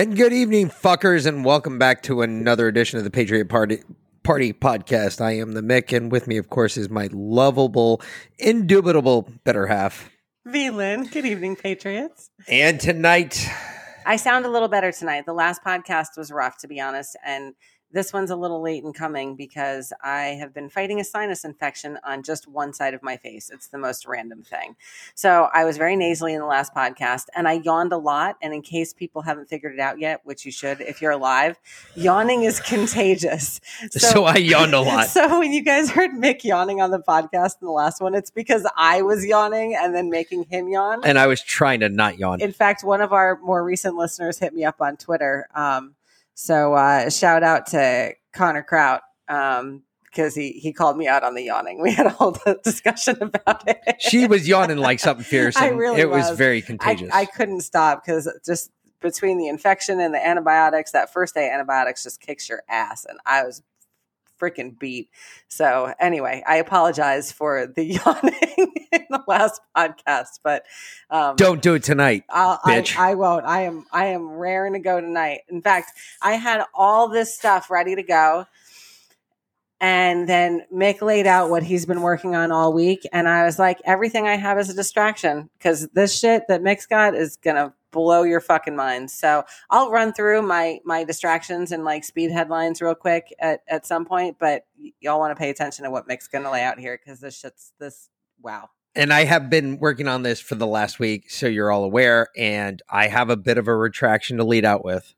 And good evening, fuckers, and welcome back to another edition of the Patriot Party Party Podcast. I am the Mic, and with me, of course, is my lovable, indubitable better half. Vlynn, good evening, Patriots. And tonight, I sound a little better tonight. The last podcast was rough, to be honest, and this one's a little late in coming because I have been fighting a sinus infection on just one side of my face. It's the most random thing. So I was very nasally in the last podcast and I yawned a lot. And in case people haven't figured it out yet, which you should if you're alive, yawning is contagious. so, I yawned a lot. So when you guys heard Mic yawning on the podcast in the last one, it's because I was yawning and then making him yawn. and I was trying to not yawn. In fact, one of our more recent listeners hit me up on Twitter. Um, so uh, shout out to Connor Kraut um, because he he called me out on the yawning. We had a whole discussion about it. she was yawning like something fierce. I really it was, was. very I, contagious. I couldn't stop because just between the infection and the antibiotics, that first day antibiotics just kicks your ass, and I was freaking beat. So anyway, I apologize for the yawning in the last podcast, but um, Don't do it tonight. I'll, bitch. I, I won't. I am I am raring to go tonight. In fact, I had all this stuff ready to go. And then Mic laid out what he's been working on all week. And I was like, everything I have is a distraction because this shit that Mic's got is going to blow your fucking mind. So I'll run through my my distractions and like speed headlines real quick at, at some point. But y'all want to pay attention to what Mic's going to lay out here because this shit's this, wow. and I have been working on this for the last week, so you're all aware. And I have a bit of a retraction to lead out with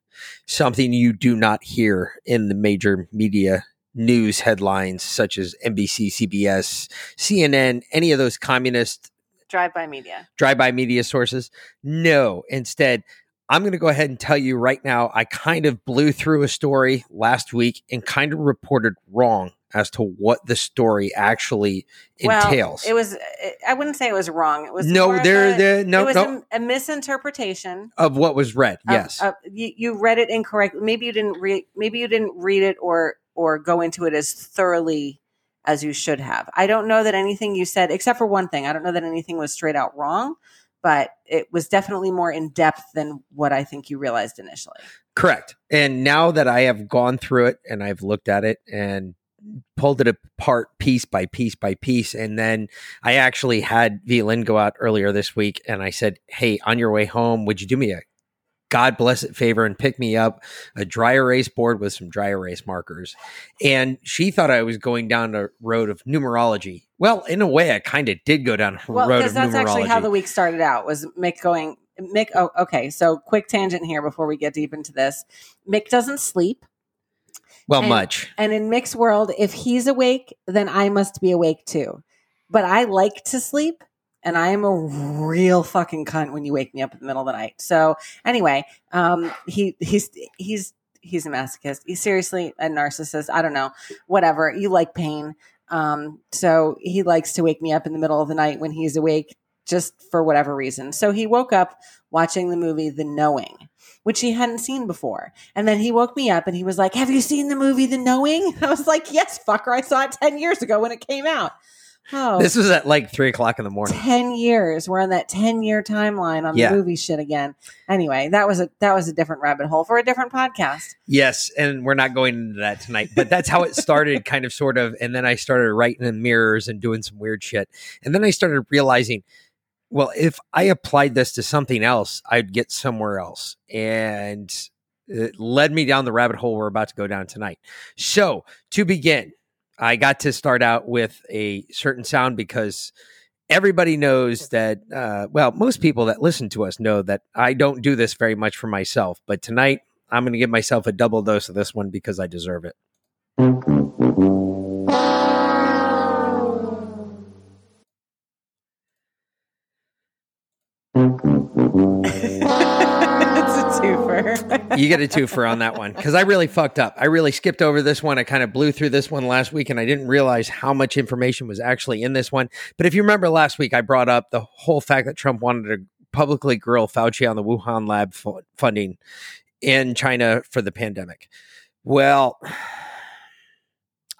something you do not hear in the major media news headlines, such as NBC, CBS, CNN, any of those communist Drive by media. drive by media sources. No, instead, I'm going to go ahead and tell you right now. I kind of blew through a story last week and kind of reported wrong as to what the story actually entails. Well, it was. I wouldn't say it was wrong. It was no, there, a- there, no, it was no, A, a misinterpretation. of what was read. of- yes. of- you, you read it incorrectly. Maybe you didn't read. Maybe you didn't read it or or go into it as thoroughly as you should have. I don't know that anything you said, except for one thing. I don't know that anything was straight out wrong, but it was definitely more in depth than what I think you realized initially. Correct. And now that I have gone through it and I've looked at it and pulled it apart piece by piece by piece, and then I actually had Vlynn go out earlier this week and I said, Hey, on your way home, would you do me a God bless it favor and pick me up a dry erase board with some dry erase markers? And she thought I was going down a road of numerology. Well, in a way, I kind of did go down a road of numerology. Well, road because of that's numerology. actually how the week started out. Was Mic going? Mic. Oh, okay. So quick tangent here before we get deep into this. Mic doesn't sleep. well, and- much. And in Mic's world, if he's awake, then I must be awake too. But I like to sleep, and I am a real fucking cunt when you wake me up in the middle of the night. So anyway, um, he he's he's he's a masochist. He's seriously a narcissist. I don't know. Whatever. You like pain. Um, so he likes to wake me up in the middle of the night when he's awake, just for whatever reason. So he woke up watching the movie The Knowing, which he hadn't seen before. And then he woke me up and he was like, Have you seen the movie The Knowing? I was like, Yes, fucker. I saw it 10 years ago when it came out. Oh, This was at like three o'clock in the morning. 10 years. We're on that 10 year timeline on Yeah. the movie shit again. Anyway, that was a that was a different rabbit hole for a different podcast. Yes, and we're not going into that tonight, but that's how it started, kind of, sort of. And then I started writing in mirrors and doing some weird shit. And then I started realizing, well, if I applied this to something else, I'd get somewhere else. And it led me down the rabbit hole we're about to go down tonight. So, to begin, I got to start out with a certain sound because everybody knows that, uh, well, most people that listen to us know that I don't do this very much for myself. But tonight, I'm going to give myself a double dose of this one because I deserve it. You get a twofer on that one because I really fucked up. I really skipped over this one. I kind of blew through this one last week and I didn't realize how much information was actually in this one. But if you remember last week, I brought up the whole fact that Trump wanted to publicly grill Fauci on the Wuhan lab fu- funding in China for the pandemic. Well,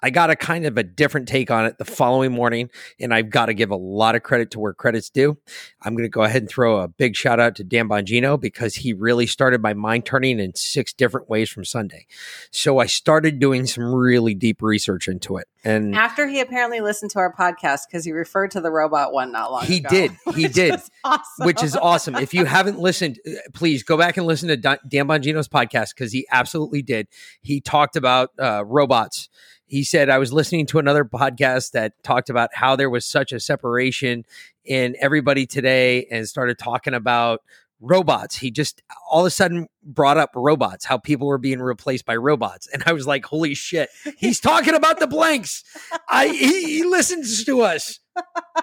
I got a kind of a different take on it the following morning, and I've got to give a lot of credit to where credit's due. I'm going to go ahead and throw a big shout out to Dan Bongino because he really started my mind turning in six different ways from Sunday. So I started doing some really deep research into it. And After he apparently listened to our podcast because he referred to the robot one not long He ago. did. He did. awesome. which is awesome. If you haven't listened, uh, please go back and listen to Dan Dan Bongino's podcast because he absolutely did. He talked about uh, robots. He said, I was listening to another podcast that talked about how there was such a separation in everybody today and started talking about robots. He just all of a sudden brought up robots, how people were being replaced by robots. And I was like, holy shit, he's talking about the blanks. I he, he listens to us.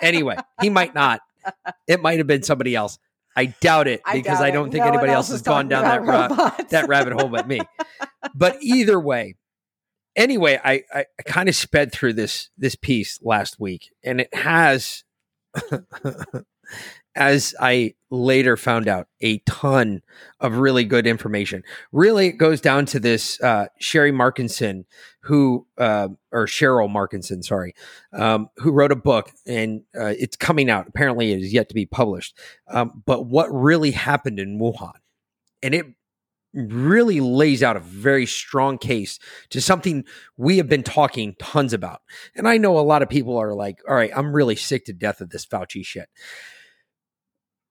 Anyway, he might not. It might have been somebody else. I doubt it I because doubt I don't think No anybody else has gone down that ra- that rabbit hole but me. But either way, anyway, I, I, I kind of sped through this this piece last week, and it has, as I later found out, a ton of really good information. Really, it goes down to this uh, Sherry Markinson, who uh, or Cheryl Markinson, sorry, um, who wrote a book, and uh, it's coming out. Apparently, it is yet to be published. Um, but what really happened in Wuhan, and it really lays out a very strong case to something we have been talking tons about. And I know a lot of people are like, all right, I'm really sick to death of this Fauci shit.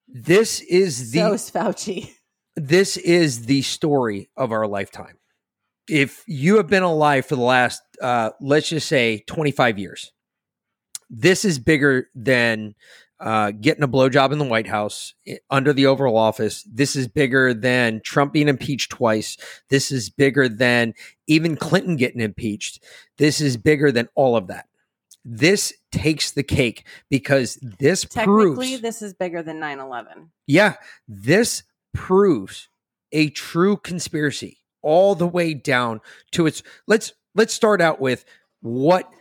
This is the so is Fauci. this is the story of our lifetime. If you have been alive for the last, uh, let's just say, 25 years, this is bigger than uh, getting a blowjob in the White House under the Oval Office. This is bigger than Trump being impeached twice. This is bigger than even Clinton getting impeached. This is bigger than all of that. This takes the cake because this Technically, proves this is bigger than 9 11. yeah, this proves a true conspiracy all the way down to its let's let's start out with what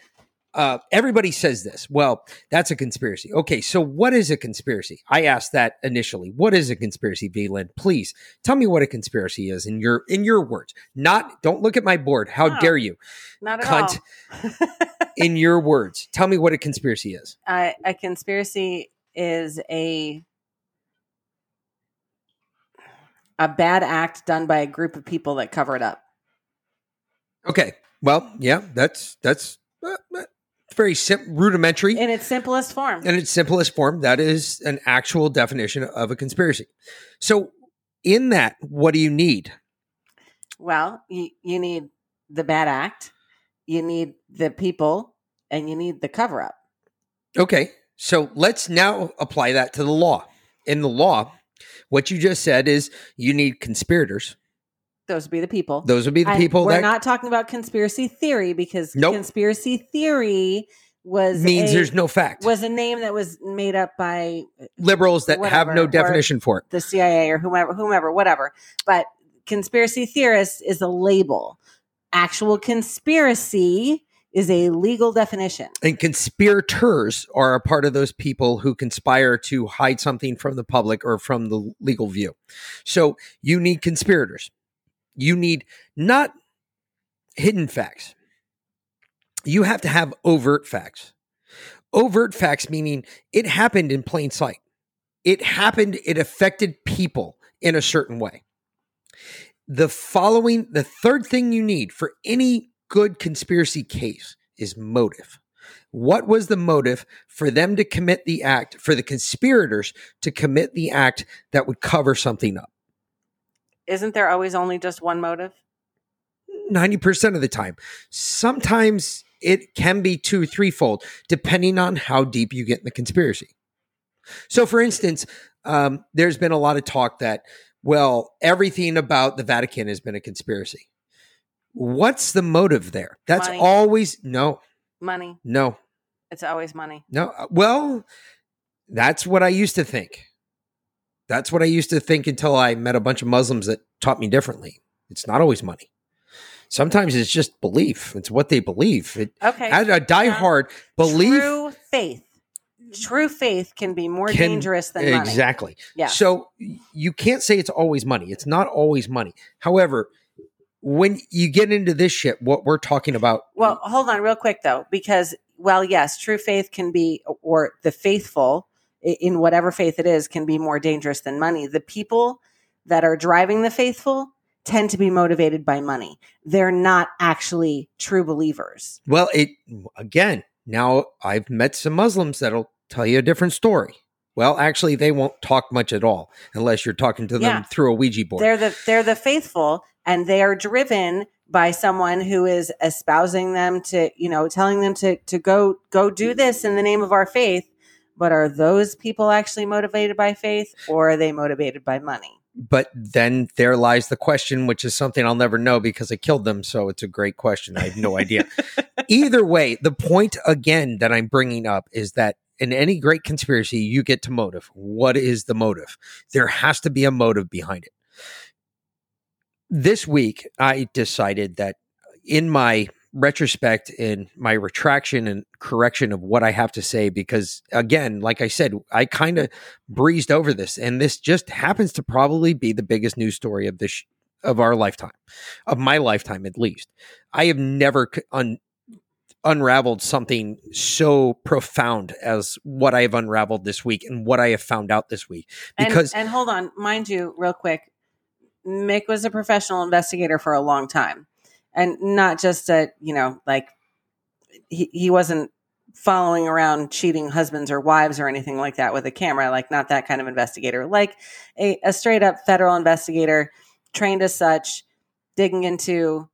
uh, everybody says this. Well, that's a conspiracy. Okay, so what is a conspiracy? I asked that initially. What is a conspiracy, Vlynn? Please tell me what a conspiracy is in your in your words. Not don't look at my board. How No. dare you? Not at Cunt. all. In your words, tell me what a conspiracy is. uh, a conspiracy is a a bad act done by a group of people that cover it up. Okay. Well, yeah, that's that's uh, very sim- rudimentary. In its simplest form. in its simplest form, that is an actual definition of a conspiracy. So, in that, what do you need? Well, you, you need the bad act, you need the people, and you need the cover up. Okay, so let's now apply that to the law. In the law, what you just said is you need conspirators. Those would be the people. Those would be the And people we're that not talking about conspiracy theory because Nope. conspiracy theory was means a, there's no fact. was a name that was made up by uh, Liberals that have no definition for it. the CIA or whomever, whomever, whatever. But conspiracy theorist is a label. Actual conspiracy is a legal definition. And conspirators are a part of those people who conspire to hide something from the public or from the legal view. So you need conspirators. You need not hidden facts. You have to have overt facts. Overt facts meaning it happened in plain sight. It happened, it affected people in a certain way. The following, the third thing you need for any good conspiracy case is motive. What was the motive for them to commit the act, for the conspirators to commit the act that would cover something up? Isn't there always only just one motive? 90% of the time. Sometimes it can be two, threefold, depending on how deep you get in the conspiracy. So, for instance, um, there's been a lot of talk that, well, everything about the Vatican has been a conspiracy. What's the motive there? That's Money. always no, Money. no, It's always money. no. Uh, Well, that's what I used to think. That's what I used to think until I met a bunch of Muslims that taught me differently. It's not always money. Sometimes it's just belief. It's what they believe. It, Okay. as a diehard belief True faith. True faith can be more Can- dangerous than money. exactly. Yeah. So you can't say it's always money. It's not always money. However, when you get into this shit, what we're talking about. Well, hold on real quick though, because well, yes, true faith can be, or the faithful in whatever faith it is, can be more dangerous than money. The people that are driving the faithful tend to be motivated by money. They're not actually true believers. Well, it again. Now I've met some Muslims that'll tell you a different story. Well, actually, they won't talk much at all unless you're talking to them Yeah. through a Ouija board. They're the they're the faithful, and they are driven by someone who is espousing them to, you know, telling them to to go go do this in the name of our faith. But are those people actually motivated by faith, or are they motivated by money? but then there lies the question, which is something I'll never know because I killed them. So it's a great question. I have no idea. Either way, the point again that I'm bringing up is that in any great conspiracy, you get to motive. What is the motive? There has to be a motive behind it. This week, I decided that in my retrospect and my retraction and correction of what I have to say, because again, like I said, I kind of breezed over this, and this just happens to probably be the biggest news story of this of our lifetime, of my lifetime at least. I have never un, unraveled something so profound as what I have unraveled this week and what I have found out this week. And, Because and hold on, mind you, real quick, Mic was a professional investigator for a long time, and not just a you know like he he wasn't following around cheating husbands or wives or anything like that with a camera like not that kind of investigator. Like a, a straight up federal investigator trained as such digging into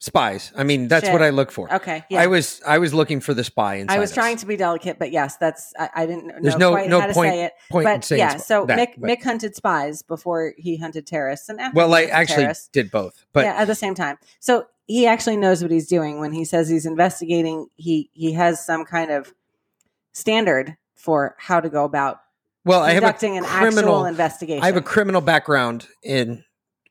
spies. I mean, that's Shit. what I look for. okay yeah I was I was looking for the spy inside. I was us. trying to be delicate but yes that's i, I didn't There's know no- quite no how to say it point but yeah so that, mick but- mick hunted spies before he hunted terrorists and after well, I actually terrorists. did both, but yeah, at the same time. So he actually knows what he's doing when he says he's investigating. He he has some kind of standard for how to go about well, I have a conducting an actual criminal. investigation. I have a criminal background in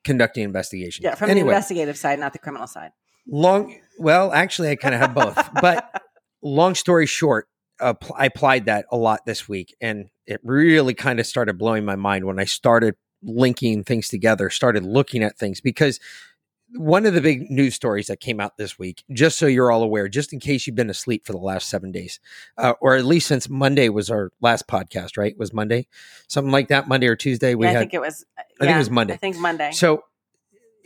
conducting investigations. yeah from the investigative side, not the criminal side. long. Well, actually, I kind of have both, but long story short, uh, I applied that a lot this week, and it really kind of started blowing my mind when I started linking things together, started looking at things because one of the big news stories that came out this week, just so you're all aware, just in case you've been asleep for the last seven days, uh, or at least since Monday was our last podcast, right? Was Monday something like that? Monday or Tuesday? We Yeah, I had think it was. I think it was Monday. I think Monday. so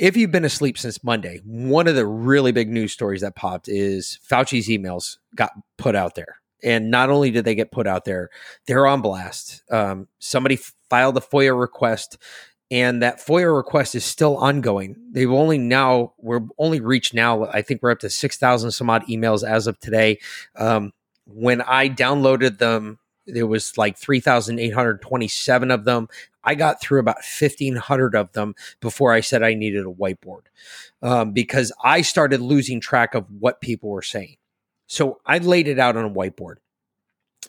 if you've been asleep since Monday, one of the really big news stories that popped is Fauci's emails got put out there. And not only did they get put out there, they're on blast. Um, somebody filed a FOIA request, and that FOIA request is still ongoing. They've only now, we're only reached now, I think we're up to 6,000 some odd emails as of today. Um, when I downloaded them, there was like 3,827 of them. I got through about 1,500 of them before I said I needed a whiteboard um, because I started losing track of what people were saying. So I laid it out on a whiteboard.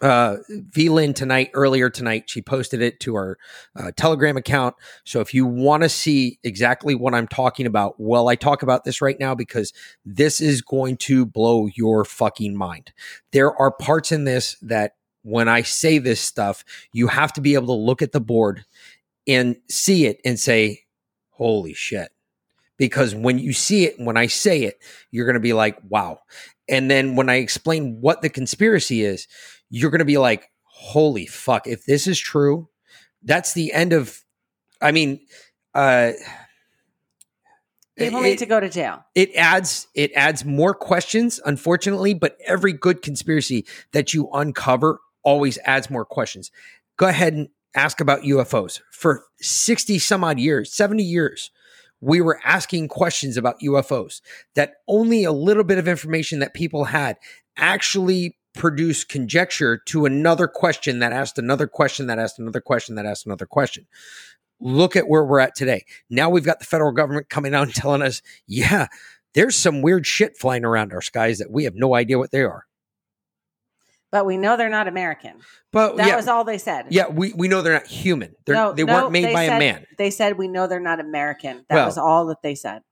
Uh, V Lynn tonight, earlier tonight, she posted it to our uh, Telegram account. So if you want to see exactly what I'm talking about, well, I talk about this right now because this is going to blow your fucking mind. There are parts in this that when I say this stuff, you have to be able to look at the board and see it and say, holy shit. Because when you see it, and when I say it, you're going to be like, wow. And then when I explain what the conspiracy is, you're going to be like, holy fuck. If this is true, that's the end of, I mean, uh, People it- need to go to jail. it adds it adds more questions unfortunately but every good conspiracy that you uncover always adds more questions go ahead and ask about ufos for 60 some odd years 70 years we were asking questions about ufos that only a little bit of information that people had actually produced conjecture to another question that asked another question that asked another question that asked another question look at where we're at today now we've got the federal government coming out and telling us yeah there's some weird shit flying around our skies that we have no idea what they are. But we know they're not American. But That yeah, was all they said. yeah, we, we know they're not human. They're, No, they no, weren't made they by said- a man. They said we know they're not American. That Well- was all that they said.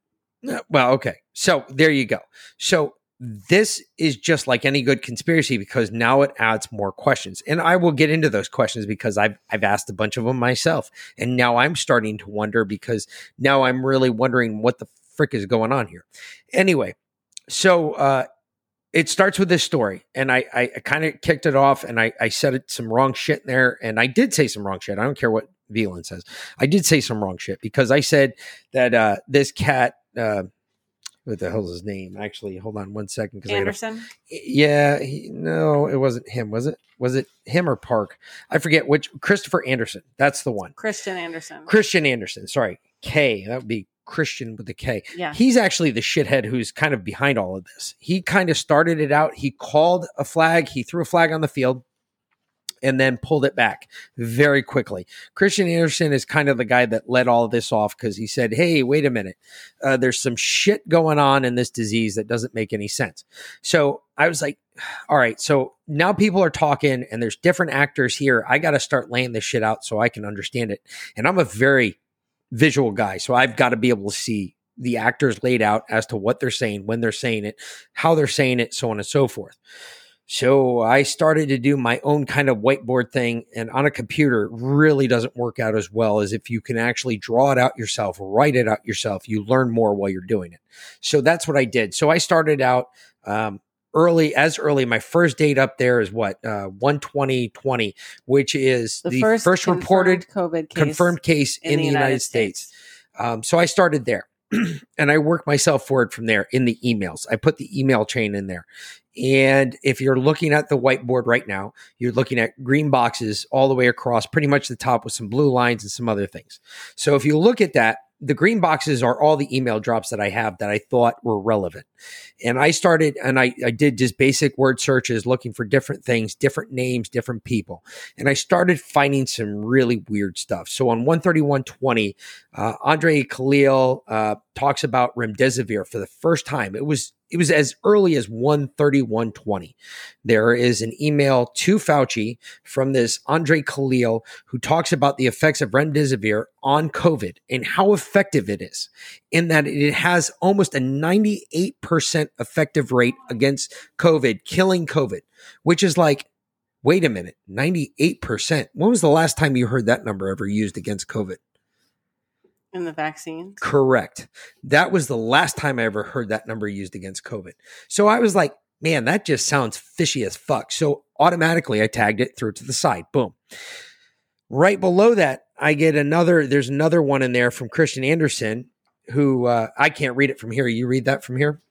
Well, okay. So there you go. So this is just like any good conspiracy because now it adds more questions. And I will get into those questions because I've I've asked a bunch of them myself. And now I'm starting to wonder because now I'm really wondering what the frick is going on here? Anyway, so uh, it starts with this story, and I, I kind of kicked it off, and I, I said some wrong shit in there, and I did say some wrong shit. I don't care what Veland says. I did say some wrong shit because I said that uh, this cat. Uh, what the hell's his name? Actually, hold on one second. Because Andersen. yeah, he, no, it wasn't him. Was it? Was it him or Park? I forget which. Christopher Andersen. That's the one. Kristian Andersen. Kristian Andersen. Sorry, K. That would be Christian with the K. Yeah. He's actually the shithead who's kind of behind all of this. He kind of started it out. He called a flag. He threw a flag on the field and then pulled it back very quickly. Kristian Andersen is kind of the guy that led all this off because he said, Hey, wait a minute. Uh, there's some shit going on in this disease that doesn't make any sense. So I was like, All right. So now people are talking and there's different actors here. I got to start laying this shit out so I can understand it. And I'm a very visual guy. So I've got to be able to see the actors laid out as to what they're saying, when they're saying it, how they're saying it, so on and so forth. So I started to do my own kind of whiteboard thing, and on a computer really doesn't work out as well as if you can actually draw it out yourself, write it out yourself. You learn more while you're doing it. So that's what I did. So I started out um, early, as early. My first date up there is what uh, one twenty twenty, which is the, first, first reported COVID case confirmed case in, the United, States. Um, so I started there. and I work myself forward from there in the emails. I put the email chain in there. And if you're looking at the whiteboard right now, you're looking at green boxes all the way across, pretty much the top with some blue lines and some other things. So if you look at that, the green boxes are all the email drops that I have that I thought were relevant. And I started and I, I did just basic word searches looking for different things, different names, different people. And I started finding some really weird stuff. So on 13120, uh, Andre Kalil uh, talks about remdesivir for the first time. It was it was as early as 13120. There is an email to Fauci from this Andre Kalil who talks about the effects of remdesivir on COVID and how effective it is, in that it has almost a 98% effective rate against COVID, killing COVID, which is like, wait a minute, 98%. When was the last time you heard that number ever used against COVID? In the vaccines. Correct. That was the last time I ever heard that number used against COVID. So I was like, man, that just sounds fishy as fuck. So automatically I tagged it through to the side. Boom. Right below that, I get another, there's another one in there from Kristian Andersen, who uh, I can't read it from here. You read that from here?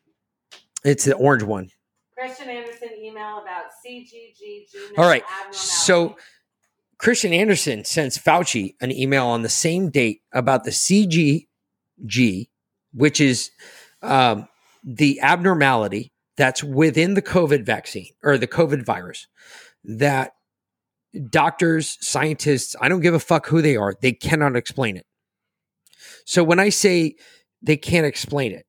It's the orange one. Christian Anderson email about CGG. All right. So Kristian Andersen sends Fauci an email on the same date about the CGG, which is um, the abnormality that's within the COVID vaccine or the COVID virus that doctors, scientists, I don't give a fuck who they are, they cannot explain it. So when I say they can't explain it,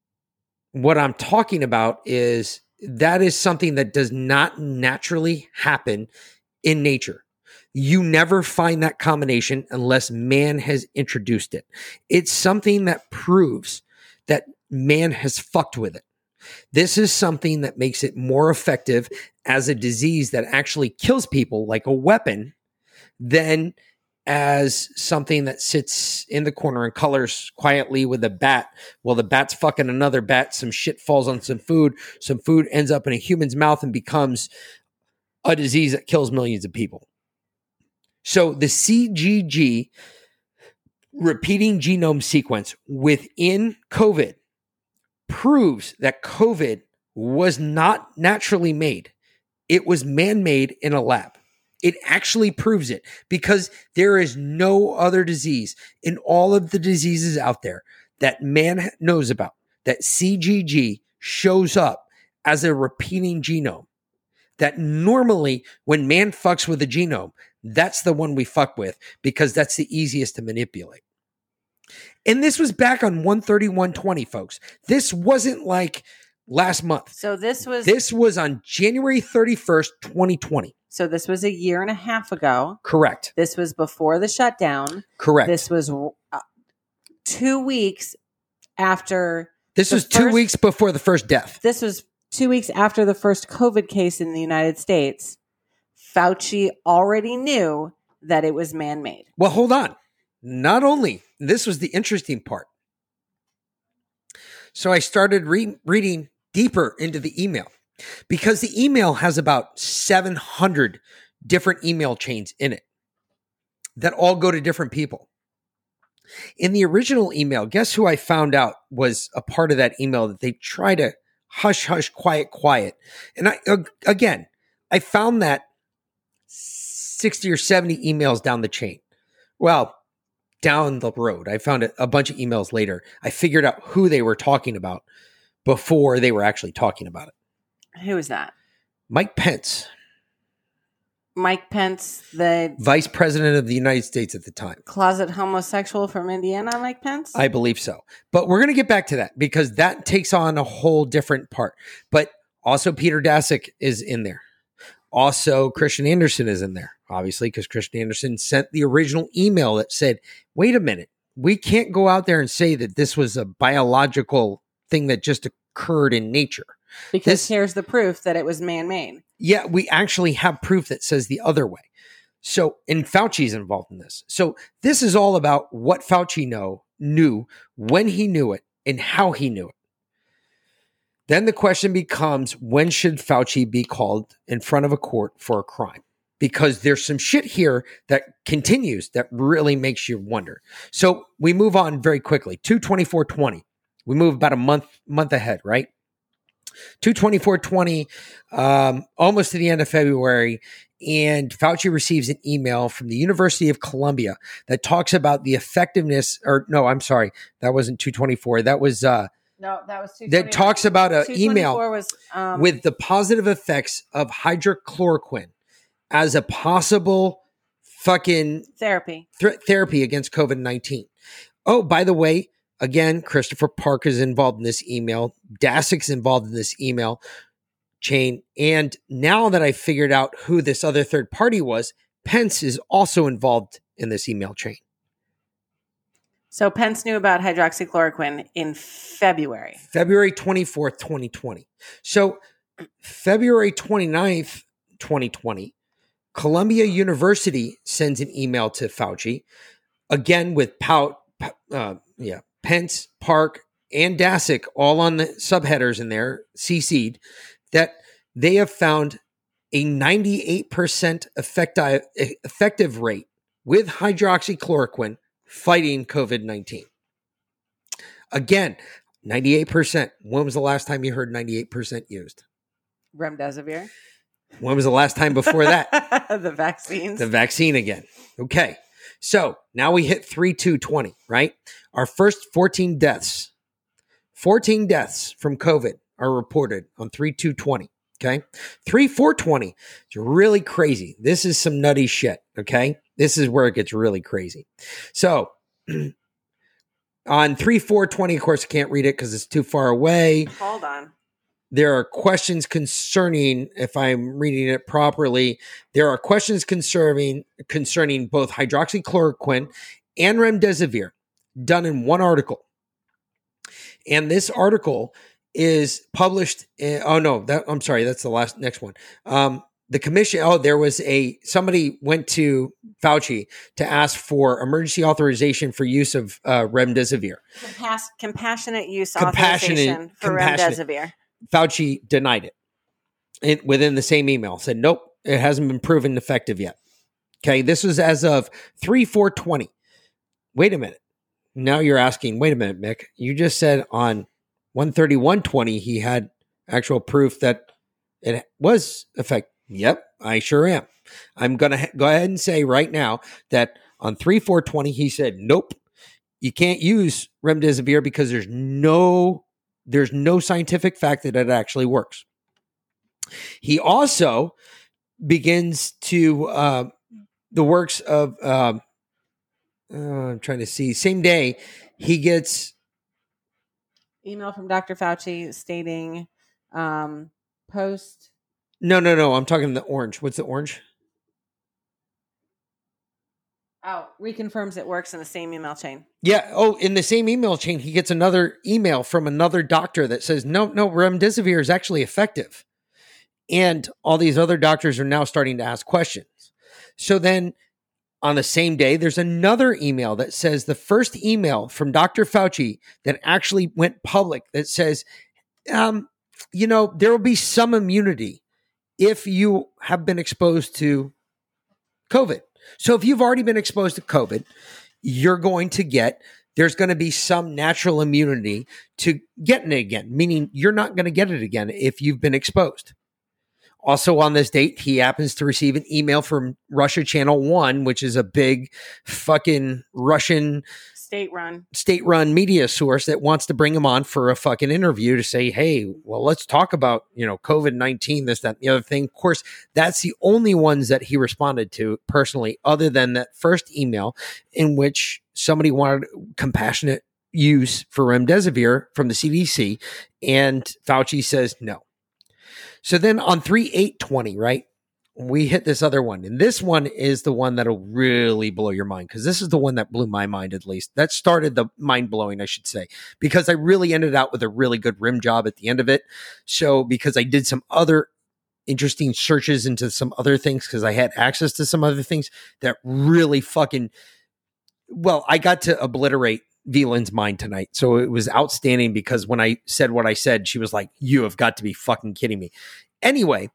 what I'm talking about is that is something that does not naturally happen in nature. You never find that combination unless man has introduced it. It's something that proves that man has fucked with it. This is something that makes it more effective as a disease that actually kills people like a weapon than as something that sits in the corner and colors quietly with a bat. Well, the bat's fucking another bat. Some shit falls on some food. Some food ends up in a human's mouth and becomes a disease that kills millions of people. So the CGG repeating genome sequence within COVID proves that COVID was not naturally made. It was man made in a lab. It actually proves it because there is no other disease in all of the diseases out there that man knows about that CGG shows up as a repeating genome. That normally, when man fucks with a genome, that's the one we fuck with because that's the easiest to manipulate. And this was back on 13120, folks. This wasn't like last month. So this was This was on January 31st, 2020. so this was a year and a half ago. Correct. This was before the shutdown. Correct. This, was uh, 2 weeks after This was two first- weeks before the first death. this was 2 weeks after the first COVID case in the United States. Fauci already knew that it was man-made. Well, hold on. Not only, this was the interesting part. So I started re- reading deeper into the email because the email has about 700 different email chains in it that all go to different people. In the original email, guess who I found out was a part of that email that they try to hush, hush, quiet, quiet. And I, again, I found that 60 or 70 emails down the chain. Well, down the road. I found a bunch of emails later. I figured out who they were talking about before they were actually talking about it. Who is that? Mike Pence. Mike Pence, the vice president of the United States at the time. Closet homosexual from Indiana, Mike Pence? I believe so. But we're going to get back to that because that takes on a whole different part. But also, Peter Daszak is in there. Also, Kristian Andersen is in there, obviously, because Kristian Andersen sent the original email that said, wait a minute, we can't go out there and say that this was a biological thing that just occurred in nature. Because this, here's the proof that it was man made. Yeah, we actually have proof that says the other way. So, and Fauci's involved in this. So, this is all about what Fauci know knew, when he knew it, and how he knew it. Then the question becomes when should Fauci be called in front of a court for a crime? Because there's some shit here that continues that really makes you wonder. So we move on very quickly. 22420. We move about a month month ahead, right? 22420, um, almost to the end of February. And Fauci receives an email from the University of Columbia that talks about the effectiveness, or no, I'm sorry, that wasn't 224. That was uh, no, that was that talks about an email was, um, with the positive effects of hydrochloroquine as a possible fucking therapy th- therapy against COVID nineteen. Oh, by the way, again, Christopher Park is involved in this email. Daszak's involved in this email chain, and now that I figured out who this other third party was, Pence is also involved in this email chain. So Pence knew about hydroxychloroquine in February. February 24th, 2020. So February 29th, 2020, Columbia University sends an email to Fauci, again with Pout, uh, yeah, Pence, Park, and Daszak all on the subheaders in there, CC'd, that they have found a 98% effective, effective rate with hydroxychloroquine fighting COVID 19. Again, 98%. When was the last time you heard 98% used? Remdesivir. When was the last time before that? the vaccines. The vaccine again. Okay. So now we hit 3 2 20, right? Our first 14 deaths, 14 deaths from COVID are reported on 3 2 20. Okay. 3 420 is really crazy. This is some nutty shit. Okay. This is where it gets really crazy. So on 3 420, of course, I can't read it because it's too far away. Hold on. There are questions concerning, if I'm reading it properly, there are questions concerning concerning both hydroxychloroquine and remdesivir done in one article. And this article is published. In, oh no, that I'm sorry. That's the last next one. Um, the commission. Oh, there was a somebody went to Fauci to ask for emergency authorization for use of uh, remdesivir. Compas- compassionate use compassionate, authorization for remdesivir. Fauci denied it. it within the same email said nope, it hasn't been proven effective yet. Okay, this was as of three four twenty. Wait a minute. Now you're asking. Wait a minute, Mic. You just said on 131.20, he had actual proof that it was effective. Yep, I sure am. I'm going to ha- go ahead and say right now that on 3420, he said, nope, you can't use remdesivir because there's no there's no scientific fact that it actually works. He also begins to uh, the works of uh, uh, I'm trying to see same day he gets email from Dr. Fauci stating um, post. No, no, no. I'm talking the orange. What's the orange? Oh, reconfirms it works in the same email chain. Yeah. Oh, in the same email chain, he gets another email from another doctor that says, no, no, remdesivir is actually effective. And all these other doctors are now starting to ask questions. So then on the same day, there's another email that says the first email from Dr. Fauci that actually went public that says, um, you know, there will be some immunity if you have been exposed to COVID. So if you've already been exposed to COVID, you're going to get there's going to be some natural immunity to getting it again, meaning you're not going to get it again if you've been exposed. Also, on this date, he happens to receive an email from Russia Channel One, which is a big fucking Russian State run. state run media source that wants to bring him on for a fucking interview to say, hey, well, let's talk about, you know, COVID 19, this, that, and the other thing. Of course, that's the only ones that he responded to personally, other than that first email in which somebody wanted compassionate use for remdesivir from the CDC. And Fauci says no. So then on 3 8 20, right? We hit this other one. And this one is the one that'll really blow your mind because this is the one that blew my mind, at least. That started the mind blowing, I should say, because I really ended out with a really good rim job at the end of it. So, because I did some other interesting searches into some other things because I had access to some other things that really fucking, well, I got to obliterate Veland's mind tonight. So it was outstanding because when I said what I said, she was like, You have got to be fucking kidding me. Anyway,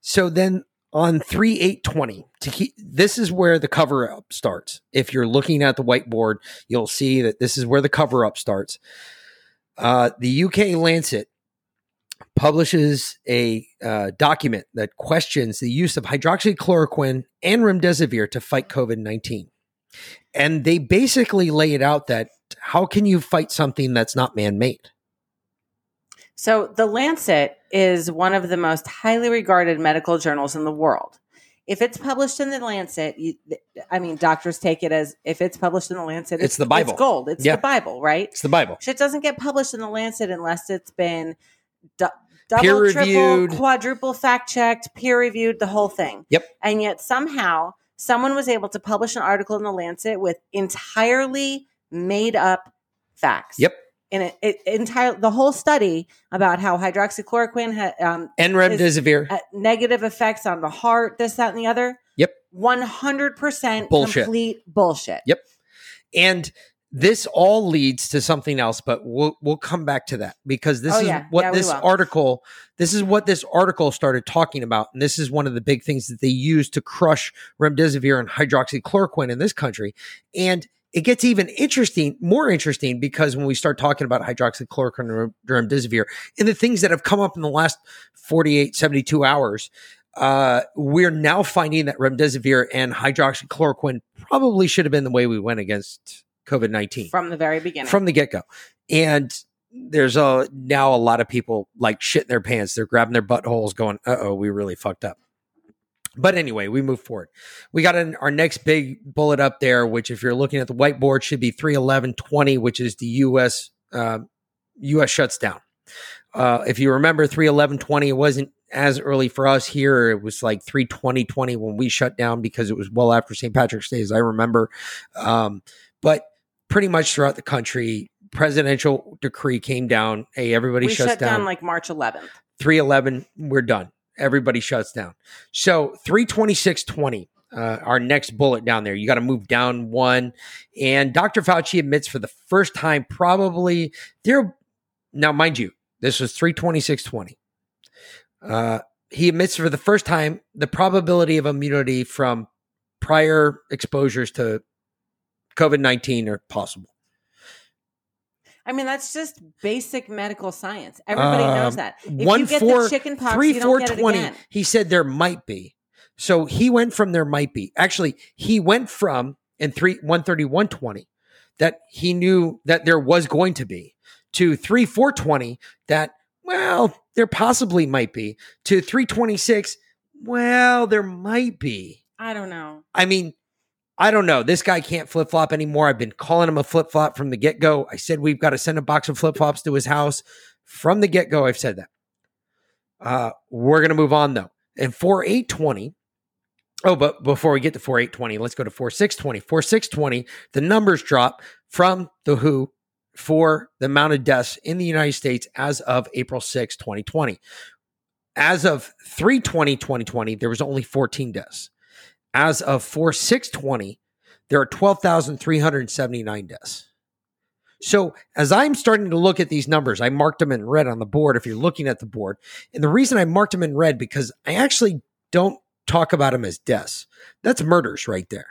so then on 3 8 20 to keep this is where the cover up starts. If you're looking at the whiteboard, you'll see that this is where the cover up starts. Uh, the UK Lancet publishes a uh, document that questions the use of hydroxychloroquine and remdesivir to fight COVID 19. And they basically lay it out that how can you fight something that's not man made? So, The Lancet is one of the most highly regarded medical journals in the world. If it's published in The Lancet, you, I mean, doctors take it as if it's published in The Lancet, It's the Bible. It's gold. It's Yeah. the Bible, right? It's the Bible. Shit doesn't get published in The Lancet unless it's been du- double, Peer-reviewed. triple, quadruple fact checked, peer reviewed, the whole thing. Yep. And yet somehow someone was able to publish an article in The Lancet with entirely made up facts. Yep. And it, it entire the whole study about how hydroxychloroquine had um, And remdesivir. uh, negative effects on the heart, this, that, and the other. Yep. One hundred percent complete bullshit. Yep. And this all leads to something else, but we'll we'll come back to that because this Oh, is yeah. what Yeah, this article this is what this article started talking about, and this is one of the big things that they use to crush remdesivir and hydroxychloroquine in this country. And it gets even interesting, more interesting, because when we start talking about hydroxychloroquine and remdesivir and the things that have come up in the last 48, 72 hours, uh, we're now finding that remdesivir and hydroxychloroquine probably should have been the way we went against COVID 19 From the very beginning. from the get go. And there's a now a lot of people like shit in their pants. They're grabbing their buttholes, going, "Uh oh, we really fucked up." But anyway, we move forward. We got an, our next big bullet up there, which if you're looking at the whiteboard, should be 31120, which is the U.S. Uh, U.S. shuts down. Uh, if you remember 31120, it wasn't as early for us here. It was like 32020 when we shut down because it was well after St. Patrick's Day, as I remember. Um, but pretty much throughout the country, presidential decree came down. Hey, everybody we shuts shut down. down. like March 11th. 311, we're done. Everybody shuts down. So 32620, uh, our next bullet down there. You got to move down one. And Dr. Fauci admits for the first time, probably there. Now, mind you, this was 32620. Uh, he admits for the first time the probability of immunity from prior exposures to COVID 19 are possible. I mean, that's just basic medical science. Everybody Um, knows that. If one you get four- the chicken pox, three you four don't get it twenty. again. He said there might be. So he went from there might be. Actually, he went from in three one thirty one twenty that he knew that there was going to be to three four twenty that well there possibly might be to three twenty six. Well, there might be. I don't know. I mean, I don't know. This guy can't flip flop anymore. I've been calling him a flip flop from the get go. I said we've got to send a box of flip flops to his house from the get go. I've said that. Uh, we're gonna move on though. And four eight twenty. Oh, but before we get to four eight twenty, let's go to four six twenty. Four six twenty. The numbers drop from the WHO for the amount of deaths in the United States as of April 6, 2020. As of 3 20 2020, there was only 14 deaths. As of 4 6 20, there are 12,379 deaths. So as I'm starting to look at these numbers, I marked them in red on the board. If you're looking at the board, and the reason I marked them in red because I actually don't talk about them as deaths. That's murders right there.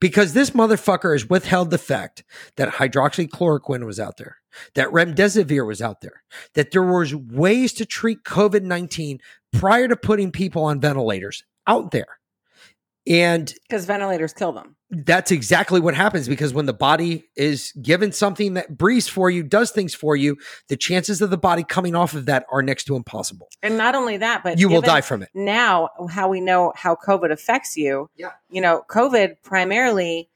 Because this motherfucker has withheld the fact that hydroxychloroquine was out there, that remdesivir was out there, that there was ways to treat COVID 19 prior to putting people on ventilators out there. And Because ventilators kill them. that's exactly what happens because when the body is given something that breathes for you, does things for you, the chances of the body coming off of that are next to impossible. And not only that, but you will die from it. Now, how we know how COVID affects you. Yeah. You know, COVID primarily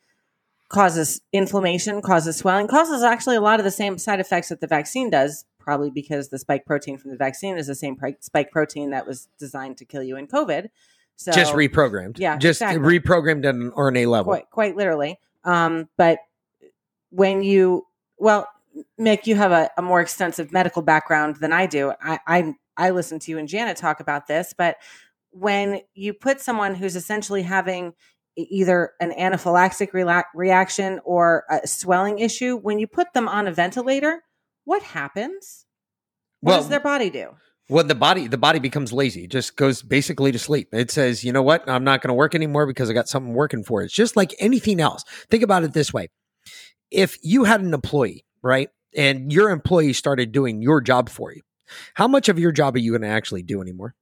causes inflammation, causes swelling, causes actually a lot of the same side effects that the vaccine does, probably because the spike protein from the vaccine is the same spike protein that was designed to kill you in COVID. So just reprogrammed. Yeah, Just exactly. reprogrammed at an RNA level. quite quite literally. Um, but when you well, Mic, you have a, a more extensive medical background than I do. I, I I listen to you and Janet talk about this, but when you put someone who's essentially having either an anaphylactic reaction or a swelling issue, when you put them on a ventilator, what happens? What Well, does their body do? Well, the body the body becomes lazy. It just goes basically to sleep. It says, you know what? I'm not going to work anymore because I got something working for it. It's just like anything else. Think about it this way: if you had an employee, right, and your employee started doing your job for you, how much of your job are you going to actually do anymore?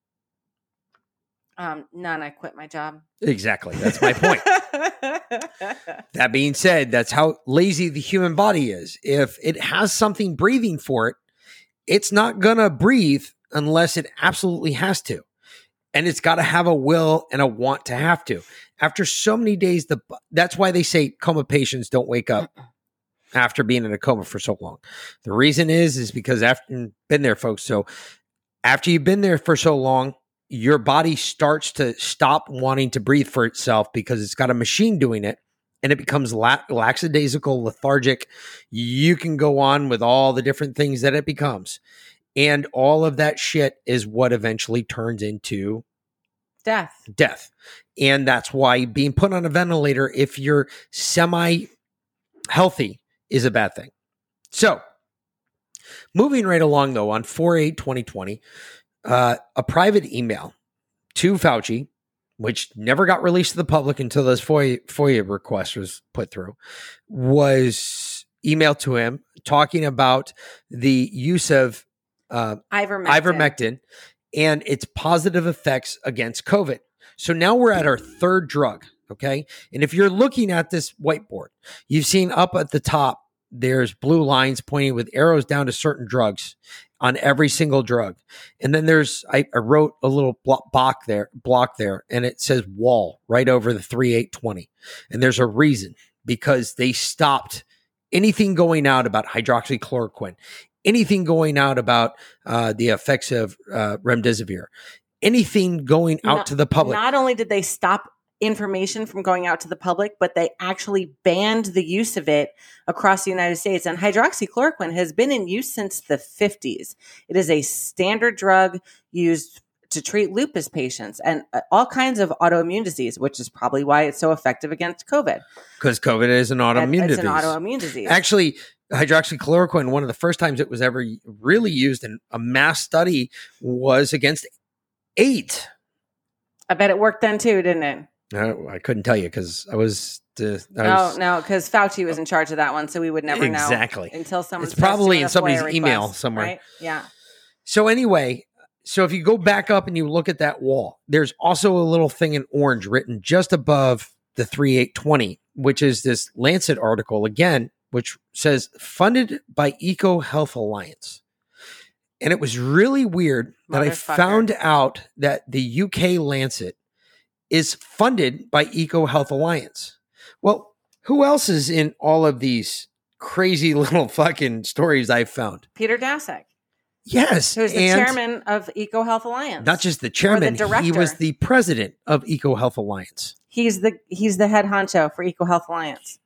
Um, none. I quit my job. Exactly. That's my point. That being said, that's how lazy the human body is. If it has something breathing for it, it's not going to breathe unless it absolutely has to. And it's got to have a will and a want to have to. After so many days, the that's why they say coma patients don't wake up after being in a coma for so long. The reason is is because after been there, folks. So after you've been there for so long, your body starts to stop wanting to breathe for itself because it's got a machine doing it and it becomes la- lackadaisical, lethargic. You can go on with all the different things that it becomes. And all of that shit is what eventually turns into Death. death. And that's why being put on a ventilator, if you're semi healthy, is a bad thing. So, moving right along though, on 4 8 2020, uh, a private email to Fauci, which never got released to the public until this FOIA, FOIA request was put through, was emailed to him talking about the use of uh, Ivermectin. ivermectin and its positive effects against COVID. So now we're at our third drug. Okay. And if you're looking at this whiteboard, you've seen up at the top, there's blue lines pointing with arrows down to certain drugs on every single drug. And then there's, I, I wrote a little block there, block there, and it says wall right over the 3820. And there's a reason because they stopped anything going out about hydroxychloroquine, anything going out about uh, the effects of uh, remdesivir, anything going out Not- to the public. Not only did they stop information from going out to the public, but they actually banned the use of it across the United States. And hydroxychloroquine has been in use since the 50s. It is a standard drug used to treat lupus patients and uh, all kinds of autoimmune disease, which is probably why it's so effective against COVID. because COVID is an autoimmune it's disease. an autoimmune disease. Actually, hydroxychloroquine, one of the first times it was ever really used in a mass study was against eight. I bet it worked then too, didn't it? Uh, I couldn't tell you because I was. Uh, I No, was no, because Fauci was in charge of that one, so we would never know exactly. until someone. It's probably in somebody's FOIA email somewhere. right? Yeah. So anyway, so if you go back up and you look at that wall, there's also a little thing in orange written just above the 3820, which is this Lancet article again, which says funded by Eco Health Alliance. And it was really weird that I found out that the UK Lancet is funded by Eco Health Alliance. Well, who else is in all of these crazy little fucking stories I've found? Peter Daszak, Yes. who's the chairman of Eco Health Alliance. not just the chairman, he director. was the president of Eco Health Alliance. he's the he's the head honcho for Eco Health Alliance.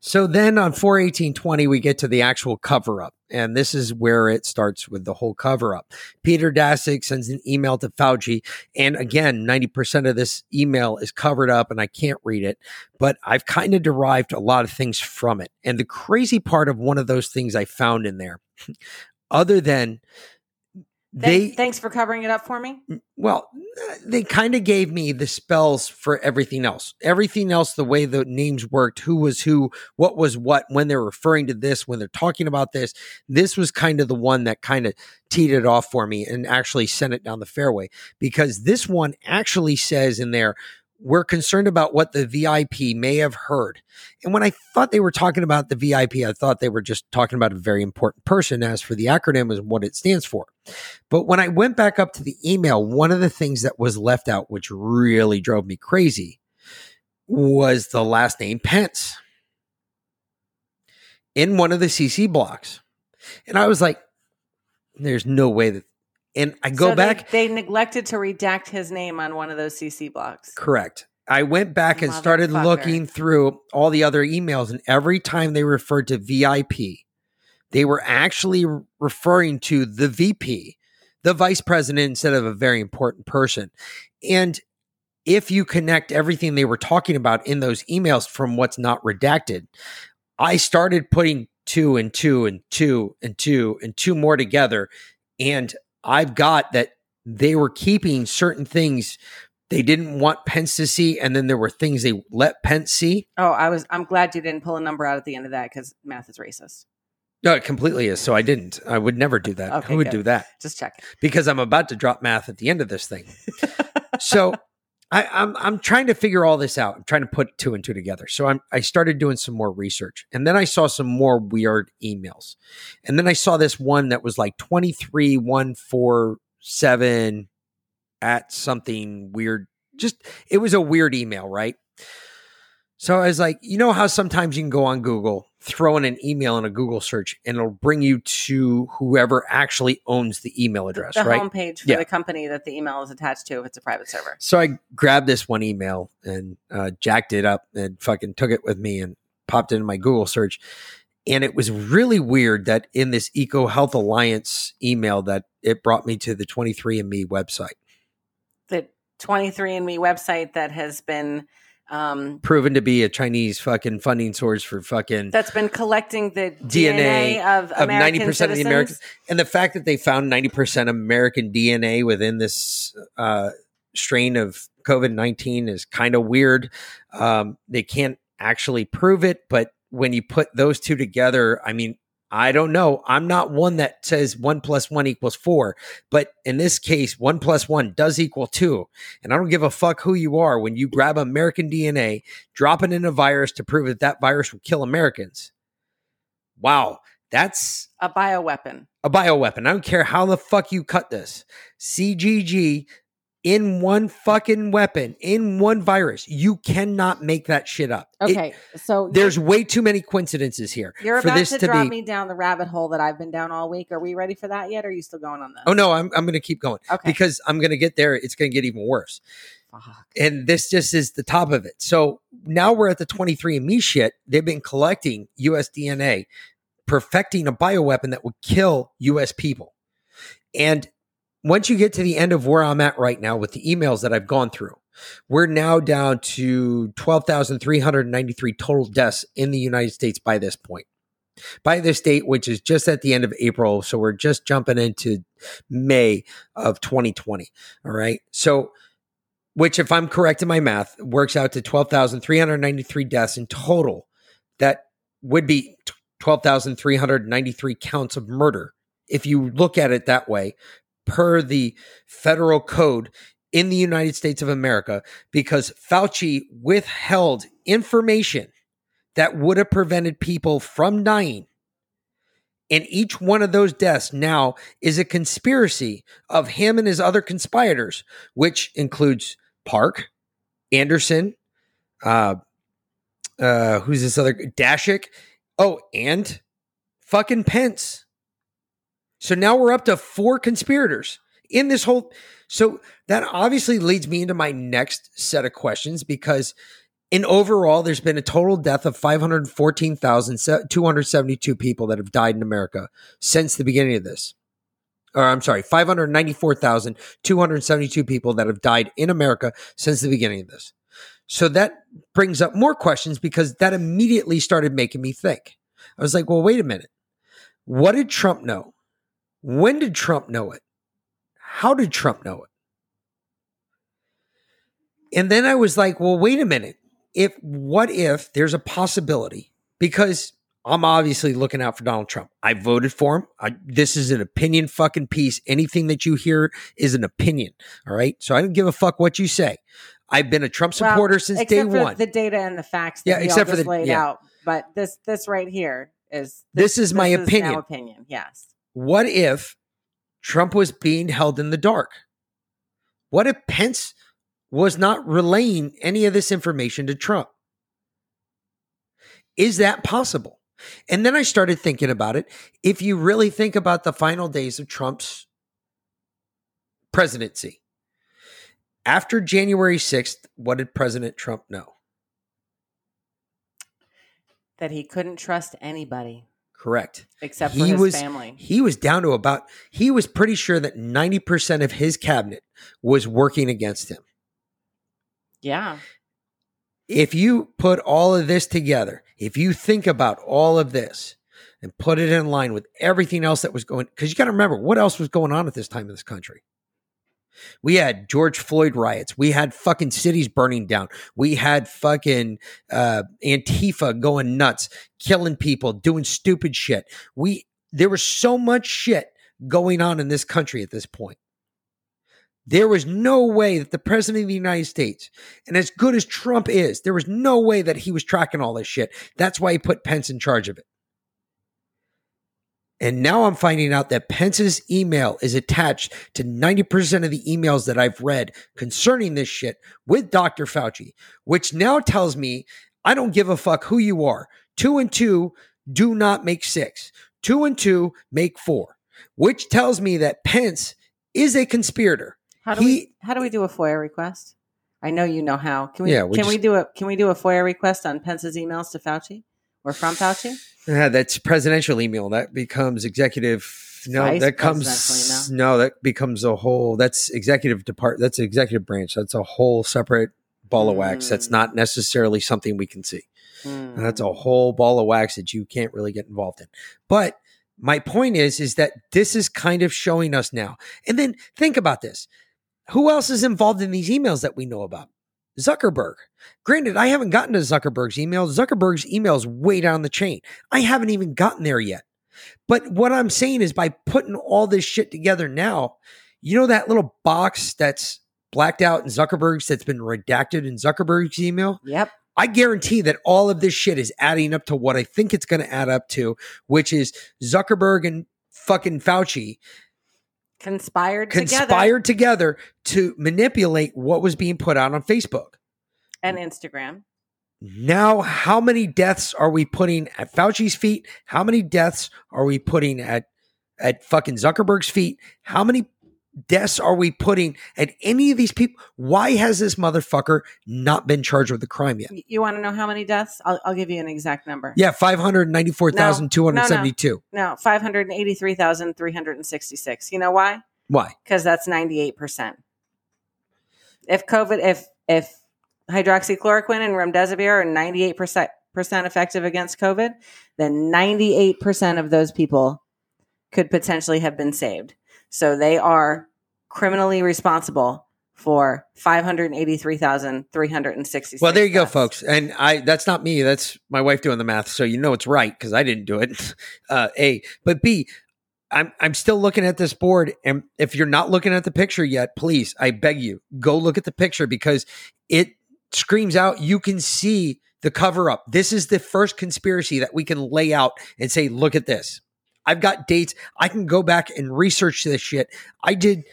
So then on 41820, we get to the actual cover up. And this is where it starts with the whole cover up. Peter Daszak sends an email to Fauci. And again, 90% of this email is covered up and I can't read it, but I've kind of derived a lot of things from it. And the crazy part of one of those things I found in there, other than they Thank- thanks for covering it up for me. Mm, well, they kind of gave me the spells for everything else. Everything else, the way the names worked, who was who, what was what, when they're referring to this, when they're talking about this. This was kind of the one that kind of teed it off for me and actually sent it down the fairway because this one actually says in there, we're concerned about what the VIP may have heard. And when I thought they were talking about the VIP, I thought they were just talking about a very important person. As for the acronym, is what it stands for. But when I went back up to the email, one of the things that was left out, which really drove me crazy, was the last name Pence in one of the CC blocks. And I was like, there's no way that. And I go So they- back. They, neglected to redact his name on one of those CC blocks. Correct. I went back and started looking through all the other emails, and every time they referred to VIP, they were actually referring to the VP, the vice president, instead of a very important person. And if you connect everything they were talking about in those emails from what's not redacted, I started putting two and two and two and two and two more together. And I've got that they were keeping certain things they didn't want Pence to see, and then there were things they let Pence see. Oh, I was. I'm glad you didn't pull a number out at the end of that because math is racist. No, it completely is. So I didn't. I would never do that. Okay, Who would good. do that? Just check. Because I'm about to drop math at the end of this thing. so I, I'm I'm trying to figure all this out. I'm trying to put two and two together. So I'm I started doing some more research, and then I saw some more weird emails, and then I saw this one that was like twenty three one four seven at something weird. Just it was a weird email, right? So I was like, you know how sometimes you can go on Google, throw in an email in a Google search, and it'll bring you to whoever actually owns the email address, The right? homepage for Yeah. the company that the email is attached to if it's a private server. So I grabbed this one email and uh, jacked it up and fucking took it with me and popped it in my Google search. And it was really weird that in this Eco Health Alliance email that it brought me to the 23andMe website, The 23andMe website that has been um, proven to be a Chinese fucking funding source for fucking that's been collecting the DNA DNA, of, of American 90% of the. Americans. And the fact that they found 90% American DNA within this uh, strain of COVID 19 is kind of weird. Um, they can't actually prove it, but when you put those two together, I mean, I don't know. I'm not one that says one plus one equals four, but in this case, one plus one does equal two. And I don't give a fuck who you are when you grab American DNA, drop it in a virus to prove that that virus will kill Americans. Wow, that's A bioweapon. a bioweapon. I don't care how the fuck you cut this. CGG in one fucking weapon, in one virus. You cannot make that shit up. It- Okay, so there's way too many coincidences here you're for about this to, to drop be. me down the rabbit hole that I've been down all week. Are we ready for that yet? Or are you still going on this? Oh no, I'm I'm going to keep going Okay. because I'm going to get there. It's going to get even worse. Fuck. And this just is the top of it. So now we're at the 23andMe shit. They've been collecting US DNA, perfecting a bioweapon that would kill US people. And once you get to the end of where I'm at right now with the emails that I've gone through, we're now down to 12,393 total deaths in the United States by this point. By this date, which is just at the end of April. So we're just jumping into May of 2020. All right. So, which, if I'm correct in my math, works out to 12,393 deaths in total. That would be 12,393 counts of murder. If you look at it that way, per the federal code in the United States of America, because Fauci withheld information that would have prevented people from dying. And each one of those deaths now is a conspiracy of him and his other conspirators, which includes Park, Andersen, uh, uh, who's this other Daszak? Oh, and fucking Pence. So now we're up to four conspirators in this whole. So that obviously leads me into my next set of questions because in overall, there's been a total death of 514,272 people that have died in America since the beginning of this. Or I'm sorry, 594,272 people that have died in America since the beginning of this. So that brings up more questions because that immediately started making me think. I was like, well, wait a minute. What did Trump know? When did Trump know it? How did Trump know it? And then I was like, well, wait a minute. If what if there's a possibility? Because I'm obviously looking out for Donald Trump. I voted for him. I, this is an opinion fucking piece. Anything that you hear is an opinion. All right. So I don't give a fuck what you say. I've been a Trump supporter Well, since day for one. The data and the facts. That Yeah, except all for the- laid yeah. out. But this this right here is This is my now opinion. opinion. Yes. What if Trump was being held in the dark? What if Pence was not relaying any of this information to Trump? Is that possible? And then I started thinking about it. If you really think about the final days of Trump's presidency, after January 6th, what did President Trump know? That he couldn't trust anybody Correct. except for He his was- family. He was down to about, he was pretty sure that 90% of his cabinet was working against him. Yeah. if you put all of this together, if you think about all of this and put it in line with everything else that was going, because you got to remember what else was going on at this time in this country. We had George Floyd riots. We had fucking cities burning down. We had fucking uh, Antifa going nuts, killing people, doing stupid shit. We there was so much shit going on in this country at this point. There was no way that the president of the United States, and as good as Trump is, there was no way that he was tracking all this shit. That's why he put Pence in charge of it. And now I'm finding out that Pence's email is attached to 90% of the emails that I've read concerning this shit with Dr. Fauci, which now tells me I don't give a fuck who you are. Two and two do not make six. Two and two make four, which tells me that Pence is a conspirator. How do He- we how do we do a FOIA request? I know you know how. Can we Yeah, we can we do a can we do a FOIA request on Pence's emails to Fauci or from Fauci? Yeah, that's presidential email. That becomes executive. No, Vice that comes no, that becomes a whole. That's executive depart. That's executive branch. That's a whole separate ball of wax. That's Mm. not necessarily something we can see. Hmm. And that's a whole ball of wax that you can't really get involved in. But my point is, is that this is kind of showing us now. And then think about this: who else is involved in these emails that we know about? Zuckerberg. Granted, I haven't gotten to Zuckerberg's email. Zuckerberg's email is way down the chain. I haven't even gotten there yet. But what I'm saying is by putting all this shit together now, you know that little box that's blacked out in Zuckerberg's that's been redacted in Zuckerberg's email? Yep. I guarantee that all of this shit is adding up to what I think it's going to add up to, which is Zuckerberg and fucking Fauci Conspired, together conspired together to manipulate what was being put out on Facebook. and Instagram. Now, how many deaths are we putting at Fauci's feet? How many deaths are we putting at at fucking Zuckerberg's feet? How many deaths are we putting at any of these people? Why has this motherfucker not been charged with the crime yet? You want to know how many deaths? I'll, I'll give you an exact number. Yeah, five hundred ninety-four thousand two hundred seventy-two. No, five hundred eighty-three thousand three hundred and sixty-six. You know why? Why? Because that's ninety-eight percent. If COVID, if if hydroxychloroquine and remdesivir are ninety-eight percent percent effective against COVID, then ninety-eight percent of those people could potentially have been saved. So they are criminally responsible for five hundred eighty-three thousand three hundred and sixty-six. Well, there you go, folks. And I that's not me. That's my wife doing the math. So you know it's right because I didn't do it. Uh, a, but B, I'm I'm still looking at this board, and if you're not looking at the picture yet, please, I beg you, go look at the picture because it screams out. You can see the cover up. This is the first conspiracy that we can lay out and say, look at this. I've got dates. I can go back and research this shit. I did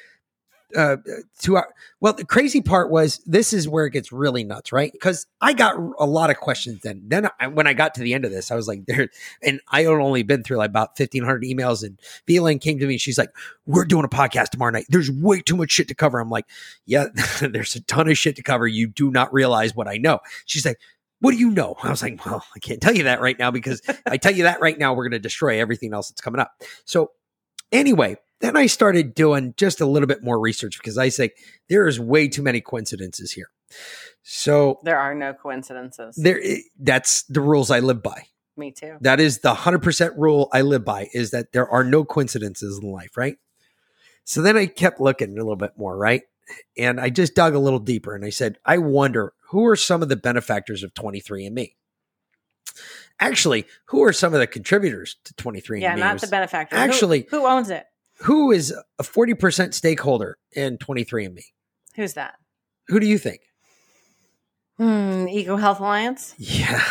uh, two hour. Well, the crazy part was this is where it gets really nuts, right? Because I got a lot of questions then. Then I, when I got to the end of this, I was like, there, and I had only been through like about fifteen hundred emails. And Vlynn came to me. She's like, "We're doing a podcast tomorrow night. There's way too much shit to cover." I'm like, "Yeah, there's a ton of shit to cover. You do not realize what I know." She's like. What do you know? I was like, well, I can't tell you that right now because I tell you that right now, we're going to destroy everything else that's coming up. So, anyway, then I started doing just a little bit more research because I say there is way too many coincidences here. So There are no coincidences. there, that's the rules I live by. Me too. That is the hundred percent rule I live by. Is that there are no coincidences in life, right? So then I kept looking a little bit more, right? And I just dug a little deeper, and I said, I wonder who are some of the benefactors of 23andMe. Actually, who are some of the contributors to 23andMe? Yeah, not the benefactor. Who- Actually- who, owns it? who is a 40% stakeholder in 23andMe? Who's that? Who do you think? Hmm, Eco Health Alliance. Yeah,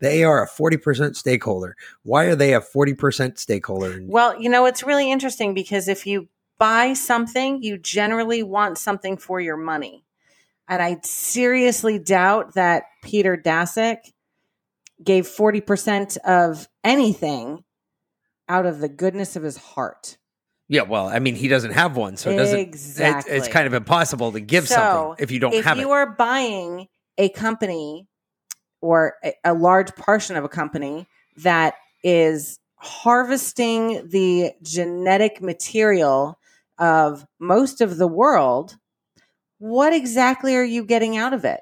they are a 40% stakeholder. Why are they a 40% stakeholder? Well, you know, it's really interesting because if you buy something, you generally want something for your money. And I seriously doubt that Peter Daszak gave 40% of anything out of the goodness of his heart. yeah, well, I mean, he doesn't have one, so it doesn't. It's, Exactly. it's kind of impossible to give So, something if you don't have it. if have you it. are buying a company or a, a large portion of a company that is harvesting the genetic material of most of the world, what exactly are you getting out of it?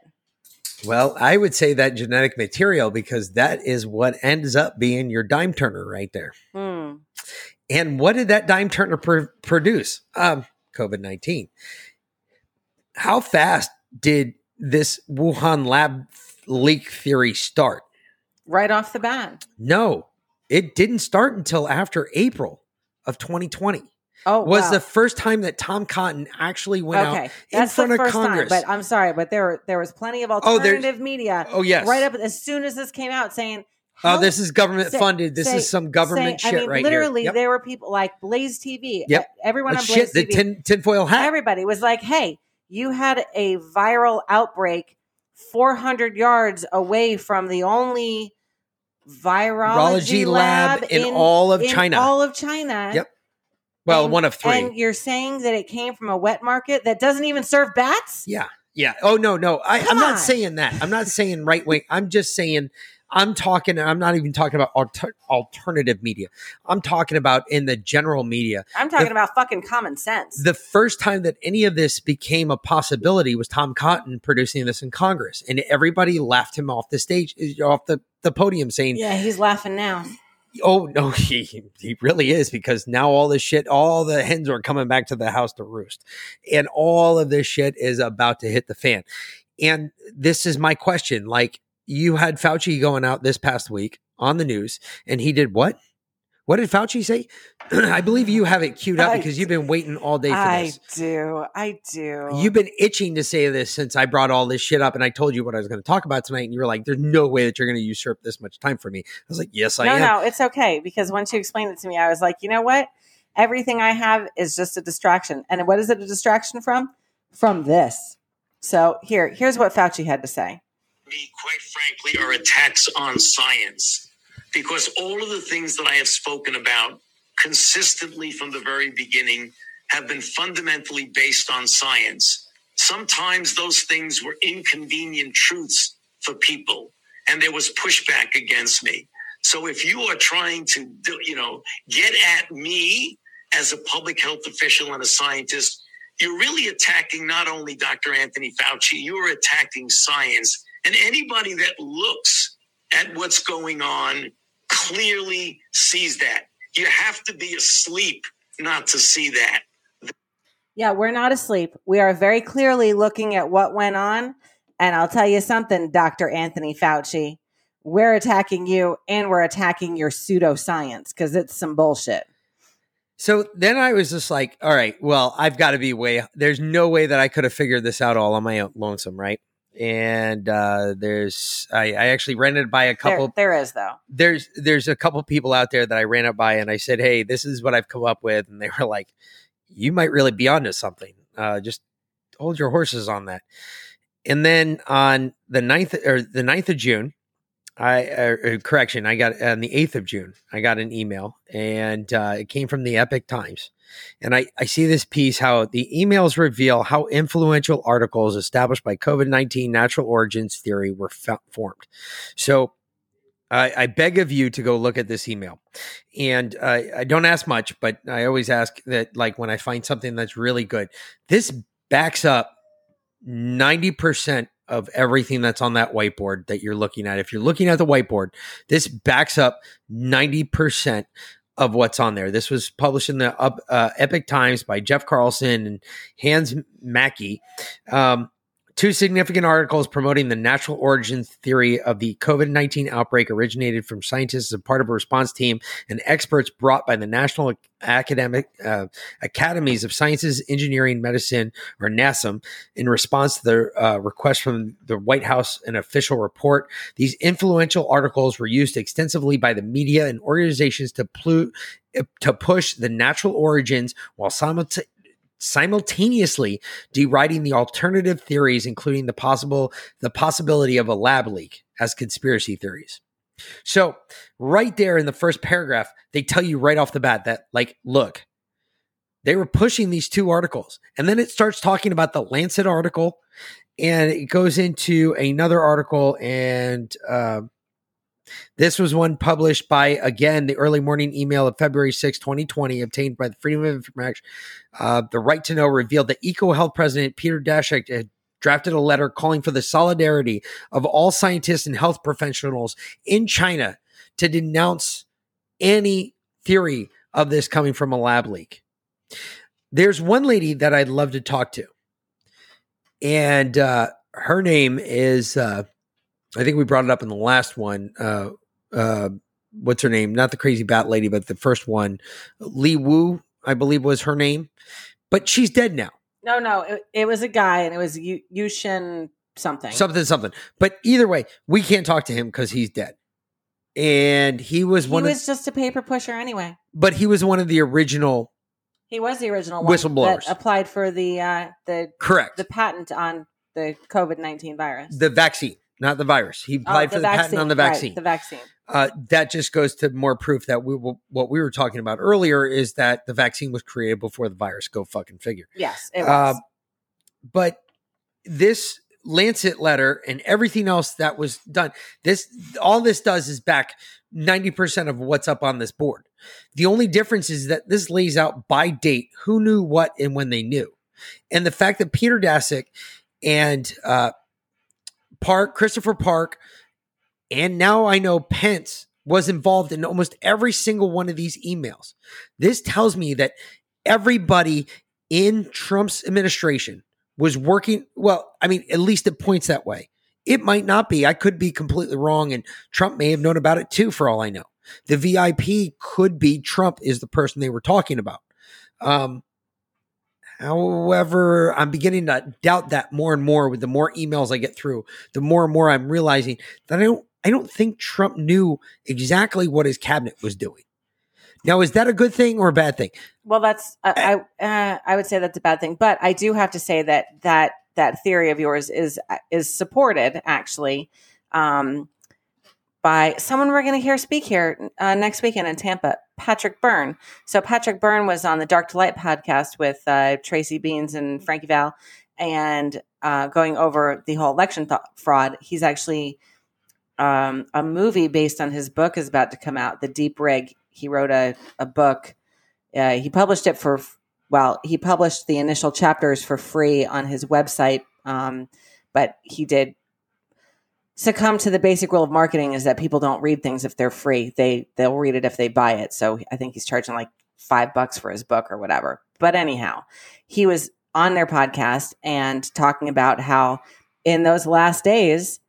Well, I would say that genetic material because that is what ends up being your dime turner right there. Hmm. And what did that dime turner pr- produce? Um, COVID 19. How fast did this Wuhan lab leak theory start? Right off the bat. No, it didn't start until after April of 2020. Oh, was wow. the first time that Tom Cotton actually went okay. out in That's front the of Congress. time. But I'm sorry, but there there was plenty of Oh, alternative media oh yes. right up as soon as this came out saying, Oh, "How this is government say- funded. This say- is some government say- shit I mean, right literally, here. Yep. there were people like Blaze TV. Yep. Everyone on Blaze the TV. tin, tinfoil hat. everybody was like, "Hey, you had a viral outbreak 400 yards away from the only virology lab lab in all of in China. All of China. Yep. Well, And- one of three. And you're saying that it came from a wet market that doesn't even serve bats? Yeah. Yeah. Oh no, no. I, I'm Come not saying that. I'm not saying right wing. I'm just saying I'm talking. I'm not even talking about alter, alternative media. I'm talking about in the general media. I'm talking The- about fucking common sense. The first time that any of this became a possibility was Tom Cotton producing this in Congress, and everybody laughed him off the stage, eh, off the, the podium, saying, yeah, he's laughing now. "Oh no, he he really is," because now all this shit, all the hens are coming back to the house to roost, and all of this shit is about to hit the fan. And this is my question: like you had Fauci going out this past week on the news, and he did what? What did Fauci say? I believe you have it queued up I- because you've been waiting all day for I this. I do. I do. You've been itching to say this since I brought all this shit up and I told you what I was going to talk about tonight. And you were like, there's no way that you're going to usurp this much time for me. I was like, yes, I no, am. no, no, it's okay because once you explained it to me, I was like, you know what? Everything I have is just a distraction. And what is it a distraction from? From this. So here, here's what Fauci had to say. me, quite frankly, are attacks on science. Because all of the things that I have spoken about consistently from the very beginning have been fundamentally based on science. Sometimes those things were inconvenient truths for people, and there was pushback against me. So if you are trying to, you know, get at me as a public health official and a scientist, you're really attacking not only Dr. Anthony Fauci, you're attacking science. And anybody that looks at what's going on clearly sees that. You have to be asleep not to see that. Yeah, we're not asleep. We are very clearly looking at what went on. And I'll tell you something, Dr. Anthony Fauci. We're attacking you and we're attacking your pseudoscience because it's some bullshit. So then I was just like, all right, well, I've got to be way, there's no way that I could have figured this out all on my own lonesome, right? And uh, there's, I, I actually rented by a couple, There, there is, though. there's, there's a couple people out there that I ran it by and I said, hey, this is what I've come up with. And they were like, you might really be onto something. Uh, just hold your horses on that. And then on the 9th or the 9th of June, I uh, correction, I got on the 8th of June, I got an email and uh, it came from the Epoch Times. And I, I see this piece how the emails reveal how influential articles established by COVID 19 natural origins theory were fa- formed. So I, I, beg of you to go look at this email. And uh, I don't ask much, but I always ask that, like, when I find something that's really good, this backs up 90% of everything that's on that whiteboard that you're looking at. If you're looking at the whiteboard, this backs up 90% of what's on there. This was published in the uh, Epoch Times by Jeff Carlson and Hans Mahncke. Um, Two significant articles promoting the natural origins theory of the COVID 19 outbreak originated from scientists as part of a response team and experts brought by the National Academic uh, Academies of Sciences, Engineering, Medicine, or NASM, in response to the uh, request from the White House, an official report. These influential articles were used extensively by the media and organizations to, plu- to push the natural origins while simultaneously simultaneously deriding the alternative theories, including the possible the possibility of a lab leak as conspiracy theories. So, right there in the first paragraph, they tell you right off the bat that, like, look, they were pushing these two articles. And then it starts talking about the Lancet article and it goes into another article and uh, this was one published by, again, the early morning email of February 6, 2020, obtained by the Freedom of Information. Uh, the Right to Know revealed that EcoHealth President Peter Daszak had drafted a letter calling for the solidarity of all scientists and health professionals in China to denounce any theory of this coming from a lab leak. There's one lady that I'd love to talk to, and uh, her name is uh, I think we brought it up in the last one. Uh, uh, what's her name? Not the crazy bat lady, but the first one, Li Wu, I believe was her name. But she's dead now. No, no, it, it was a guy, and it was Yu, Yushin something, something, something. But either way, we can't talk to him because he's dead. And he was he one. He was of, just a paper pusher anyway. But he was one of the original. He was the original whistleblowers applied for the uh, the correct the patent on the COVID nineteen virus, the vaccine not the virus. He applied oh, for the vaccine. patent on the vaccine. Right, the vaccine. Uh, that just goes to more proof that we what we were talking about earlier is that the vaccine was created before the virus. Go fucking figure. Yes, it was. Uh, but this Lancet letter and everything else that was done, this all this does is back ninety percent of what's up on this board. The only difference is that this lays out by date who knew what and when they knew, and the fact that Peter Daszak and uh, Park, Christopher Park, and now I know Pence was involved in almost every single one of these emails. This tells me that everybody in Trump's administration was working. Well, I mean, at least it points that way. It might not be. I could be completely wrong, and Trump may have known about it too, for all I know. The VIP could be Trump is the person they were talking about. Um, However, I'm beginning to doubt that more and more with the more emails I get through, the more and more I'm realizing that I don't I don't think Trump knew exactly what his cabinet was doing. Now, is that a good thing or a bad thing? Well, that's uh, I uh, I would say that's a bad thing, but I do have to say that that that theory of yours is is supported actually um, by someone we're going to hear speak here uh, next weekend in Tampa, Patrick Byrne. So Patrick Byrne was on the Dark to Light podcast with uh, Tracy Beanz and Frankie Val, and uh, going over the whole election th- fraud. He's actually um, a movie based on his book is about to come out. The Deep Rig. He wrote a a book. Uh, he published it for well, he published the initial chapters for free on his website, um, but he did succumb to the basic rule of marketing is that people don't read things if they're free. They they'll read it if they buy it. So I think he's charging like five bucks for his book or whatever. But anyhow, he was on their podcast and talking about how in those last days,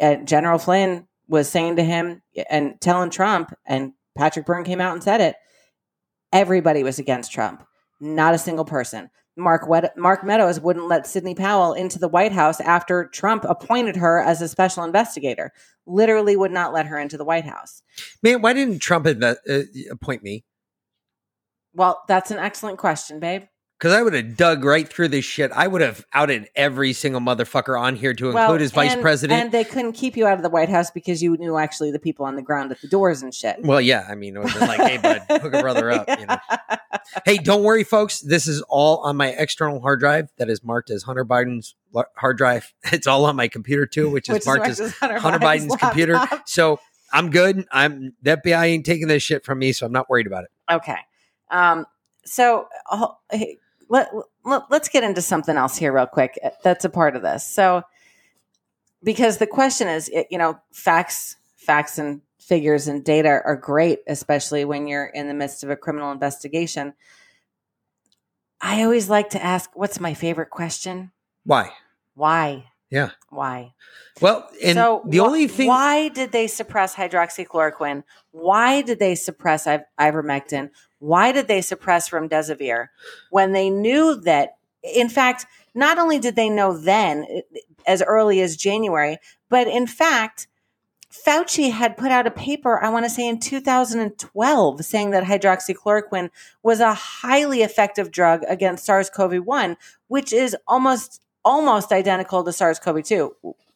uh, General Flynn was saying to him and telling Trump, and Patrick Byrne came out and said it. Everybody was against Trump, not a single person. Mark Mark Meadows wouldn't let Sidney Powell into the White House after Trump appointed her as a special investigator. Literally would not let her into the White House. Man, why didn't Trump uh, appoint me? Well, that's an excellent question, babe. Because I would have dug right through this shit. I would have outed every single motherfucker on here to Well, include his vice and- president. And they couldn't keep you out of the White House because you knew actually the people on the ground at the doors and shit. well, yeah, I mean, it been like, hey, bud, hook a brother up. You know? Hey, don't worry, folks. This is all on my external hard drive that is marked as Hunter Biden's hard drive. It's all on my computer too, which is Which is marked as Hunter, Hunter Biden's computer. So I'm good. I'm the FBI ain't taking this shit from me, so I'm not worried about it. Okay. Um, so uh, hey, let, let, let's get into something else here real quick. uh, That's a part of this. So, because the question is, it, you know, facts, facts and figures and data are great, especially when you're in the midst of a criminal investigation. I always like to ask, what's my favorite question? Why? Why? Yeah. Why? Well, and so the wh- only thing why did they suppress hydroxychloroquine? Why did they suppress iv- ivermectin? Why did they suppress remdesivir when they knew that? In fact, not only did they know then, as early as January, but in fact, Fauci had put out a paper, I want to say in 2012, saying that hydroxychloroquine was a highly effective drug against SARS-CoV-1, which is almost almost identical to SARS-CoV-2,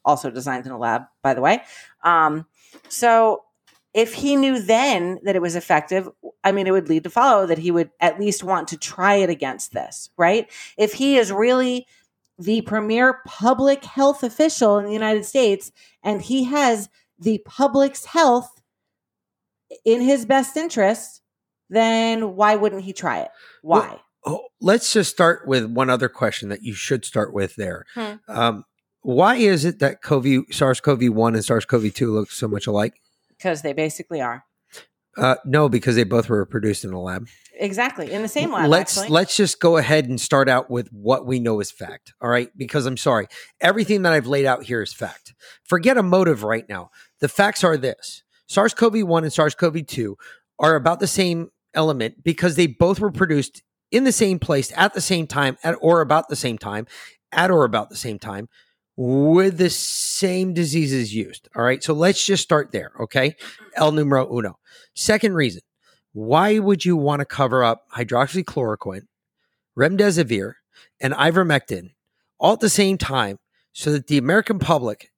also designed in a lab, by the way. Um, so if he knew then that it was effective, I mean, it would lead to follow that he would at least want to try it against this, right? If he is really the premier public health official in the United States and he has the public's health in his best interest, then why wouldn't he try it? Why? oh, let's just start with one other question that you should start with there. Hmm. Um, why is it that COVID, SARS-CoV-1 and SARS-CoV-2 look so much alike? Because they basically are. Uh, no, because they both were produced in a lab. Exactly. In the same lab. let's actually. let's just go ahead and start out with what we know is fact. All right, because I'm sorry, everything that I've laid out here is fact. Forget a motive right now. The facts are this: SARS-CoV-1 and SARS-CoV-2 are about the same element because they both were produced in the same place at the same time at or about the same time at or about the same time with the same diseases used. All right, so let's just start there. Okay, el numero uno. Second reason why would you want to cover up hydroxychloroquine, remdesivir, and ivermectin all at the same time so that the American public,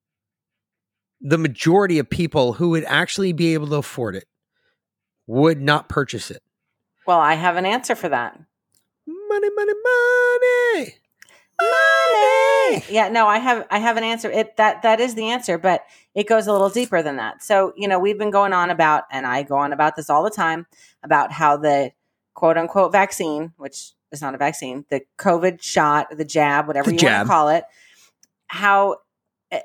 the majority of people who would actually be able to afford it, would not purchase it? well, I have an answer for that. Money, money, money. Money. Yeah, no, I have I have an answer. It that that is the answer, but it goes a little deeper than that. So, you know, we've been going on about and I go on about this all the time about how the quote unquote vaccine, which is not a vaccine, the COVID shot, the jab, whatever The you jab. want to call it, how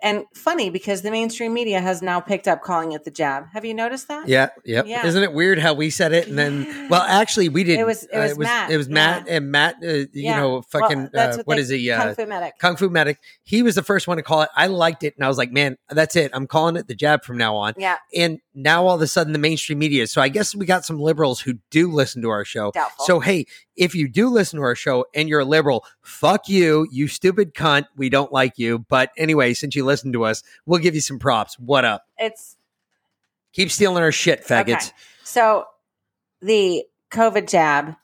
and funny because the mainstream media has now picked up calling it the jab. Have you noticed that? Yeah, yep. Yeah. Isn't it weird how we said it and then? Well, actually, we didn't. It was- it Uh, was Matt, It was Matt yeah. and Matt. Uh, You Yeah. know, Well, fucking. that's uh, what what is he? Uh, Kung Fu medic. Kung Fu Medic. He was the first one to call it. I liked it, and I was like, man, that's it. I'm calling it the jab from now on. Yeah, And now all of a sudden, the mainstream media. So I guess we got some liberals who do listen to our show. doubtful. So hey, if you do listen to our show and you're a liberal, fuck you, you stupid cunt. We don't like you. But anyway, since you listen to us, we'll give you some props. What up? it's Keep stealing our shit, faggots. Okay. So the COVID jab,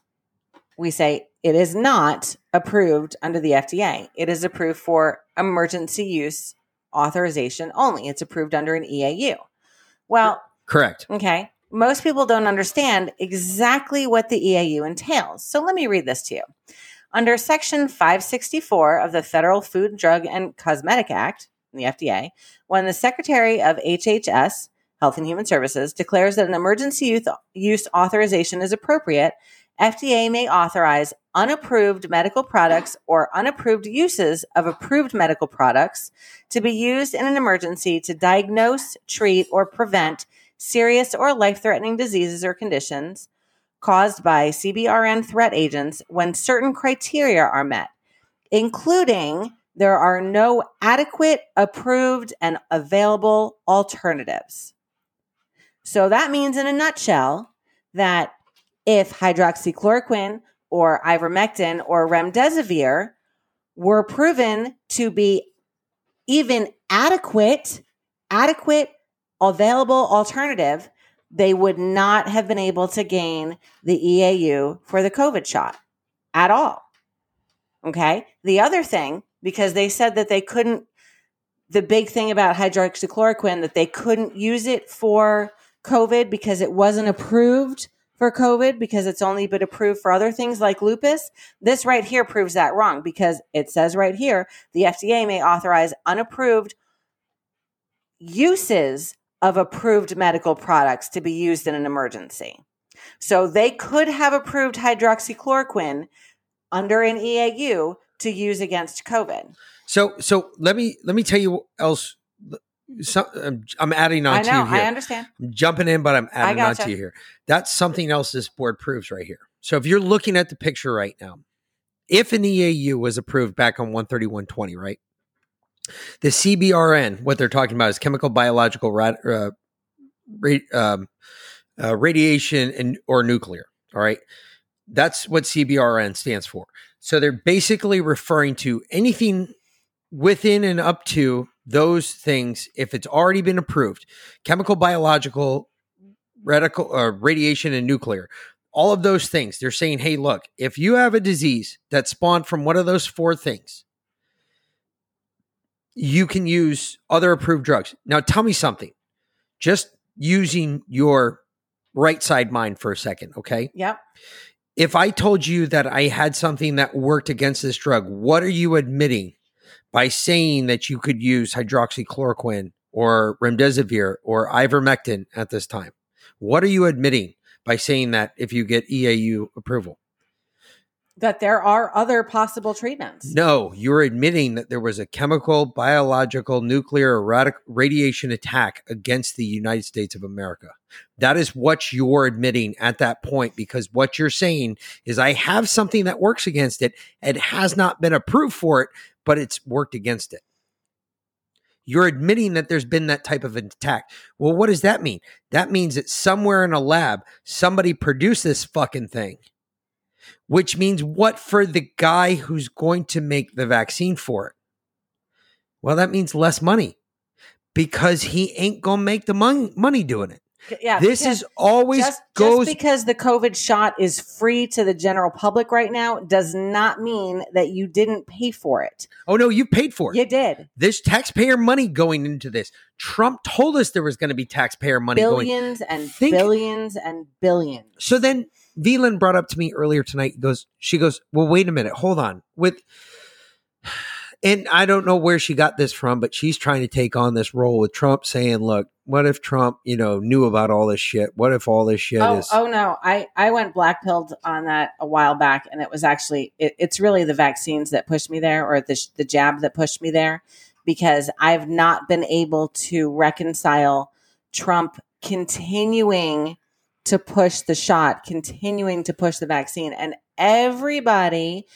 we say it is not approved under the FDA. It is approved for emergency use authorization only. It's approved under an EAU. Well, Correct. okay. Most people don't understand exactly what the EAU entails. So let me read this to you. Under Section 564 of the Federal Food, Drug, and Cosmetic Act, the FDA, when the Secretary of HHS, Health and Human Services, declares that an emergency use, use authorization is appropriate, FDA may authorize unapproved medical products or unapproved uses of approved medical products to be used in an emergency to diagnose, treat, or prevent serious or life threatening diseases or conditions caused by CBRN threat agents when certain criteria are met, including there are no adequate, approved, and available alternatives. So that means, in a nutshell, that if hydroxychloroquine or ivermectin or remdesivir were proven to be even adequate, adequate, available alternative, they would not have been able to gain the EAU for the COVID shot at all. Okay. The other thing, because they said that they couldn't, the big thing about hydroxychloroquine, that they couldn't use it for COVID because it wasn't approved for COVID because it's only been approved for other things like lupus. This right here proves that wrong because it says right here the FDA may authorize unapproved uses of approved medical products to be used in an emergency. So they could have approved hydroxychloroquine under an EAU to use against COVID. So so let me let me tell you else. So, I'm, I'm adding on I to you here. I understand. I'm jumping in, but I'm adding on to you here. That's something else this board proves right here. So if you're looking at the picture right now, if an EAU was approved back on 13120, right? The CBRN, what they're talking about is chemical, biological, rad, uh, ra- um, uh, radiation, and or nuclear. All right, that's what CBRN stands for. So they're basically referring to anything within and up to those things if it's already been approved chemical biological radical uh, radiation and nuclear all of those things they're saying hey look if you have a disease that spawned from one of those four things you can use other approved drugs. Now tell me something. Just using your right side mind for a second okay? Yep. if I told you that I had something that worked against this drug, what are you admitting by saying that you could use hydroxychloroquine or remdesivir or ivermectin at this time? What are you admitting by saying that if you get EAU approval? That there are other possible treatments. No, you're admitting that there was a chemical, biological, nuclear, or radiation attack against the United States of America. That is what you're admitting at that point because what you're saying is, I have something that works against it. It has not been approved for it, but it's worked against it. You're admitting that there's been that type of an attack. Well, what does that mean? That means that somewhere in a lab, somebody produced this fucking thing which means what for the guy who's going to make the vaccine for it? Well, that means less money because he ain't going to make the mon- money doing it. Yeah. this is always just, goes just because the COVID shot is free to the general public right now does not mean that you didn't pay for it. Oh no, you paid for it. You did. There's taxpayer money going into this. Trump told us there was going to be taxpayer money going. Billions and Think- billions and billions. So then Vlynn brought up to me earlier tonight. Goes, she goes, well, wait a minute, hold on. With and I don't know where she got this from, but she's trying to take on this role with Trump, saying, "Look, what if Trump, you know, knew about all this shit? What if all this shit Oh, is?" oh no, I I went black pilled on that a while back, and it was actually it, it's really the vaccines that pushed me there, or the the jab that pushed me there, because I've not been able to reconcile Trump continuing to push the shot, continuing to push the vaccine, and everybody,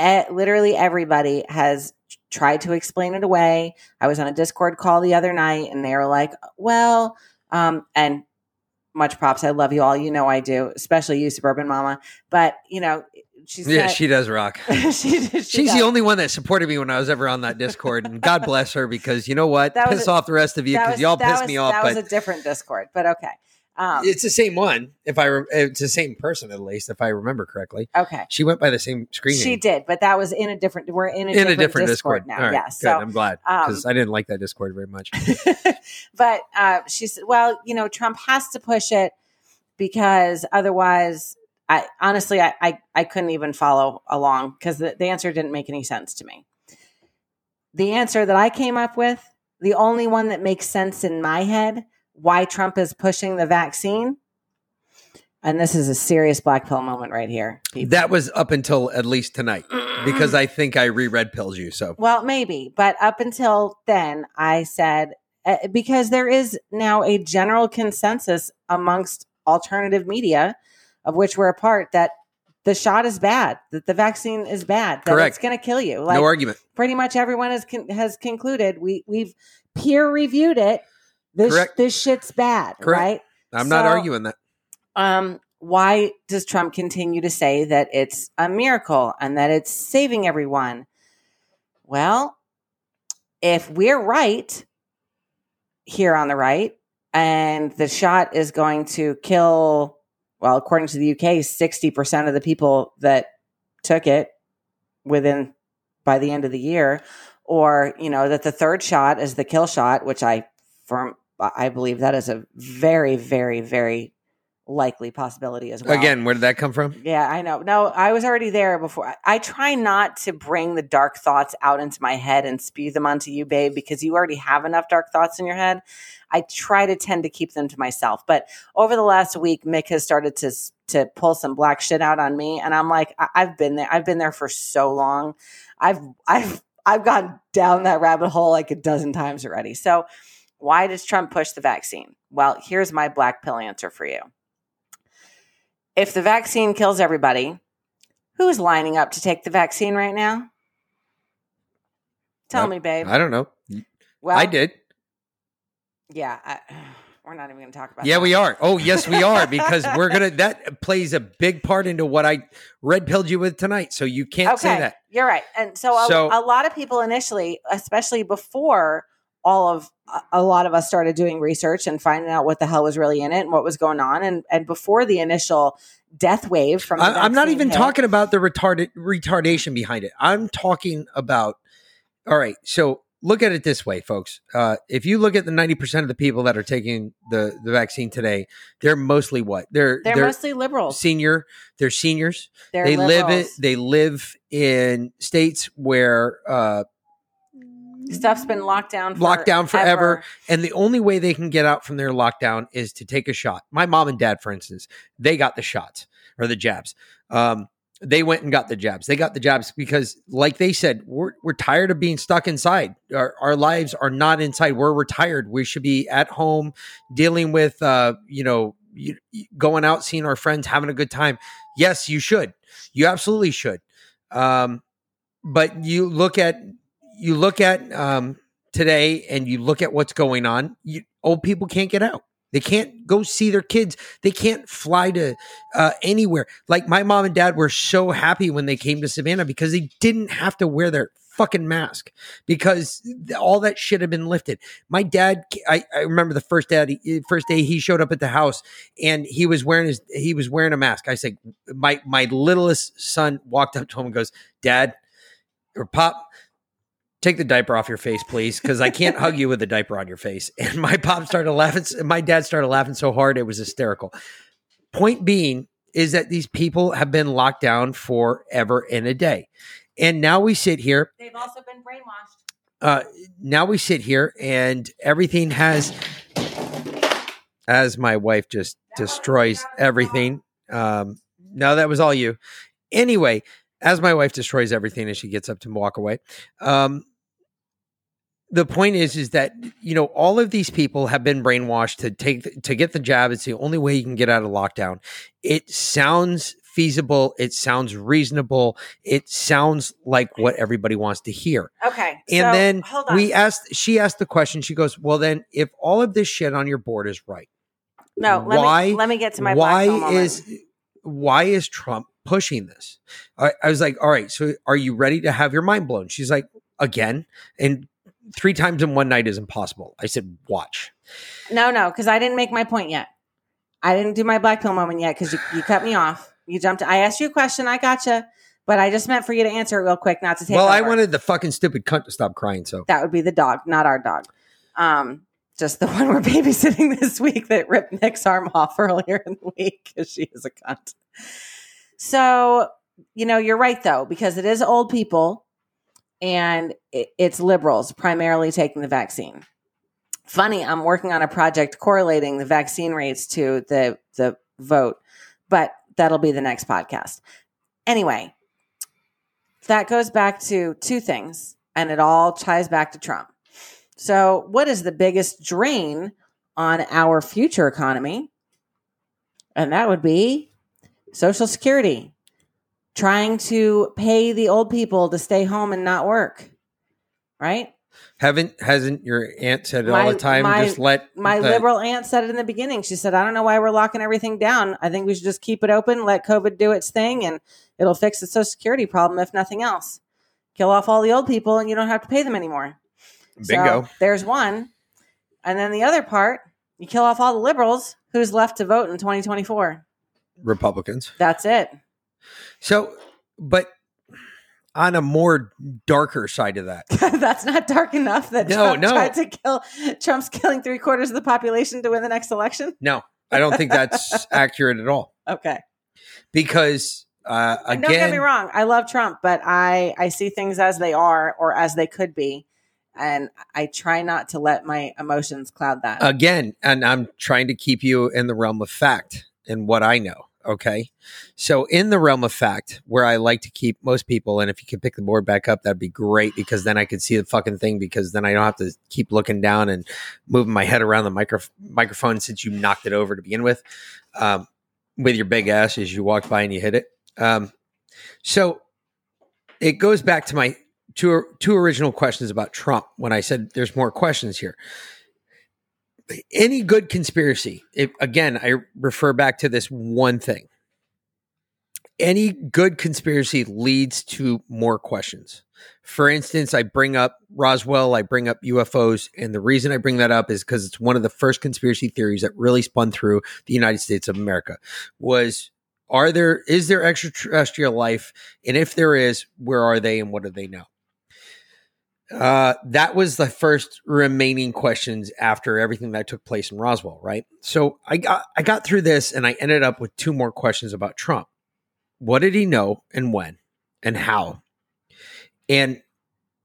literally everybody, has tried to explain it away. I was on a Discord call the other night, and they were like, "Well," um, and much props. I love you all. You know I do, especially you, suburban mama. But you know, she's yeah, not- she does rock. she, she She's does. the only one that supported me when I was ever on that Discord, and God bless her because you know what, That piss a- off the rest of you because y'all that piss was- me off. That But was a different Discord, but okay. Um, it's the same one. If I, re- it's the same person at least, if I remember correctly. okay. She went by the same screen She name. did, but that was in a different. We're in a, in different, a different Discord, Discord, now. Yes, yeah. good. So, I'm glad um, because I didn't like that Discord very much. but uh, she said, "Well, you know, Trump has to push it because otherwise, I honestly, I I, I couldn't even follow along because the, the answer didn't make any sense to me. The answer that I came up with, the only one that makes sense in my head, why Trump is pushing the vaccine." And this is a serious black pill moment right here. people. That was up until at least tonight because I think I reread pills you. So Well, maybe, but up until then, I said uh, because there is now a general consensus amongst alternative media, of which we're a part, that the shot is bad, that the vaccine is bad, that Correct. it's going to kill you. Like no argument. pretty much everyone has con- has concluded. We we've peer reviewed it. This Correct. this shit's bad, Correct. right? I'm not arguing that. um, why does Trump continue to say that it's a miracle and that it's saving everyone? Well, if we're right here on the right, and the shot is going to kill, well, according to the UK, 60% of the people that took it within by the end of the year, or you know that the third shot is the kill shot, which I firm I believe that is a very very very likely possibility as well. Again, where did that come from? Yeah, I know. No, I was already there before. I, I try not to bring the dark thoughts out into my head and spew them onto you, babe, because you already have enough dark thoughts in your head. I try to tend to keep them to myself. But over the last week, Mic has started to to pull some black shit out on me, and I'm like, I, I've been there. I've been there for so long. I've I've I've gone down that rabbit hole like a dozen times already. So, why does Trump push the vaccine? Well, here's my black pill answer for you if the vaccine kills everybody, who's lining up to take the vaccine right now? Tell me, babe. I don't know. well, I did. Yeah, I, we're not even going to talk about. Yeah, that. we are. Oh, yes, we are because we're gonna. That plays a big part into what I red pilled you with tonight. So you can't say that. You're right. And so, a, So- a lot of people initially, especially before all of a- lot of us started doing research and finding out what the hell was really in it and what was going on, and and before the initial death wave from, the I, I'm not even hit- talking about the retarded retardation behind it. I'm talking about. All right, so look at it this way, folks. Uh, if you look at the 90 percent of the people that are taking the the vaccine today, they're mostly what they're They're, they're mostly liberals. senior. They're seniors. They're they live it. They live in states where uh, Stuff's been locked down. locked down forever. forever. And the only way they can get out from their lockdown is to take a shot. My mom and dad, for instance, they got the shots or the jabs. Um, they went and got the jabs. They got the jabs because, like they said, we're, we're tired of being stuck inside. Our, our lives are not inside. We're retired. We should be at home dealing with, uh, you know, you- going out, seeing our friends, having a good time. Yes, you should. You absolutely should. Um, but you look at you look at um, today and you look at what's going on. You, old people can't get out. They can't go see their kids. They can't fly to uh, anywhere. Like my mom and dad were so happy when they came to Savannah because they didn't have to wear their fucking mask because all that shit had been lifted. My dad, I, I remember the first day, first day he showed up at the house and he was wearing his, he was wearing a mask. I said, my my littlest son walked up to him and goes, "Dad or Pop." Take the diaper off your face, please, because I can't hug you with a diaper on your face. And my pop started laughing. My dad started laughing so hard it was hysterical. Point being is that these people have been locked down forever and a day. And now we sit here They've also been brainwashed. uh, now we sit here and everything has as my wife just destroys everything um no that was all you anyway as my wife destroys everything and she gets up to walk away um the point is is that you know all of these people have been brainwashed to take to get the jab it's the only way you can get out of lockdown it sounds feasible it sounds reasonable it sounds like what everybody wants to hear Okay. and so, then we asked, she asked the question. She goes, "Well, then, if all of this shit on your board is right, no, let why- me let me get to my why black pill moment. is why is Trump pushing this?" I, I was like, "All right, so are you ready to have your mind blown?" She's like, "Again," and three times in one night is impossible. I said, "Watch." no, no, because I didn't make my point yet. I didn't do my black pill moment yet because you, you cut me off. You jumped. I asked you a question. I gotcha, but I just meant for you to answer it real quick, not to take. well, I over. wanted the fucking stupid cunt to stop crying. So that would be the dog, not our dog. Um, just the one we're babysitting this week that ripped Nick's arm off earlier in the week because she is a cunt. So, you know, you're right though, because it is old people and it's liberals primarily taking the vaccine. Funny, I'm working on a project correlating the vaccine rates to the the vote, but that'll be the next podcast. Anyway, that goes back to two things, and it all ties back to Trump. So, what is the biggest drain on our future economy? And that would be Social Security, trying to pay the old people to stay home and not work, right? haven't hasn't your aunt said it all the time? my- just let My the- liberal aunt said it in the beginning. She said, I don't know why we're locking everything down. I think we should just keep it open, let COVID do its thing, and it'll fix the Social Security problem, if nothing else. Kill off all the old people, and you don't have to pay them anymore. bingo. So there's one. And then the other part, you kill off all the liberals. Who's left to vote in 2024? Republicans. That's it. So, but on a more darker side of that. That's not dark enough that No, Trump no. tried to kill Trump's killing three quarters of the population to win the next election. No, I don't think that's accurate at all. Okay. Because uh, And don't get me wrong, I love Trump, but I I see things as they are or as they could be, and I try not to let my emotions cloud that. again, and I'm trying to keep you in the realm of fact and what I know. Okay. So, in the realm of fact, where I like to keep most people, and if you could pick the board back up, that'd be great because then I could see the fucking thing because then I don't have to keep looking down and moving my head around the micro- microphone since you knocked it over to begin with um, with your big ass as you walked by and you hit it. Um, so, it goes back to my two, two original questions about Trump when I said there's more questions here any good conspiracy if, again i refer back to this one thing. Any good conspiracy leads to more questions. For instance i bring up roswell i bring up ufos and the reason i bring that up is because it's one of the first conspiracy theories that really spun through the united states of america was are there is there extraterrestrial life? And if there is where are they and what do they know uh, that was the first remaining questions after everything that took place in Roswell, right? So I got I got through this and I ended up with two more questions about Trump. What did he know and when and how? And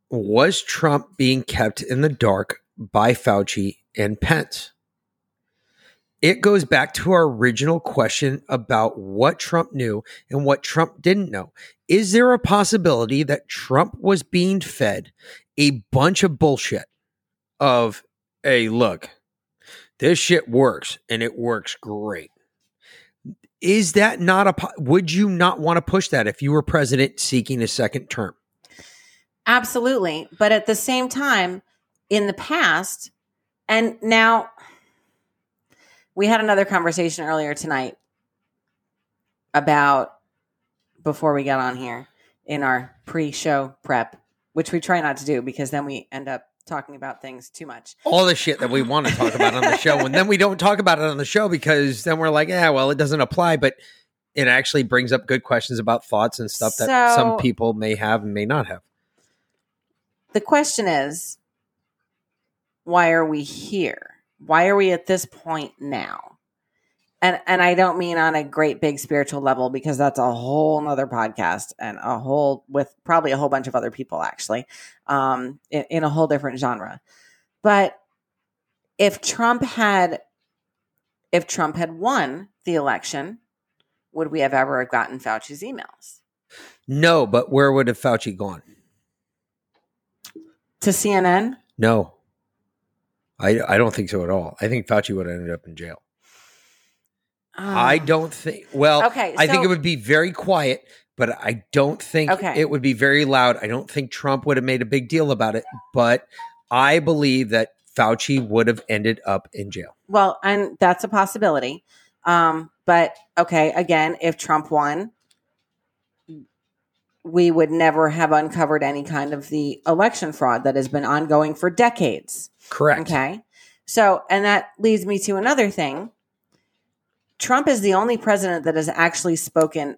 was Trump being kept in the dark by Fauci and Pence? It goes back to our original question about what Trump knew and what Trump didn't know. Is there a possibility that Trump was being fed a bunch of bullshit of, hey, look, this shit works and it works great. Is that not a, would you not want to push that if you were president seeking a second term? Absolutely. But at the same time, in the past, and now we had another conversation earlier tonight about before we got on here in our pre show prep, which we try not to do because then we end up talking about things too much. All the shit that we want to talk about on the show. And then we don't talk about it on the show because then we're like, yeah, well, it doesn't apply. But it actually brings up good questions about thoughts and stuff that some people may have and may not have. The question is why are we here? Why are we at this point now? And and I don't mean on a great big spiritual level because that's a whole nother podcast and a whole with probably a whole bunch of other people actually, um, in, in a whole different genre. But if Trump had if Trump had won the election, would we have ever have gotten Fauci's emails? No, but where would have Fauci gone? To CNN? No. I, I don't think so at all. I think Fauci would have ended up in jail. I Um, don't think. Well, Okay, I think it would be very quiet, but I don't think Okay. it would be very loud. I don't think Trump would have made a big deal about it, but I believe that Fauci would have ended up in jail. Well, and that's a possibility. Um, but okay, again, if Trump won, we would never have uncovered any kind of the election fraud that has been ongoing for decades. Correct. Okay. So, and that leads me to another thing. Trump is the only president that has actually spoken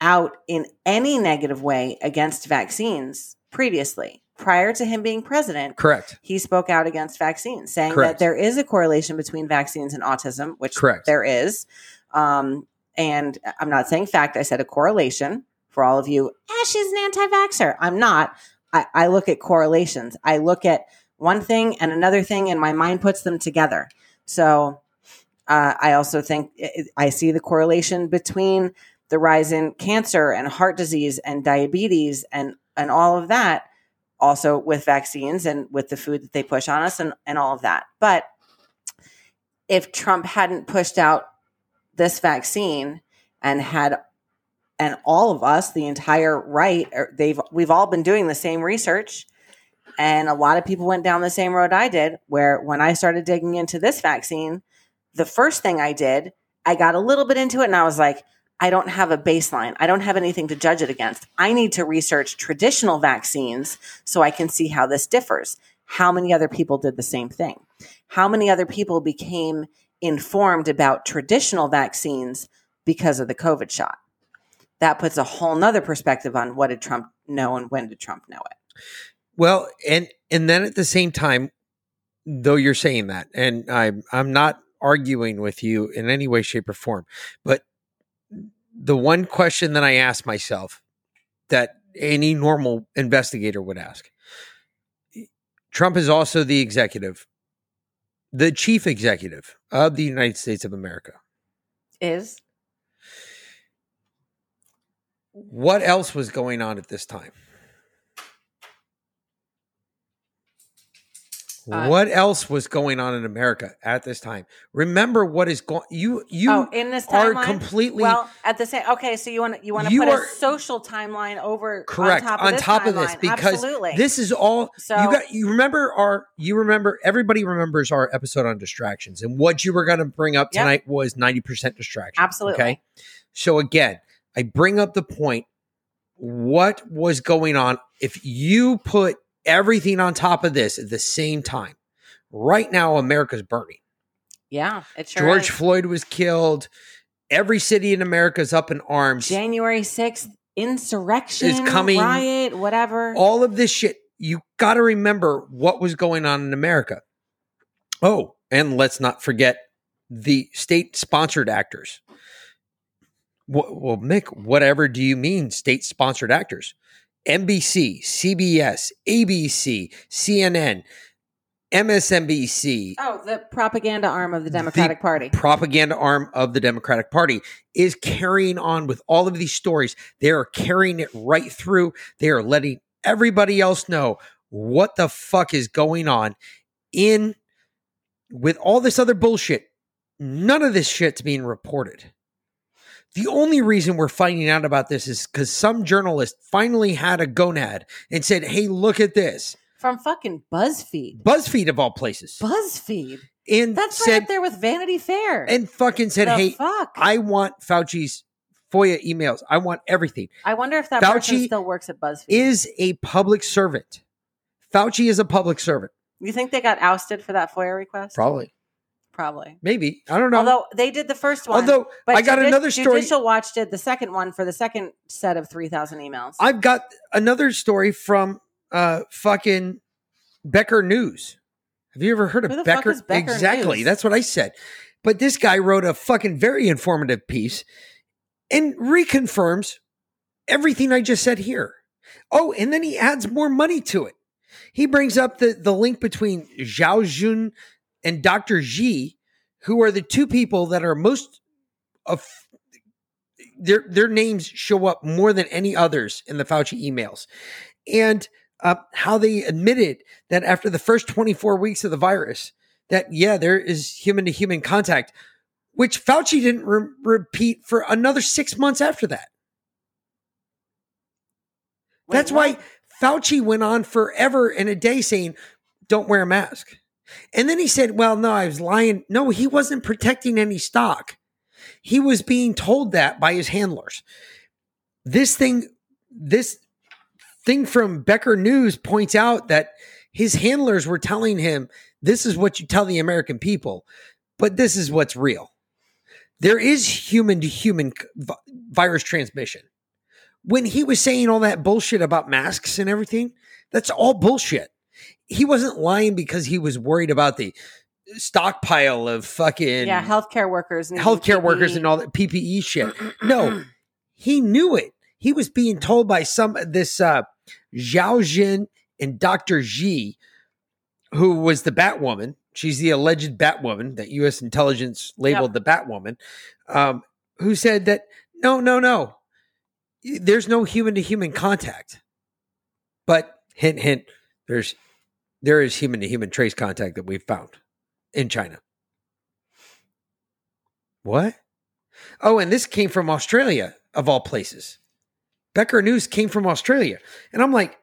out in any negative way against vaccines previously. Prior to him being president, Correct. he spoke out against vaccines, saying Correct. that there is a correlation between vaccines and autism, which Correct. there is. Um, and I'm not saying fact, I said a correlation for all of you. Ah, she's an anti vaxxer. I'm not. I, I look at correlations. I look at one thing and another thing, and my mind puts them together. So uh, I also think I see the correlation between the rise in cancer and heart disease and diabetes and, and all of that also with vaccines and with the food that they push on us and, and all of that. But if Trump hadn't pushed out this vaccine and had and all of us, the entire right, or they've we've all been doing the same research. And a lot of people went down the same road I did, where when I started digging into this vaccine, the first thing I did, I got a little bit into it and I was like, I don't have a baseline. I don't have anything to judge it against. I need to research traditional vaccines so I can see how this differs. How many other people did the same thing? How many other people became informed about traditional vaccines because of the COVID shot? That puts a whole nother perspective on what did Trump know and when did Trump know it? Well, and and then at the same time, though you're saying that, and I'm I'm not arguing with you in any way, shape, or form, but the one question that I ask myself that any normal investigator would ask. Trump is also the executive, the chief executive of the United States of America. Is What else was going on at this time? Uh, what else was going on in America at this time? Remember what is going you you oh in this timeline, are completely well at the same okay so you want you want to put are- a social timeline over correct on top of this, timeline. because Absolutely. this is all so you got you remember our you remember everybody remembers our episode on distractions and what you were going to bring up Yep. tonight was 90% distraction Absolutely. okay so again i bring up the point what was going on? If you put everything on top of this at the same time right now america's burning. Yeah it sure george is. floyd was killed. Every city in america is up in arms. January 6th insurrection Is coming- riot whatever. All of this shit. You got to remember what was going on in america. Oh and let's not forget the state sponsored actors well Mic whatever do you mean state sponsored actors nbc cbs abc cnn msnbc oh the propaganda arm of the Democratic Party propaganda arm of the Democratic Party is carrying on with all of these stories. They are carrying it right through. They are letting everybody else know what the fuck is going on in with all this other bullshit. None of this shit's being reported. The only reason we're finding out about this is because some journalist finally had a gonad and said, Hey, look at this. from fucking BuzzFeed BuzzFeed of all places. BuzzFeed and that's said right up there with Vanity Fair and fucking said, the Hey, fuck I want Fauci's FOIA emails. I want everything. I wonder if that Fauci person still works at BuzzFeed Is a public servant. Fauci is a public servant. you think they got ousted for that FOIA request Probably. Probably Maybe. I don't know. although they did the first one Although But I got Judi- another story. Judicial Watch did the second one for the second set of 3,000 emails. I've got another story from uh fucking Becker News. Have you ever heard of Who the fuck Becker? Becker exactly. News? That's what I said. But this guy wrote a fucking very informative piece and reconfirms everything I just said here. Oh, and then he adds more money to it. He brings up the, the link between Zhao Jun and Dr. Xi, who are the two people that are most of their their names show up more than any others in the Fauci emails. And uh, how they admitted that after the first 24 weeks of the virus, that yeah, there is human to human contact, which Fauci didn't re- repeat for another six months after that. Wait, That's what? why Fauci went on forever and a day saying, don't wear a mask. And then he said, well, no, I was lying. No, he wasn't protecting any stock. He was being told that by his handlers. This thing, this thing from Becker News points out that his handlers were telling him, this is what you tell the American people, but this is what's real. There is human to human virus transmission when he was saying all that bullshit about masks and everything, that's all bullshit. He wasn't lying because he was worried about the stockpile of fucking yeah, healthcare workers, and healthcare workers and all that PPE shit. No, he knew it. He was being told by some this uh Zhao Jin and Dr. Xi, who was the Batwoman. She's the alleged Batwoman that U.S. intelligence labeled the Batwoman, um, who said that no, no, no, there's no human to human contact. But hint, hint, there's there is human to human trace contact that we've found in China. What? Oh, and this came from Australia, of all places. Becker News came from Australia. And I'm like,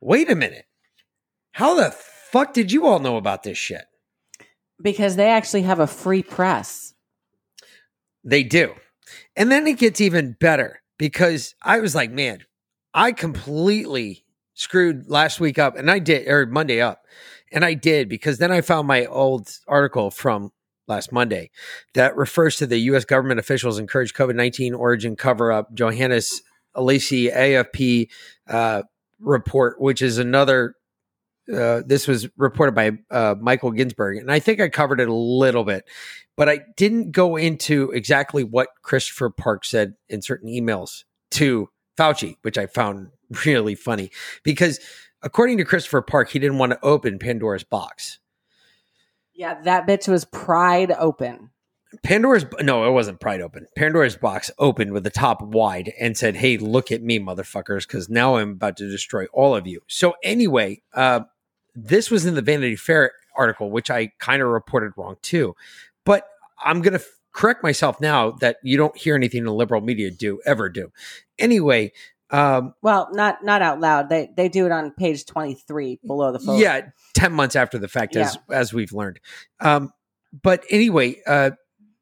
wait a minute. How the fuck did you all know about this shit? because they actually have a free press. They do. And then it gets even better because I was like, man, I completely screwed last week up and I did, or Monday up. And I did because then I found my old article from last Monday that refers to the U.S. government officials encourage COVID 19 origin cover up. Johannes Alicia AFP uh, report, which is another. Uh, this was reported by uh, Michael Ginsberg, and I think I covered it a little bit, but I didn't go into exactly what Christopher Park said in certain emails to Fauci, which I found really funny because according to Christopher Park, he didn't want to open Pandora's box. Yeah, that bitch was pried open. Pandora's no, it wasn't Pride Open. Pandora's box opened with the top wide and said, "Hey, look at me, motherfuckers, because now I'm about to destroy all of you." So anyway, uh, this was in the Vanity Fair article, which I kind of reported wrong too. But I'm gonna correct myself now that you don't hear anything the liberal media do ever do. Anyway, um, Well, not not out loud. They they do it on page twenty three below the photo. yeah, ten months after the fact, as as we've learned. Um, but anyway, uh,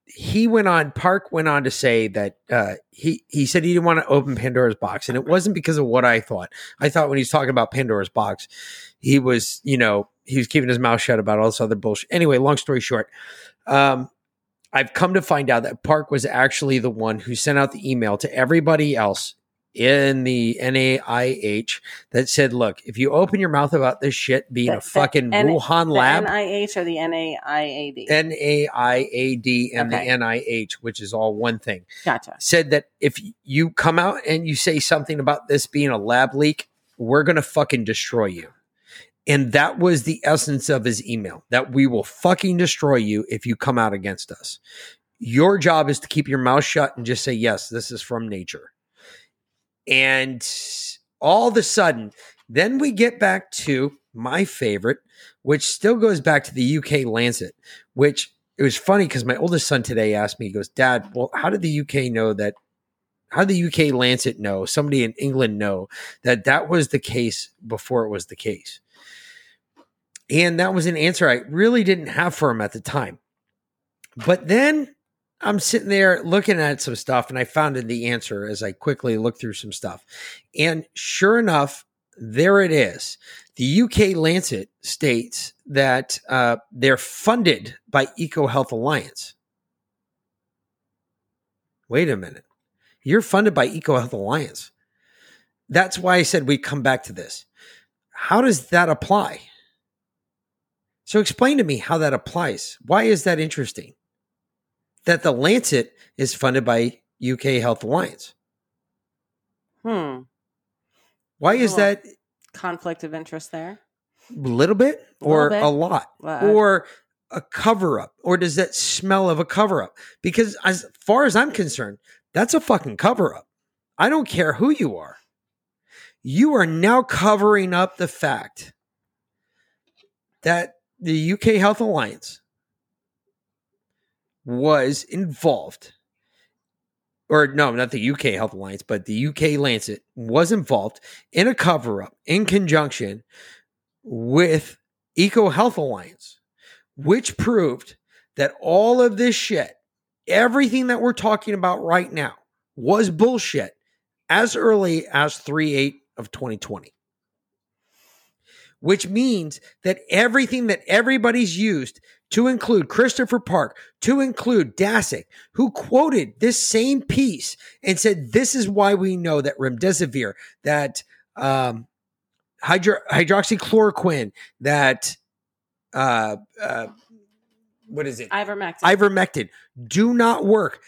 he went on. Park went on to say that uh, he he said he didn't want to open Pandora's box, and it wasn't because of what I thought. I thought when he's talking about Pandora's box, he was you know he was keeping his mouth shut about all this other bullshit. Anyway, long story short, um, I've come to find out that Park was actually the one who sent out the email to everybody else in the NAIH that said, "Look, if you open your mouth about this shit being The- a fucking the N- Wuhan The lab." NIH or the NAIAD. N A I A D and Okay. the N I H, which is all one thing, Gotcha. said that if you come out and you say something about this being a lab leak, we're going to fucking destroy you. And that was the essence of his email that we will fucking destroy you if you come out against us. Your job is to keep your mouth shut and just say, yes, this is from nature. And all of a sudden, then we get back to my favorite, which still goes back to the UK Lancet, which it was funny because my oldest son today asked me, he goes, Dad, well, how did the UK know that? How did the UK Lancet know, somebody in England know that that was the case before it was the case? And that was an answer I really didn't have for him at the time. But then I'm sitting there looking at some stuff and I found the answer as I quickly looked through some stuff. And sure enough, there it is. The UK Lancet states that uh, they're funded by EcoHealth Alliance. Wait a minute. You're funded by EcoHealth Alliance. That's why I said we come back to this. How does that apply? So explain to me how that applies. Why is that interesting? That the Lancet is funded by UK Health Alliance. Hmm. Why is that Conflict of interest there. a little bit or bit. a lot Well, or a cover up or does that smell of a cover up? Because as far as I'm concerned, that's a fucking cover up. I don't care who you are. You are now covering up the fact that the UK Health Alliance was involved or no, not the UK Health Alliance, but the UK Lancet was involved in a cover up in conjunction with Eco Health Alliance, which proved that all of this shit, everything that we're talking about right now, was bullshit as early as 3 8 of 2020. Which means that everything that everybody's used to include Christopher Park, to include Daszak, who quoted this same piece and said, This is why we know that remdesivir, that um, hydro- hydroxychloroquine, that uh, uh, what is it? Ivermectin. Ivermectin do not work.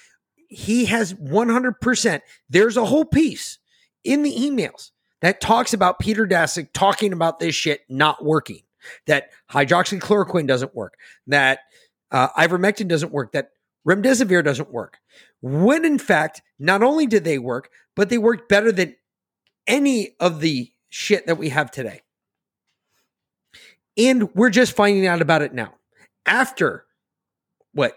He has 100%. There's a whole piece in the emails that talks about Peter Daszak talking about this shit not working, that hydroxychloroquine doesn't work, that uh, ivermectin doesn't work, that remdesivir doesn't work. When in fact, not only did they work, but they worked better than any of the shit that we have today. And we're just finding out about it now. After what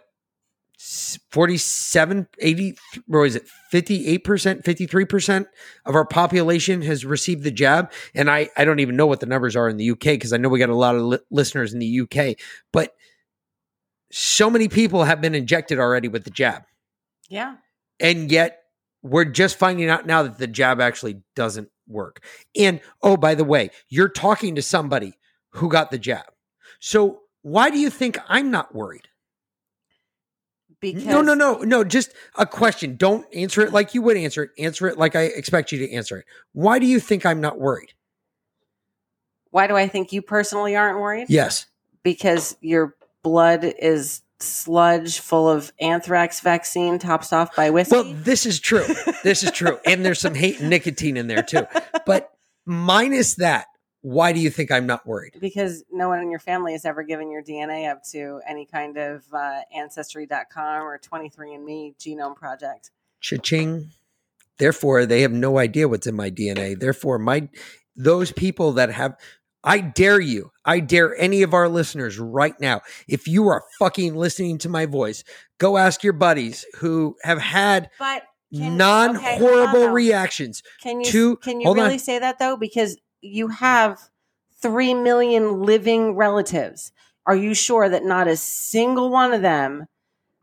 47 80 or is it 58% 53% of our population has received the jab and I I don't even know what the numbers are in the UK because I know we got a lot of li- listeners in the UK but so many people have been injected already with the jab yeah. and yet we're just finding out now that the jab actually doesn't work. And oh, by the way, you're talking to somebody who got the jab. So why do you think I'm not worried? Because no, no, no, no. Just a question. Don't answer it like you would answer it. Answer it like I expect you to answer it. Why do you think I'm not worried? Why do I think you personally aren't worried? Yes. Because your blood is sludge full of anthrax vaccine topped off by whiskey. Well, this is true. This is true. and there's some hate and nicotine in there too. But minus that, why do you think I'm not worried? because no one in your family has ever given your DNA up to any kind of uh, ancestry.com or 23andme genome project. Cha-ching. Therefore, they have no idea what's in my DNA. Therefore, my those people that have I dare you, I dare any of our listeners right now, if you are fucking listening to my voice, go ask your buddies who have had But non okay, horrible though. reactions. can you Two- can you really on. say that though? Because you mm-hmm. have three million living relatives. Are you sure that not a single one of them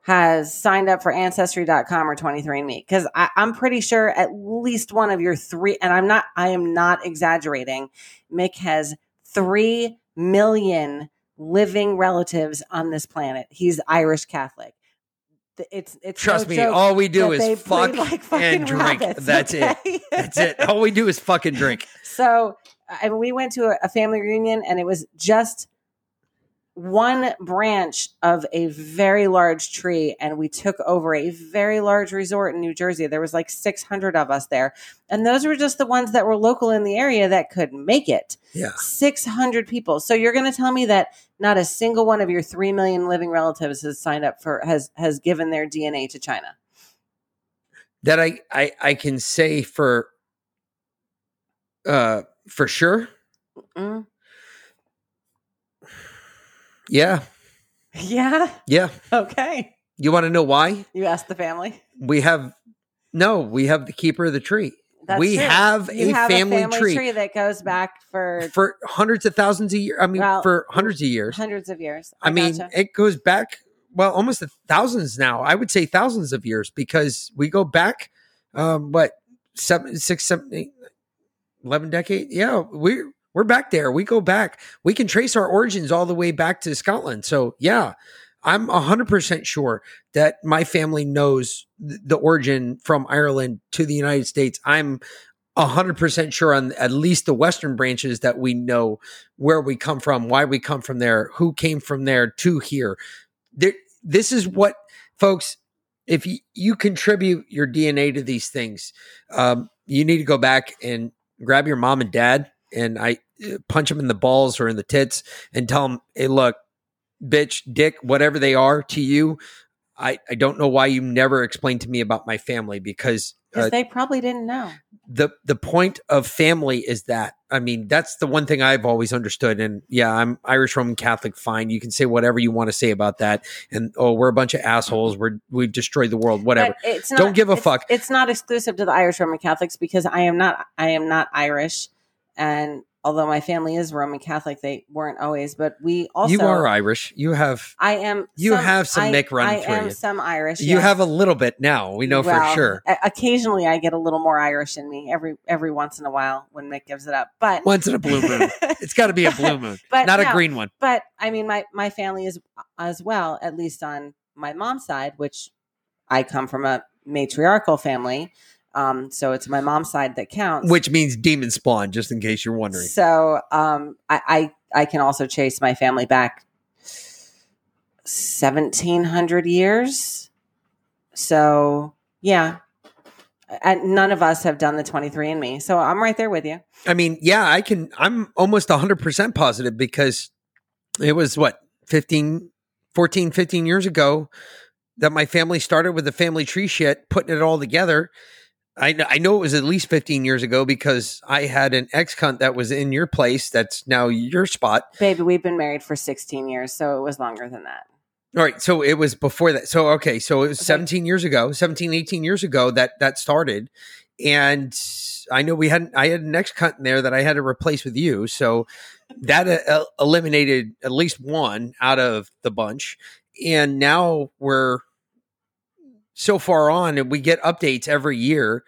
has signed up for ancestry.com or 23andme? Because I'm pretty sure at least one of your three, and I'm not, I am not exaggerating. Mic has three million living relatives on this planet. He's Irish Catholic. It's it's Trust no me, all we do is fuck like and drink. rabbits, That's it. That's it. All we do is fucking drink. So I mean, we went to a, a family reunion, and it was just one branch of a very large tree, and we took over a very large resort in New Jersey. There was like 600 of us there, and those were just the ones that were local in the area that could make it. Yeah. 600 people. So you're going to tell me that not a single one of your 3 million living relatives has signed up for has has given their DNA to China. That I I, I can say for uh for sure. Mm. Yeah. Yeah. Yeah. Okay. You want to know why? You asked the family. We have no, we have the keeper of the tree. That's we true. have a have family, a family tree, tree. that goes back for for hundreds of thousands of years. I mean, Well, for hundreds of years. hundreds of years. I, mean, gotcha. it goes back well, almost a thousands now. I would say thousands of years because we go back, um, what seven, six, seven, eight, eleven decade. Yeah, we're we're back there. We go back. We can trace our origins all the way back to Scotland. So yeah, I'm hundred percent sure that my family knows th- the origin from Ireland to the United States. I'm hundred percent sure on at least the western branches that we know where we come from, why we come from there, who came from there to here. There, this is what, folks. If you, you contribute your DNA to these things, um, you need to go back and grab your mom and dad and I uh, punch them in the balls or in the tits and tell them, "Hey, look, bitch, dick, whatever they are to you." I, I don't know why you never explained to me about my family because uh, they probably didn't know. the the point of family is that I mean that's the one thing I've always understood and yeah I'm Irish Roman Catholic fine you can say whatever you want to say about that and oh we're a bunch of assholes we're we've destroyed the world whatever it's Don't give a it's- fuck. It's not exclusive to the Irish Roman Catholics because I am not. I am not Irish, and although my family is Roman Catholic, they weren't always. But we also. you are Irish you have I am. You have some I, Mic run I through am you. some Irish. you yes. have a little bit now we know Well, for sure Occasionally, I get a little more Irish in me every every once in a while when Mic gives it up. But once in a blue moon it's got to be a blue moon But not a green one but I mean, my my family is as well, at least on my mom's side, which I come from a matriarchal family. Um, so it's my mom's side that counts. which means demon spawn just in case you're wondering so um, I, I I can also chase my family back seventeen hundred years. So yeah, and none of us have done the twenty three and me. So I'm right there with you. I mean, yeah, I can. I'm almost 100% positive because it was what, 15, 14, 15 years ago that my family started with the family tree shit, putting it all together. I, kn- I know it was at least 15 years ago because I had an ex cunt that was in your place that's now your spot. Baby, we've been married for 16 years, so it was longer than that. All right. So it was before that. So, okay. So it was Okay. 17 years ago, 17, 18 years ago that that started. And I know we had, I had an ex cunt in there that I had to replace with you. So that uh, eliminated at least one out of the bunch. And now we're so far on and we get updates every year.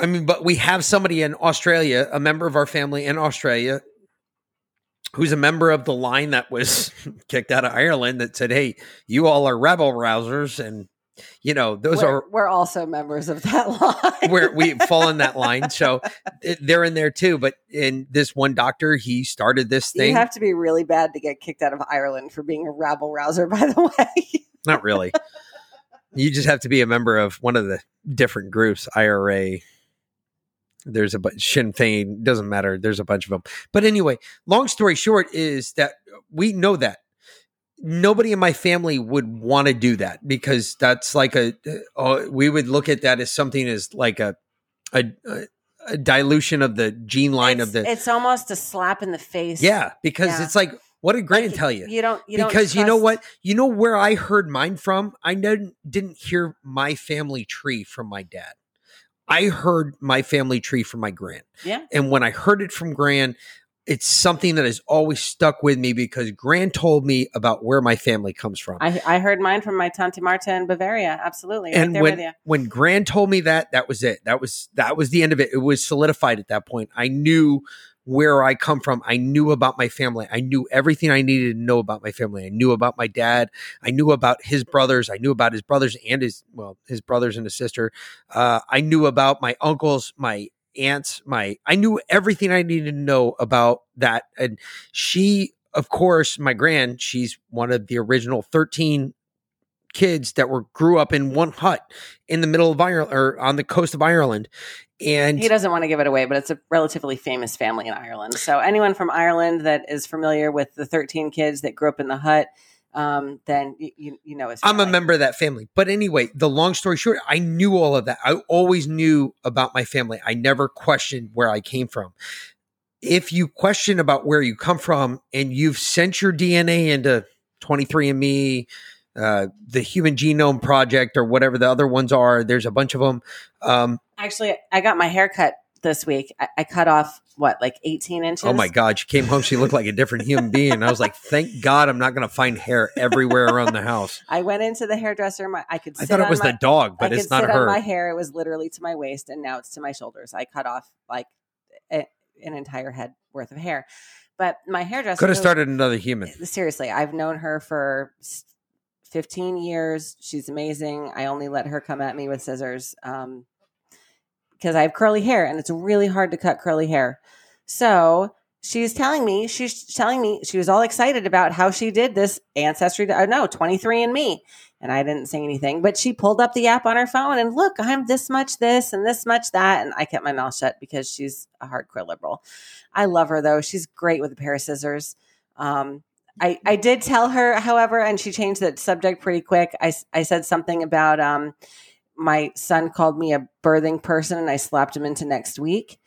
I mean, but we have somebody in Australia, a member of our family in Australia, who's a member of the line that was kicked out of Ireland that said, "Hey, you all are rebel rousers," and you know those we're, are we're also members of that line. where we fall in that line. So they're in there too. But in this one doctor, he started this you thing. have to be really bad to get kicked out of Ireland for being a rabble rouser. By the way, Not really. You just have to be a member of one of the different groups. IRA. There's a bunch. Sinn Fein doesn't matter. There's a bunch of them. But anyway, long story short is that we know that nobody in my family would want to do that because that's like a. Uh, we would look at that as something as like a a, a, a dilution of the gene line it's, of the. it's almost a slap in the face. Yeah, because Yeah. it's like, what did Grant Like, tell you? You don't. You don't because you know what? You know where I heard mine from? I didn't, didn't hear my family tree from my dad. I heard my family tree from my grand. Yeah. And when I heard it from grand, it's something that has always stuck with me because grand told me about where my family comes from. I, I heard mine from my Tante Marta in Bavaria. Absolutely, right and there with when you. when Gran told me that, that was it. That was that was the end of it. It was solidified at that point. I knew where I come from. I knew about my family. I knew everything I needed to know about my family. I knew about my dad. I knew about his brothers. I knew about his brothers and his well, his brothers and his sister. Uh, I knew about my uncles, my aunts, my I knew everything I needed to know about that. And she, of course, my grand, she's one of the original 13 kids that were grew up in one hut in the middle of Ireland or on the coast of Ireland. And He doesn't want to give it away, but it's a relatively famous family in Ireland. So anyone from Ireland that is familiar with the 13 kids that grew up in the hut, um, then you, you, know I'm a member of that family. But anyway, the long story short, I knew all of that. I always knew about my family. I never questioned where I came from. If you question about where you come from and you've sent your DNA into 23andMe, uh, the Human Genome Project, or whatever the other ones are, there's a bunch of them. Um, Actually, I got my hair cut this week. I, I cut off what, like 18 inches? oh my God, she came home, she looked like a different human being. I was like, thank God I'm not going to find hair everywhere around the house. I went into the hairdresser. My, I could. I thought it was my, the dog, but I it's could not sit on her. my hair. It was literally to my waist, and now it's to my shoulders. I cut off like a, an entire head worth of hair. But my hairdresser Could have started another human. seriously, I've known her for 15 years. She's amazing. I only let her come at me with scissors um, because I have curly hair and it's really hard to cut curly hair. So she's telling me, she's telling me, she was all excited about how she did this ancestry. Oh no, 23 and me. And I didn't say anything, but she pulled up the app on her phone and look, I'm this much this and this much that. And I kept my mouth shut because she's a hardcore liberal. I love her though. She's great with a pair of scissors. Um, I, I did tell her, however, and she changed the subject pretty quick. I, I said something about um, my son called me a birthing person and I slapped him into next week.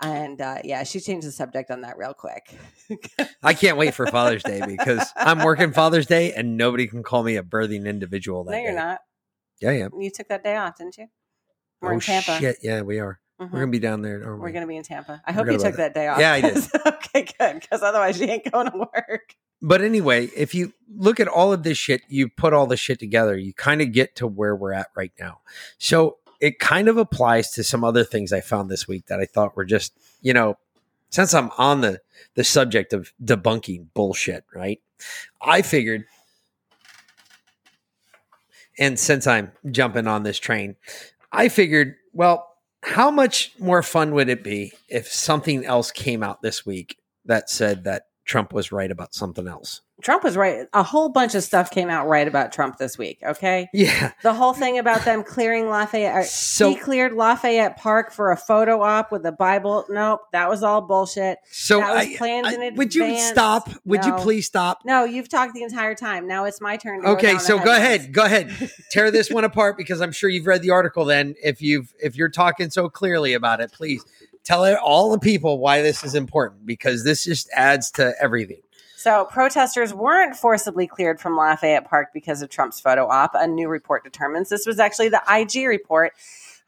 And uh, yeah, she changed the subject on that real quick. I can't wait for Father's Day because I'm working Father's Day and nobody can call me a birthing individual that no, you're day. not. Yeah, yeah. You took that day off, didn't you? We're oh in Tampa. shit! Yeah, we are. Mhm. We're gonna be down there. We're going to be in Tampa. I hope you took about that day off. Yeah, I did. okay, good. Because otherwise, you ain't going to work. But anyway, if you look at all of this shit, you put all this shit together, you kind of get to where we're at right now. So it kind of applies to some other things I found this week that I thought were just, you know, since I'm on the the subject of debunking bullshit, right? I figured and since I'm jumping on this train, I figured, well, how much more fun would it be if something else came out this week that said that Trump was right about something else? Trump was right. A whole bunch of stuff came out right about Trump this week. Okay. Yeah. The whole thing about them clearing Lafayette. So he cleared Lafayette Park for a photo op with a Bible. Nope, that was all bullshit. so that was I, planned I- in would you stop? Would you please stop? No, you've talked the entire time. Now it's my turn. To go Okay, so go ahead. Go ahead. Tear this one apart because I'm sure you've read the article then. If you've if you're talking so clearly about it, please tell all the people why this is important because this just adds to everything. So, protesters weren't forcibly cleared from Lafayette Park because of Trump's photo op. A new report determines this was actually the IG report.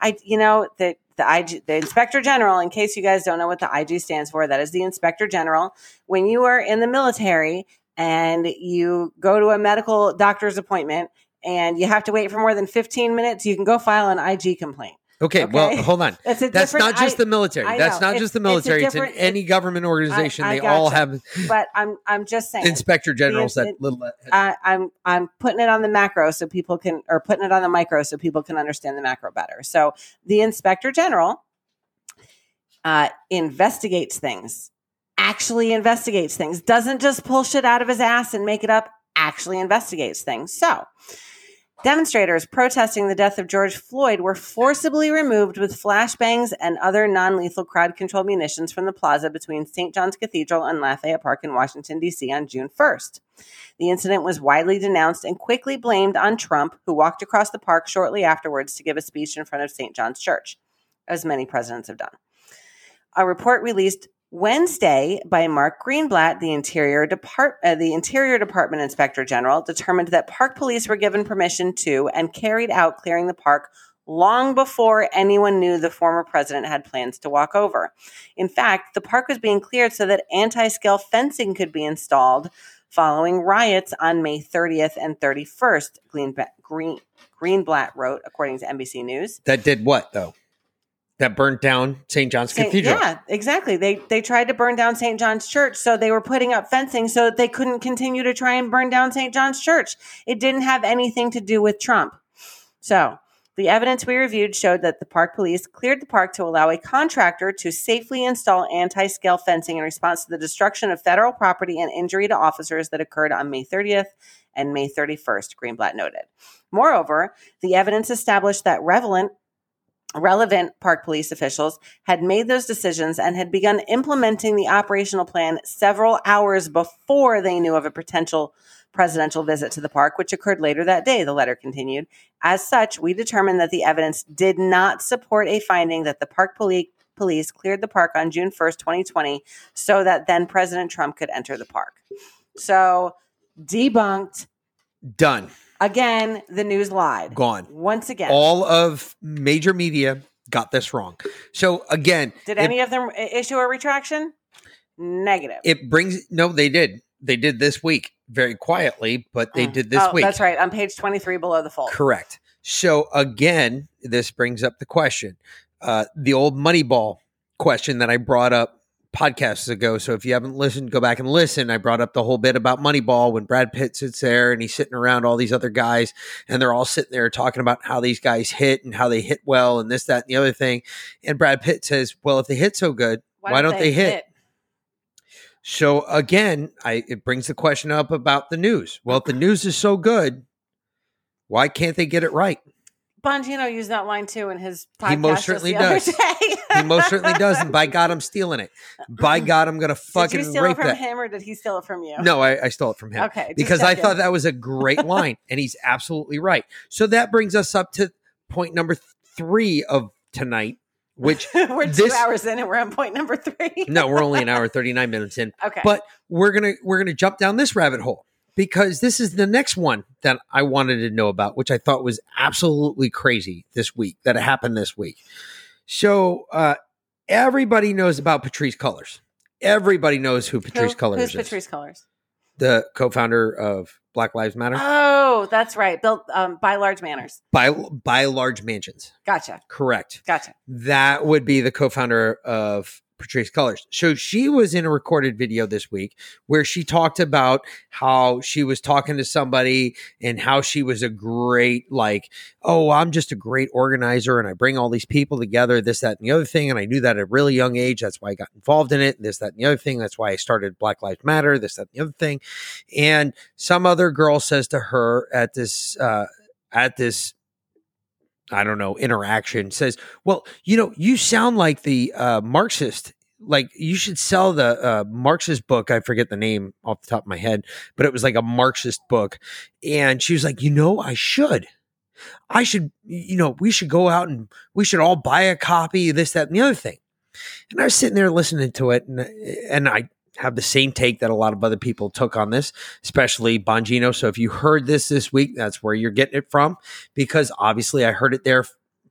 I, you know, the the IG, the Inspector General. In case you guys don't know what the IG stands for, that is the Inspector General. When you are in the military and you go to a medical doctor's appointment and you have to wait for more than 15 minutes, you can go file an IG complaint. Okay, well, hold on. That's a That's not just I- the military. I That's not It's- just the military. It's, in different- any government organization. I they all have But I'm I'm just saying. inspector generals that it- little. I, I'm I'm putting it on the macro so people can, or putting it on the micro so people can understand the macro better. So the inspector general uh, investigates things, actually investigates things, doesn't just pull shit out of his ass and make it up. Actually investigates things. So demonstrators protesting the death of George Floyd were forcibly removed with flashbangs and other non-lethal crowd-controlled munitions from the plaza between St. John's Cathedral and Lafayette Park in Washington D.C. on June 1st. The incident was widely denounced and quickly blamed on Trump, who walked across the park shortly afterwards to give a speech in front of St. John's Church, as many presidents have done. A report released Wednesday by Mark Greenblatt, the Interior, uh, the Interior Department Inspector General, determined that park police were given permission to and carried out clearing the park long before anyone knew the former president had plans to walk over. In fact, the park was being cleared so that anti scale fencing could be installed following riots on May 30th and 31st, Greenblatt, Green, Greenblatt wrote, according to NBC News. That did what though? That burnt down St. John's Saint- Cathedral. Yeah, exactly. They they tried to burn down St. John's Church, so they were putting up fencing so that they couldn't continue to try and burn down St. John's Church. It didn't have anything to do with Trump. So the evidence we reviewed showed that the park police cleared the park to allow a contractor to safely install anti-scale fencing in response to the destruction of federal property and injury to officers that occurred on May 30th and May 31st, Greenblatt noted. Moreover, the evidence established that relevant relevant park police officials had made those decisions and had begun implementing the operational plan several hours before they knew of a potential presidential visit to the park, which occurred later that day, the letter continued. As such, we determined that the evidence did not support a finding that the park police cleared the park on June 1st, 2020, so that then President Trump could enter the park. So, debunked. Done. Again, the news lied. Gone. Once again. All of major media got this wrong. So again, Did it- any of them issue a retraction? Negative. it brings no, they did. They did this week very quietly, but they Mm. did this oh, week. That's right. On page 23 below the fold. Correct. So again, this brings up the question, uh, the old Moneyball question that I brought up podcasts ago. So if you haven't listened, go back and listen. I brought up the whole bit about Moneyball when Brad Pitt sits there and he's sitting around all these other guys, and they're all sitting there talking about how these guys hit and how they hit well and this, that, and the other thing. And Brad Pitt says, "Well, if they hit so good, why, don't they, hit? So again, I it brings the question up about the news. Well, if the news is so good, why can't they get it right? Bongino used that line too in his podcast. He most certainly the other does. day. He most certainly does, and by God, I'm stealing it. By God, I'm gonna Did fucking you steal rape it from that. him or did he steal it from you? No, I, I stole it from him Okay. because I thought that was a great line, and he's absolutely right. So that brings us up to point number three of tonight, which we're two this- hours in and we're on point number three. no, we're only an hour thirty nine minutes in. Okay. But we're gonna we're gonna jump down this rabbit hole because this is the next one that I wanted to know about, which I thought was absolutely crazy this week that happened this week. So uh, everybody knows about Patrice Cullors. Everybody knows who Patrice Who- Cullors Who's is, Patrice Cullors? the co-founder of Black Lives Matter. Oh, that's right. Built um, by Large Manners. by by large mansions. Gotcha. Correct. Gotcha. That would be the co-founder of Patrice Cullors. So she was in a recorded video this week where she talked about how she was talking to somebody and how she was a great, like, oh, I'm just a great organizer and I bring all these people together, this, that, and the other thing. And I knew that at a really young age. That's why I got involved in it. This, that, and the other thing. That's why I started Black Lives Matter, this, that, and the other thing. And some other girl says to her at this, uh, at this I don't know, interaction says, well, you know, you sound like the uh, Marxist. Like you should sell the uh, Marxist book. I forget the name off the top of my head, but it was like a Marxist book. And she was like, you know, I should. I should, you know, we should go out and we should all buy a copy of this, that, and the other thing. And I was sitting there listening to it, and and I have the same take that a lot of other people took on this, especially Bongino. So if you heard this this week, that's where you're getting it from, because obviously I heard it there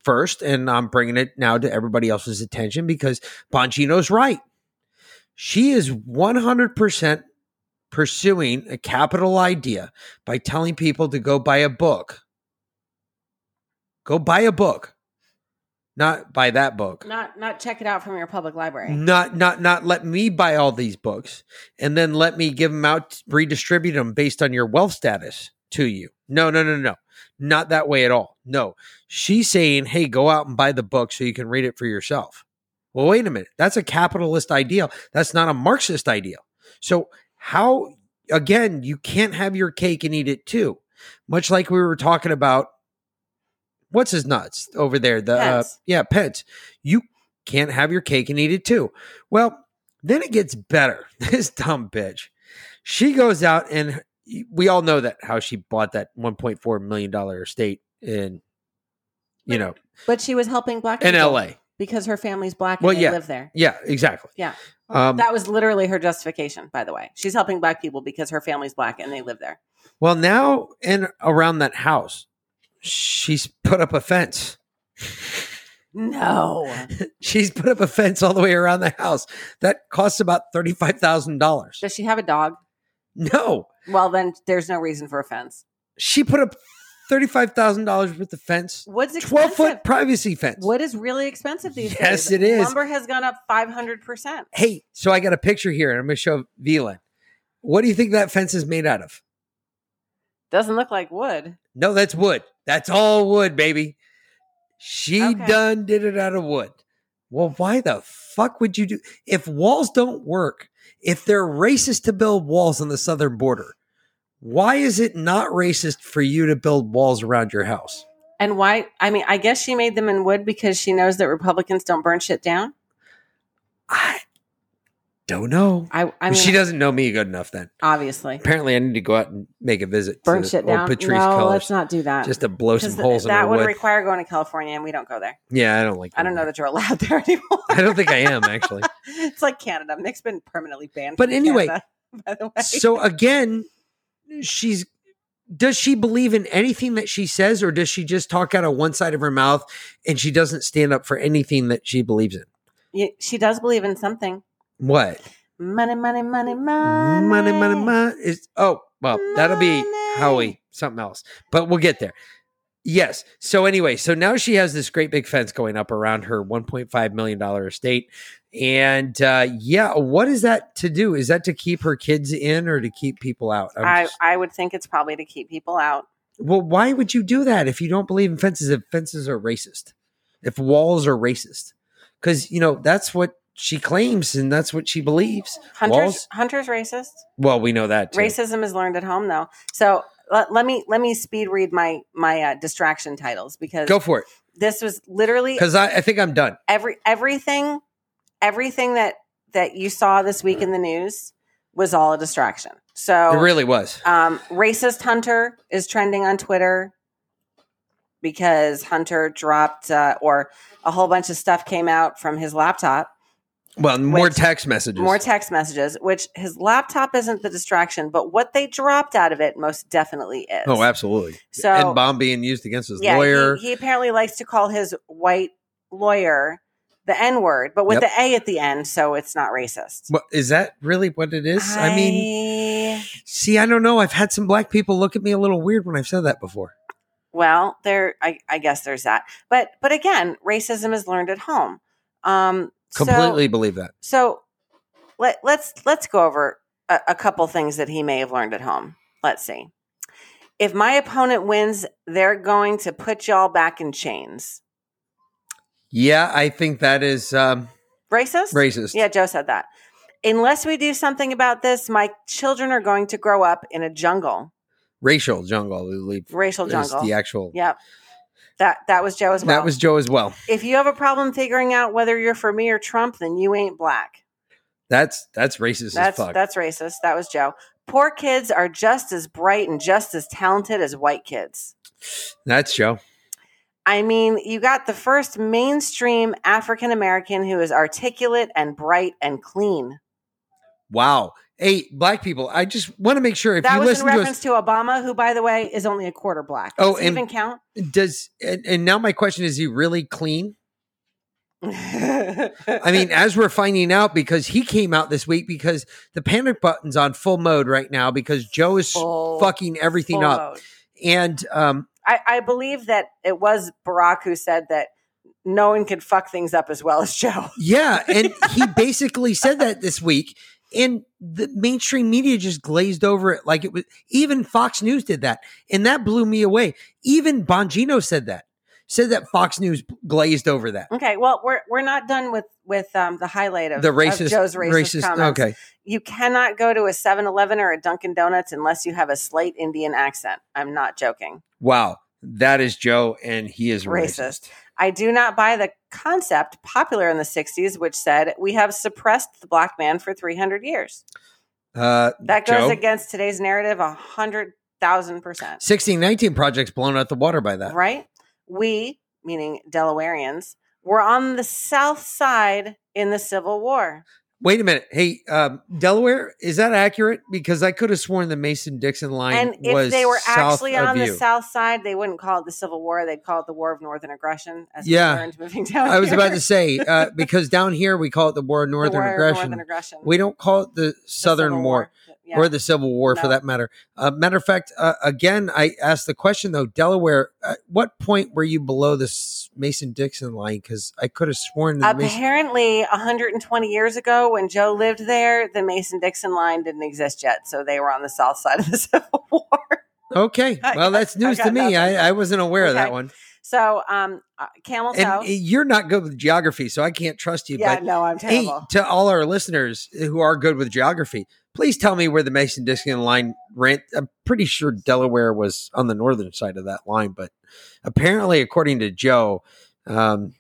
first, and I'm bringing it now to everybody else's attention because Bongino's right. She is 100% pursuing a capital idea by telling people to go buy a book. Go buy a book. Not buy that book. Not not check it out from your public library. Not not not let me buy all these books and then let me give them out, redistribute them based on your wealth status to you. No, no, no, no, not that way at all. No, she's saying, hey, go out and buy the book so you can read it for yourself. Well, wait a minute. That's a capitalist ideal. That's not a Marxist ideal. So how again, you can't have your cake and eat it too. Much like we were talking about what's his nuts over there? The uh, yeah, Pence. You can't have your cake and eat it too. Well, then it gets better. This dumb bitch. She goes out and we all know that how she bought that 1.4 million dollar estate in you know, But she was helping black in LA. because her family's black and Well, they yeah. live there. Yeah, exactly. Yeah. Um, That was literally her justification, by the way. She's helping black people because her family's black and they live there. well, now and around that house, she's put up a fence. No. She's put up a fence all the way around the house. That costs about thirty-five thousand dollars. Does she have a dog? No, Well, then there's no reason for a fence. she put up thirty-five thousand dollars worth of fence. What's Twelve foot privacy fence. What is really expensive these Yes, days? Yes, it is. Lumber has gone up 500%. Hey, so I got a picture here, and I'm going to show Vila. What do you think that fence is made out of? Doesn't look like wood. No, that's wood. That's all wood, baby. She Okay. done did it out of wood. Well, why the fuck would you do if walls don't work? If they're racist to build walls on the southern border, why is it not racist for you to build walls around your house? And why? I mean, I guess she made them in wood because she knows that Republicans don't burn shit down. I don't know. I, I mean, she doesn't know me good enough then. obviously Apparently, I need to go out and make a visit burn shit down. Patrice no, Cullors let's not do that. just to blow some holes in that would wood. require going to California, and we don't go there. yeah, I don't like. I don't know that. you're allowed there anymore. I don't think I am actually. it's like Canada. Nick's been permanently banned. But from anyway, Canada, by the way. so again, she's does she believe in anything that she says, or does she just talk out of one side of her mouth and she doesn't stand up for anything that she believes in? She does believe in something. What Money, money, money, money, money, money, money is? Oh, well, that'll be Money. Howie something else, but we'll get there. Yes. So anyway, so now she has this great big fence going up around her 1.5 million dollar estate, and uh, yeah, what is that to do? Is that to keep her kids in or to keep people out? I, just- I would think it's probably to keep people out. Well, why would you do that if you don't believe in fences? If fences are racist, if walls are racist, because you know that's what she claims and that's what she believes. Hunter's Walls? Hunter's racist. Well, we know that too. Racism is learned at home, though. So let, let me let me speed read my my uh, distraction titles because Go for it, this was literally because I, I think I'm done. every everything everything that that you saw this week in the news was all a distraction. So It really was. um, racist Hunter is trending on Twitter because Hunter dropped uh, or a whole bunch of stuff came out from his laptop, Well, more which- text messages. more text messages, which his laptop isn't the distraction, but what they dropped out of it most definitely is. oh, absolutely. So- and bomb being used against his yeah, lawyer. He, he apparently likes to call his white lawyer the N word, but with Yep. the A at the end, so it's not racist. What, is that really what it is? I mean, mean, see, I don't know. I've had some black people look at me a little weird when I've said that before. well, there, I, I guess there's that, but but again, racism is learned at home. Um, so- Completely believe that. So, let let's let's go over a, a couple things that he may have learned at home. Let's see. If my opponent wins, they're going to put y'all back in chains. Yeah, I think that is um, Racist? racist. Yeah, Joe said that. Unless we do something about this, my children are going to grow up in a jungle, Racial jungle, I believe. racial jungle. the actual. Yep. That that was Joe as well. That was Joe as well. if you have a problem figuring out whether you're for me or Trump, then you ain't black. That's that's racist That's as fuck. that's racist. That was Joe. Poor kids are just as bright and just as talented as white kids. That's Joe. I mean, you got the first mainstream African American who is articulate and bright and clean. Wow. Hey, black people, I just want to make sure if that you was in listen to us, to Obama, who, by the way, is only a quarter black. Oh, Does he and- even count? does and, and now my question is he really clean? I I mean, as we're finding out, because he came out this week because the panic button's on full mode right now because Joe is Full- fucking everything up. mode. And um I, I believe that it was Barack who said that no one could fuck things up as well as Joe. Yeah, and he basically said that this week, and the mainstream media just glazed over it like it was. Even Fox News did that, and that blew me away. Even Bongino said that. Said that Fox News glazed over that. Okay, well, we're we're not done with with um, the highlight of The of racist, Joe's racist, comments. Okay, You cannot go to a 7-Eleven or a Dunkin' Donuts unless you have a slight Indian accent. I'm not joking. wow, that is Joe, and he is Racist. racist. I do not buy the concept popular in the 60s, which said we have suppressed the black man for 300 years. Uh, That goes Joe? against today's narrative a 100,000%. 1619 project's blown out the water by that. Right? We, meaning Delawareans, were on the south side in the Civil War. Wait a minute. Hey, um, Delaware, is that accurate? Because I could have sworn the Mason Dixon line And if was they were actually on the you. south side, they wouldn't call it the Civil War. They'd call it the War of Northern Aggression. As Yeah. moving down I was here. about to say uh, because down here we call it the War of The Northern War Aggression. Northern Aggression. We don't call it the The Southern Civil War, Yeah. Or the Civil War for that matter. Uh, matter of fact, uh, again, I asked the question though, Delaware. At what point were you below this Mason Dixon line? Because I could have sworn that Mason. Apparently, 120 years ago, when Joe lived there, the Mason Dixon line didn't exist yet. So they were on the south side of the Civil War. Okay, well that's news to me. I, I wasn't aware of that one. So, um, uh, camel toe. And you're not good with geography, so I can't trust you. yeah, but no, I'm hey, terrible. to all our listeners who are good with geography, please tell me where the Mason Dixon line ran. I'm pretty sure Delaware was on the northern side of that line, but apparently, according to Joe, um,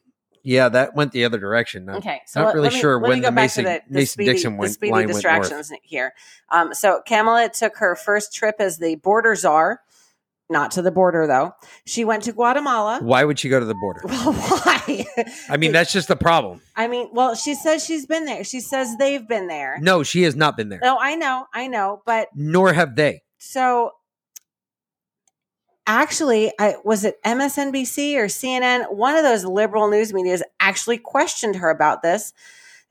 yeah, that went the other direction. I'm Okay, so not let- really let me- sure when the Mason, the, the Mason speedy, Dixon the went, speedy line went north. distractions here. Um, so Kamala took her first trip as the border czar, not to the border though. She went to Guatemala. Why would she go to the border? Well, why? I mean, that's just the problem. I mean, well, she says she's been there. She says they've been there. No, she has not been there, No, I know, I know, but nor have they. so actually i was it msnbc or cnn one of those liberal news medias actually questioned her about this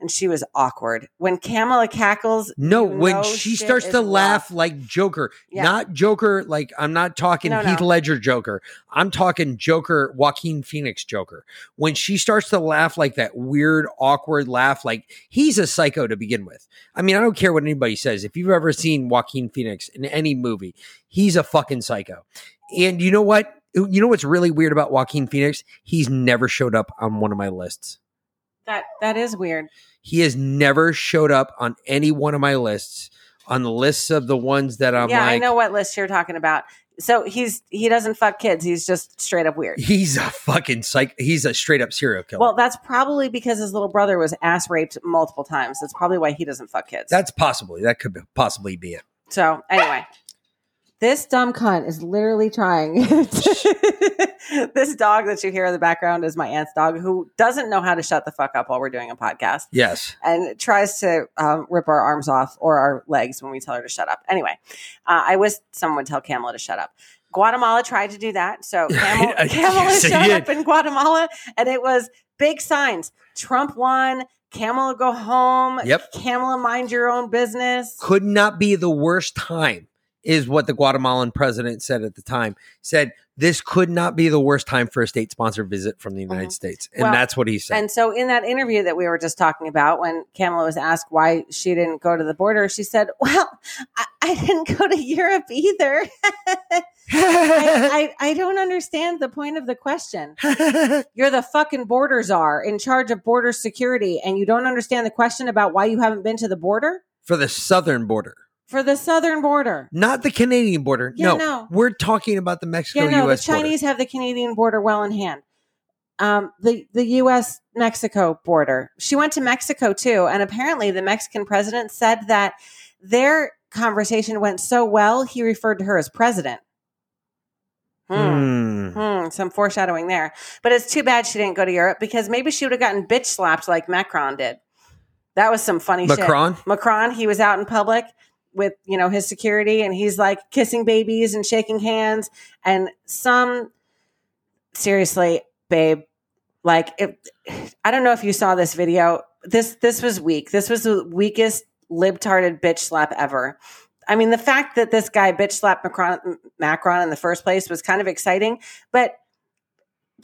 and she was awkward when kamala cackles No, when she starts to laugh rough. like Joker, Yeah. not Joker, like I'm not talking No, Heath no. Ledger Joker. I'm talking Joker, Joaquin Phoenix Joker. When she starts to laugh like that weird, awkward laugh, like he's a psycho to begin with. I mean, I don't care what anybody says. If you've ever seen Joaquin Phoenix in any movie, he's a fucking psycho. And you know what? You know what's really weird about Joaquin Phoenix? He's never showed up on one of my lists. that that is weird He has never showed up on any one of my lists. On the lists of the ones that I'm yeah like, i know what list you're talking about so he's he doesn't fuck kids he's just straight up weird he's a fucking psych. He's a straight up serial killer. well that's probably because his little brother was ass raped multiple times that's probably why he doesn't fuck kids That's possibly that could possibly be it. So anyway, this dumb cunt is literally trying. this dog that you hear in the background is my aunt's dog, who doesn't know how to shut the fuck up while we're doing a podcast, Yes. and tries to um, rip our arms off or our legs when we tell her to shut up. Anyway, uh, I wish someone would tell Kamala to shut up. Guatemala tried to do that, so Camel, I- Kamala yes, showed up in Guatemala, and it was big signs: Trump won. Kamala go home. Yep. Kamala mind your own business. Could not be the worst time, is what the Guatemalan president said at the time. Said this could not be the worst time for a state sponsored visit from the United Mhm. States. And Well, that's what he said. And so, in that interview that we were just talking about, when Kamala was asked why she didn't go to the border, she said, Well, I, I didn't go to Europe either. I, I, I don't understand the point of the question. You're the fucking border czar in charge of border security, and you don't understand the question about why you haven't been to the border? for the southern border, For the southern border. not the Canadian border. Yeah, no, no. we're talking about the Mexico-U.S. Yeah, no, the U.S. border. Chinese have the Canadian border well in hand. Um, the the U.S. Mexico border. She went to Mexico too, and apparently the Mexican president said that their conversation went so well he referred to her as president. Hmm. Hmm. Hmm, some foreshadowing there. But it's too bad she didn't go to Europe because maybe she would have gotten bitch slapped like Macron did. That was some funny shit. Macron. Macron, he was out in public with, you know, his security and he's like kissing babies and shaking hands and some seriously, babe, like if I don't know if you saw this video. This this was weak. This was the weakest libtarded bitch slap ever. I mean, the fact that this guy bitch slapped Macron, Macron in the first place was kind of exciting, but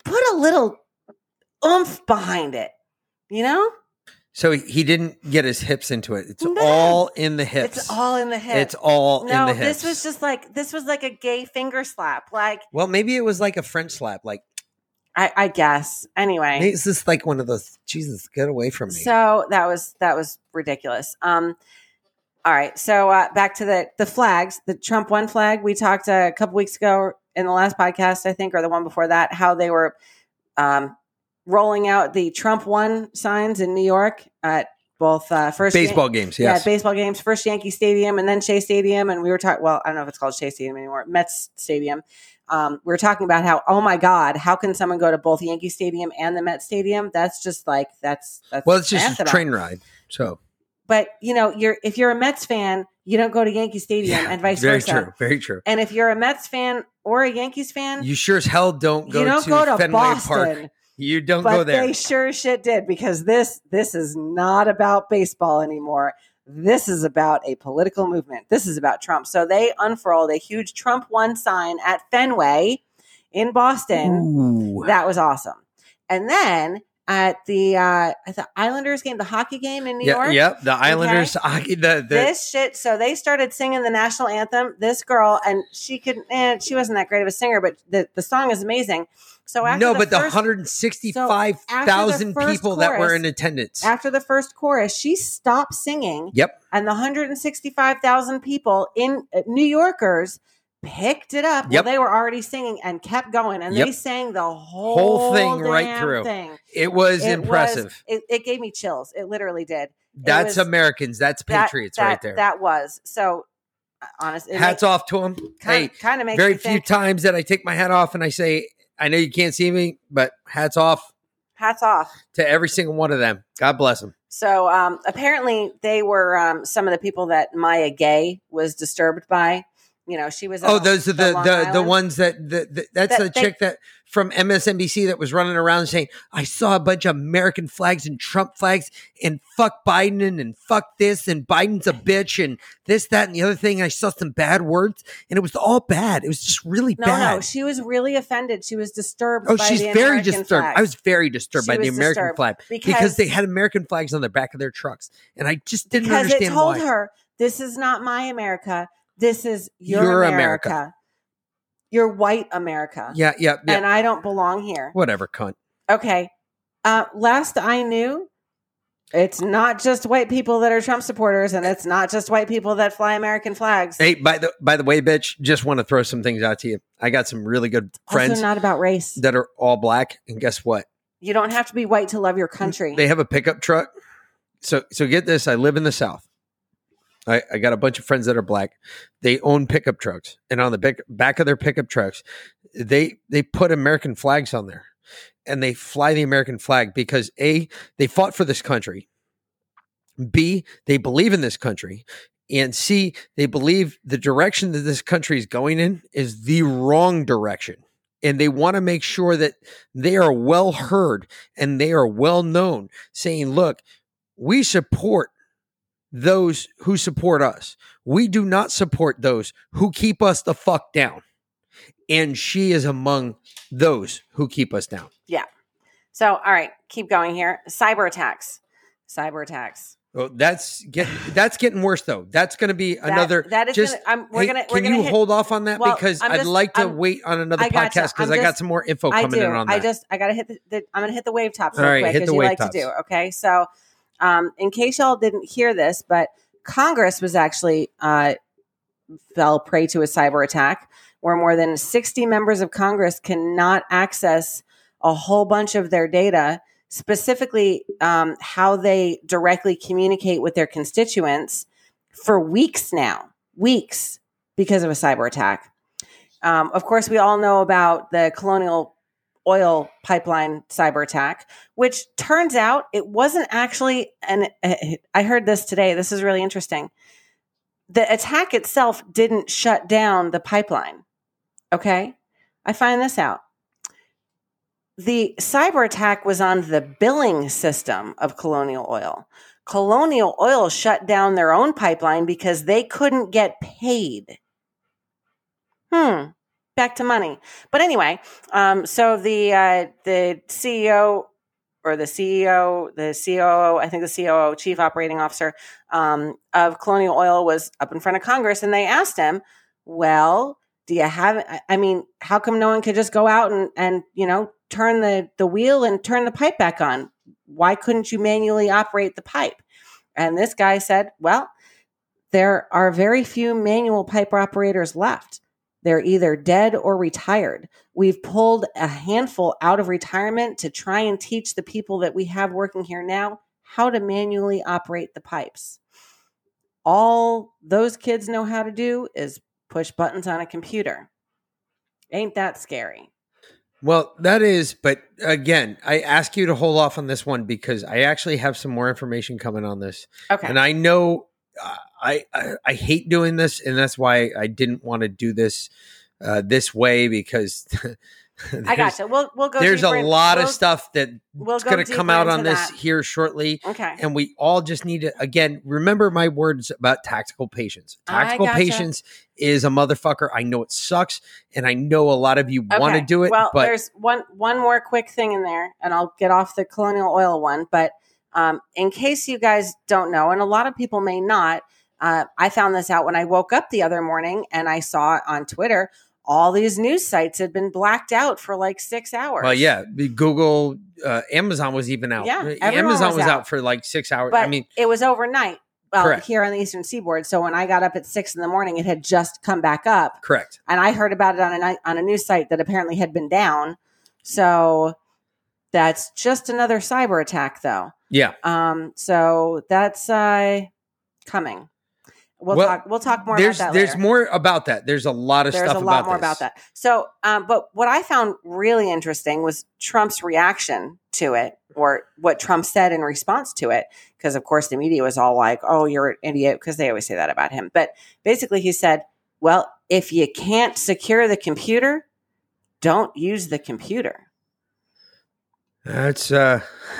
put a little oomph behind it. You know, So he didn't get his hips into it. It's No. all in the hips. it's all in the hip. It's all no, in the hips. this was just like this was like a gay finger slap. Like well, maybe it was like a French slap. Like I, I guess. Anyway, maybe it's just like one of those. Jesus, get away from me. So that was that was ridiculous. Um, all right, so uh, back to the the flags, the Trump one flag. We talked a couple weeks ago in the last podcast, I think, or the one before that, how they were um, rolling out the Trump one signs in New York at both uh, first Baseball games, yeah, baseball games, first Yankee Stadium and then Shea Stadium. And we were talking, well, I don't know if it's called Shea Stadium anymore, Mets Stadium. Um, we were talking about how, oh my God, how can someone go to both Yankee Stadium and the Met Stadium? That's just like, that's, that's, well, it's just a train ride. So But, you know, you're, if you're a Mets fan, you don't go to Yankee Stadium and vice very versa. true. Very true. And if you're a Mets fan or a Yankees fan, You sure as hell don't go you don't to go to Fenway Boston. Park. You don't but go there. they sure shit did because this this is not about baseball anymore. This is about a political movement. This is about Trump. So they unfurled a huge Trump one sign at Fenway in Boston. Ooh. That was awesome. And then at the uh at the Islanders game, the hockey game in New yeah, York. yep. The Islanders, hockey, the, the this shit. So they started singing the national anthem. This girl, and she could, and she wasn't that great of a singer, but the, the song is amazing. So after no, the but the first, 165,000 first people that were in attendance. after the first chorus, she stopped singing, Yep. and the 165,000 people in uh, New Yorkers picked it up. Yep. Well, they were already singing and kept going, and Yep. they sang the whole, Whole thing right through. Thing. It was It impressive. it, it gave me chills. It literally did. That's was- Americans. That's patriots that, right there. That was so. uh, Honest. Hats off to them. Kind, Hey, kind of makes very few think, times that I take my hat off and I say, I know you can't see me, but hats off hats off. to every single one of them. God bless them. So um, apparently, they were um, some of the people that Mara Gay was disturbed by. You know, she was. Oh, those are the Long the, the ones that the, the, that's That the they- chick that from MSNBC that was running around saying, "I saw a bunch of American flags and Trump flags and fuck Biden and, and fuck this and Biden's a bitch and this that and the other thing." I saw some bad words and it was all bad. It was just really No, bad. no, she was really offended. She was disturbed. Oh, by she's the very American disturbed. flag I was very disturbed She by the American flag because, because they had American flags on the back of their trucks, and I just didn't because it understand told why. her this is not my America. This is your, Your America. America. Your white America. yeah, yeah, yeah. And I don't belong here. Whatever, cunt. Okay. Uh, last I knew, it's not just white people that are Trump supporters, and it's not just white people that fly American flags. Hey, by the by the way, bitch, just want to throw some things out to you. I got some really good friends also, not about race. that are all black, and guess what? You don't have to be white to love your country. They have a pickup truck. So so get this, I live in the South. I, I got a bunch of friends that are black. They own pickup trucks, and on the back, back of their pickup trucks, they they put American flags on there, and they fly the American flag because a they fought for this country. B they believe in this country, and C they believe the direction that this country is going in is the wrong direction, and they want to make sure that they are well heard and they are well known, saying, "Look, we support." Those who support us. We do not support those who keep us the fuck down. And she is among those who keep us down. Yeah. So, all right, keep going here. Cyber attacks. Cyber attacks. Well, that's getting that's getting worse though. That's going to be another. that is just gonna, I'm, we're hey, gonna we're can gonna you hit, hold off on that Well, because I'm I'd like to I'm- wait on another podcast because I'm got some more info I coming in on that. I just I gotta hit the, the I'm gonna hit the wave tops All real right, quick hit as the you wave like tops. to do. Okay, so um, in case y'all didn't hear this, but Congress was actually uh, fell prey to a cyber attack where more than 60 members of Congress cannot access a whole bunch of their data, specifically um, how they directly communicate with their constituents for weeks now, weeks because of a cyber attack. Um, of course, we all know about the colonial oil pipeline cyber attack, which turns out it wasn't actually an. I heard this today. This is really interesting. The attack itself didn't shut down the pipeline. Okay. I find this out. The cyber attack was on the billing system of Colonial Oil. Colonial Oil shut down their own pipeline because they couldn't get paid. Hmm. Back to money. But anyway, um, so the uh, the CEO or the CEO, the COO, I think the COO, Chief Operating Officer um, of Colonial Oil, was up in front of Congress, and they asked him, "Well, do you have? I- mean, how come no one could just go out and and you know turn the the wheel and turn the pipe back on? Why couldn't you manually operate the pipe?" And this guy said, "Well." There are very few manual pipe operators left. They're either dead or retired. We've pulled a handful out of retirement to try and teach the people that we have working here now how to manually operate the pipes. All those kids know how to do is push buttons on a computer. Ain't that scary? Well, that is, but again, I ask you to hold off on this one because I actually have some more information coming on this. Okay. And I know uh, I, I I hate doing this, and that's why I didn't want to do this uh, this way because I there's- gotcha. We'll we'll go. There's a in- lot we'll- of stuff that's We'll going to come out on into this that. here shortly. Okay. And we all just need to again remember my words about tactical patience. Tactical gotcha. patience is a motherfucker. I know it sucks, and I know a lot of you want to do it, Well, but there's one one more quick thing in there, and I'll get off the colonial oil one. But um, in case you guys don't know, and a lot of people may not, uh, I found this out when I woke up the other morning, and I saw on Twitter all these news sites had been blacked out for like six hours. well, yeah, Google, uh, Amazon was even out. Yeah, Uh, Amazon was was, out. out. for like six hours. but I mean, it was overnight. Well, Correct. here on the Eastern Seaboard. So when I got up at six in the morning, it had just come back up. correct. and I heard about it on a on a news site that apparently had been down. So that's just another cyber attack, though. Yeah, Um, so that's uh, coming. We'll, Well, talk. We'll talk more there's about that. there's later. more about that. There's a lot of There's stuff a lot about more this. about that. So, um, but what I found really interesting was Trump's reaction to it, or what Trump said in response to it. Because of course the media was all like, "Oh, you're an idiot," because they always say that about him. But basically, he said, "Well, if you can't secure the computer, don't use the computer." That's uh,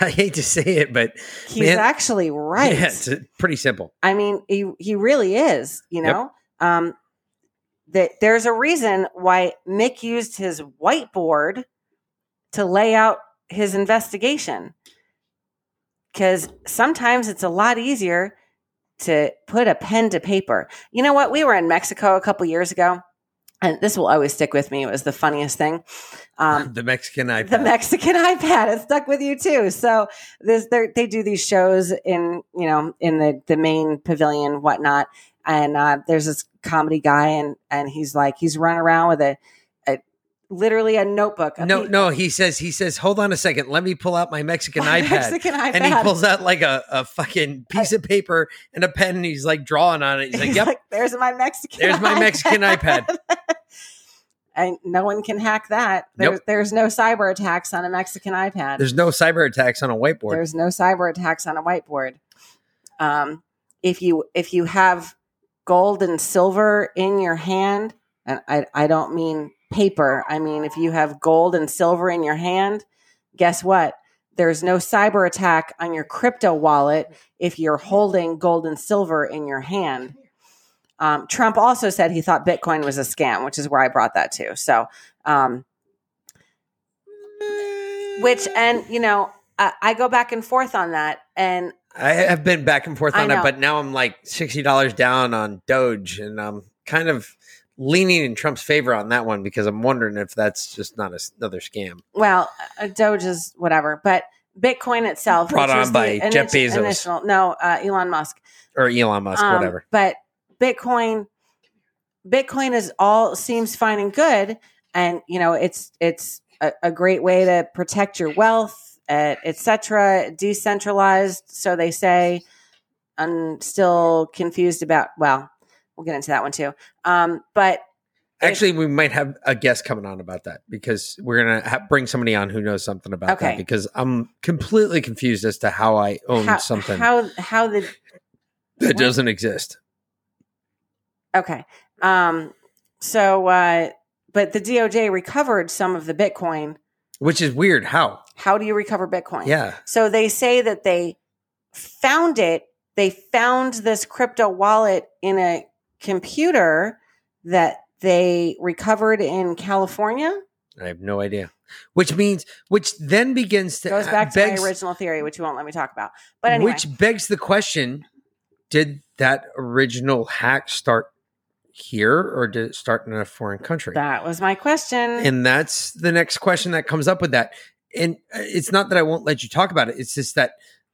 I hate to say it, but He's Man, actually right. yeah, it's uh, pretty simple. I mean, he he really is. You Yep. know, um, that there's a reason why Mic used his whiteboard to lay out his investigation. Because sometimes it's a lot easier to put a pen to paper. You know what? We were in Mexico a couple years ago, and this will always stick with me. It was the funniest thing. Um, the Mexican iPad. the Mexican iPad. It stuck with you too. So this, they're- do these shows in you know in the the main pavilion, whatnot. And uh, there's this comedy guy, and and he's like he's running around with a, a literally a notebook. a no, pe- no, he says he says, hold on a second, let me pull out my Mexican a iPad. Mexican iPad. and he pulls out like a, a fucking piece of paper and a pen and he's like drawing on it. He's like, Yep, like, there's my Mexican. there's my Mexican iPad. And no one can hack that. There's Nope. there's no cyber attacks on a Mexican iPad. There's no cyber attacks on a whiteboard. There's no cyber attacks on a whiteboard. Um, if you if you have gold and silver in your hand, and I, I don't mean paper, I mean if you have gold and silver in your hand, guess what? There's no cyber attack on your crypto wallet if you're holding gold and silver in your hand. Um, Trump also said he thought Bitcoin was a scam, which is where I brought that to. So, um, which and you know I, I go back and forth on that and I have been back and forth on it, but now I'm like sixty dollars down on Doge, and I'm kind of leaning in Trump's favor on that one because I'm wondering if that's just not a another scam. well uh, doge is whatever but bitcoin itself Brought which on by Jeff Bezos. initial no uh, elon musk or Elon Musk, Um, whatever. but bitcoin bitcoin is all seems fine and good and you know it's it's a, a great way to protect your wealth uh, etc decentralized so they say i'm still confused about well we'll get into that one too um, but if- Actually, we might have a guest coming on about that because we're gonna ha- bring somebody on who knows something about Okay. that. Because I'm completely confused as to how I own how, something how how the that what? doesn't exist. Okay. Um, so, uh, but the DOJ recovered some of the Bitcoin. Which is weird. How? How do you recover Bitcoin? Yeah. So they say that they found it. They found this crypto wallet in a computer that they recovered in California. I have no idea. which means which then begins to Goes uh, back to begs, my original theory, which you won't let me talk about. But anyway, which begs the question: Did that original hack start here, or did it start in a foreign country? that was my question. and that's the next question that comes up with that. And uh, it's not that I won't let you talk about it. It's just that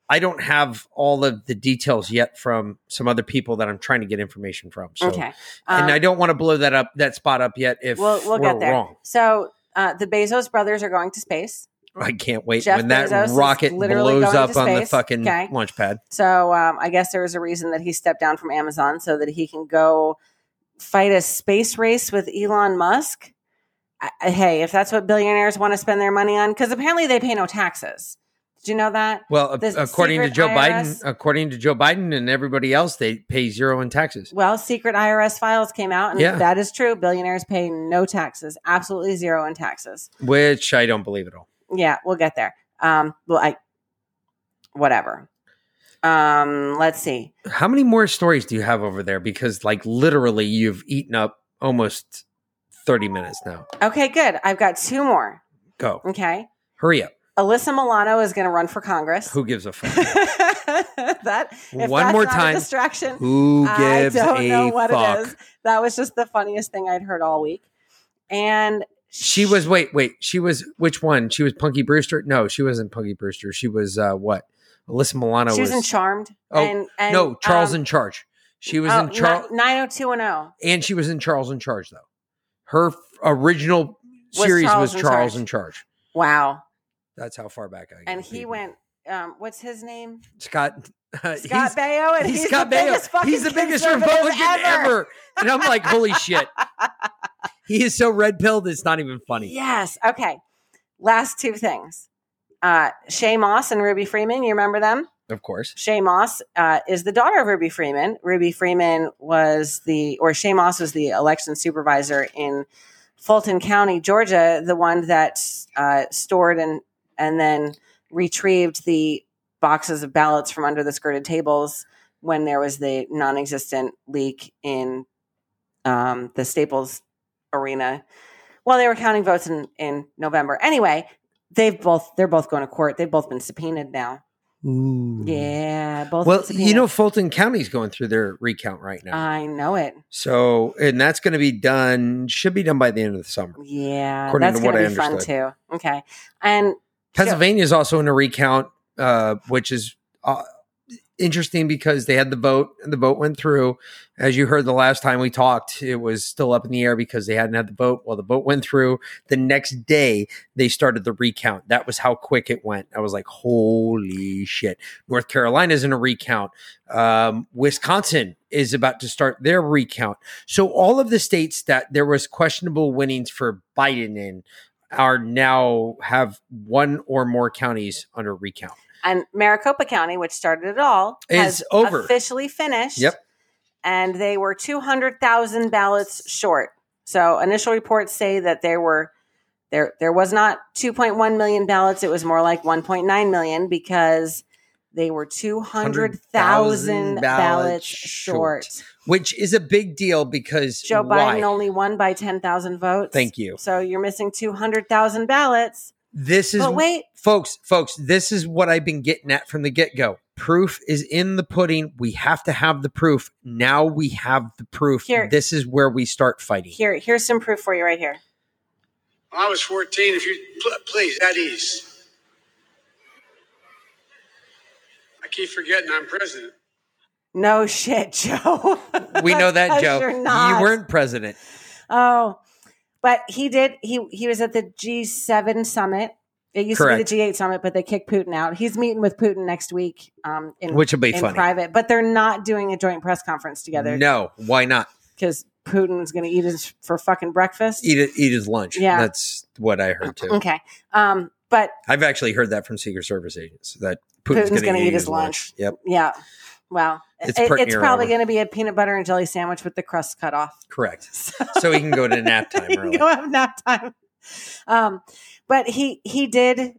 I don't have all of the details yet from some other people that I'm trying to get information from. So, okay. and Um, I don't want to blow that up, that spot up yet. If we'll we'll we're get there. wrong, So uh, the Bezos brothers are going to space. I can't wait Jeff when that Bezos rocket blows up on the fucking Okay. launch pad. So um, I guess there was a reason that he stepped down from Amazon so that he can go fight a space race with Elon Musk. I, hey, if that's what billionaires want to spend their money on, because apparently they pay no taxes. Did you know that? Well, The according to Joe Biden, according to Joe Biden and everybody else, they pay zero in taxes. Well, secret IRS files came out, and Yeah. that is true. Billionaires pay no taxes, absolutely zero in taxes. Which I don't believe at all. Yeah, we'll get there. Um, well, I, whatever. Um, let's see. How many more stories do you have over there? Because like literally, you've eaten up almost thirty minutes now. Okay, good. I've got two more. Go, Okay. hurry up. Alyssa Milano is going to run for Congress. Who gives a fuck? that One that's more not a time. distraction. Who I gives don't a know what fuck? it is. That was just the funniest thing I'd heard all week. And She was wait, wait. She was which one? She was Punky Brewster. No, she wasn't Punky Brewster. She was uh what? Alyssa Milano she was, was, in Charmed. Oh, and, and no Charles um, in Charge. She was oh, in Charles, ni- 90210. and she was in Charles in Charge though. Her f- original Was series Charles was in Charles Charge. in Charge. Wow. That's how far back I. And he people. went, um, what's his name? Scott. Scott he's, Baio. And he's, he's, Scott the Baio. biggest He's the biggest Republican ever. And I'm like, holy shit. He is so red pilled. It's not even funny. Yes. Okay. Last two things. Uh, Shaye Moss and Ruby Freeman. You remember them? Of course. Shaye Moss uh, is the daughter of Ruby Freeman. Ruby Freeman was the, or Shaye Moss was the election supervisor in Fulton County, Georgia, the one that uh, stored and and then retrieved the boxes of ballots from under the skirted tables when there was the non-existent leak in um, the Staples Arena. Well, they were counting votes in in November. Anyway, they've both they're both going to court. They've both been subpoenaed now. Ooh. Yeah, both. Well, you know. Fulton County's going through their recount right now. I know it. so, and that's going to be done, should be done by the end of the summer. Yeah, According that's to what going I to be fun too. Okay, and Pennsylvania is also in a recount, uh, which is uh, interesting because they had the vote and the vote went through. As you heard the last time we talked, it was still up in the air because they hadn't had the vote. Well, the vote went through. The next day, they started the recount. That was how quick it went. I was like, holy shit. North Carolina's in a recount. Um, Wisconsin is about to start their recount. So all of the states that there was questionable winnings for Biden in are now have one or more counties under recount. And Maricopa County, which started it all, Is has over. officially finished. Yep. and they were two hundred thousand ballots short. So initial reports say that there were there there was not two point one million ballots. It was more like one point nine million because they were two hundred thousand ballots ballots short. short. Which is a big deal because Joe why? Biden only won by ten thousand votes. Thank you. So you're missing two hundred thousand ballots. This is But wait, folks, folks, this is what I've been getting at from the get-go. Proof is in the pudding. We have to have the proof. Now we have the proof. Here. This is where we start fighting. here here's some proof for you right here. When I was 14, if you pl- please, at ease. I keep forgetting I'm president. No shit, Joe. We know that, Joe. You're. You weren't president. Oh, but he did. He he was at the G7 summit. It used Correct. to be the G8 summit, but they kicked Putin out. He's meeting with Putin next week, um, in Which will be in funny. private. But they're not doing a joint press conference together No, why not? because Putin's going to eat his for fucking breakfast. Eat it, eat his lunch. Yeah. That's what I heard too. Okay, um, but I've actually heard that from Secret Service agents that Putin's, Putin's, going going to eat his lunch. Yep, Yeah. Well, It's it- it's probably going to be a peanut butter and jelly sandwich with the crust cut off. correct. So he can go to nap time early. Go have nap time. Um, but he he did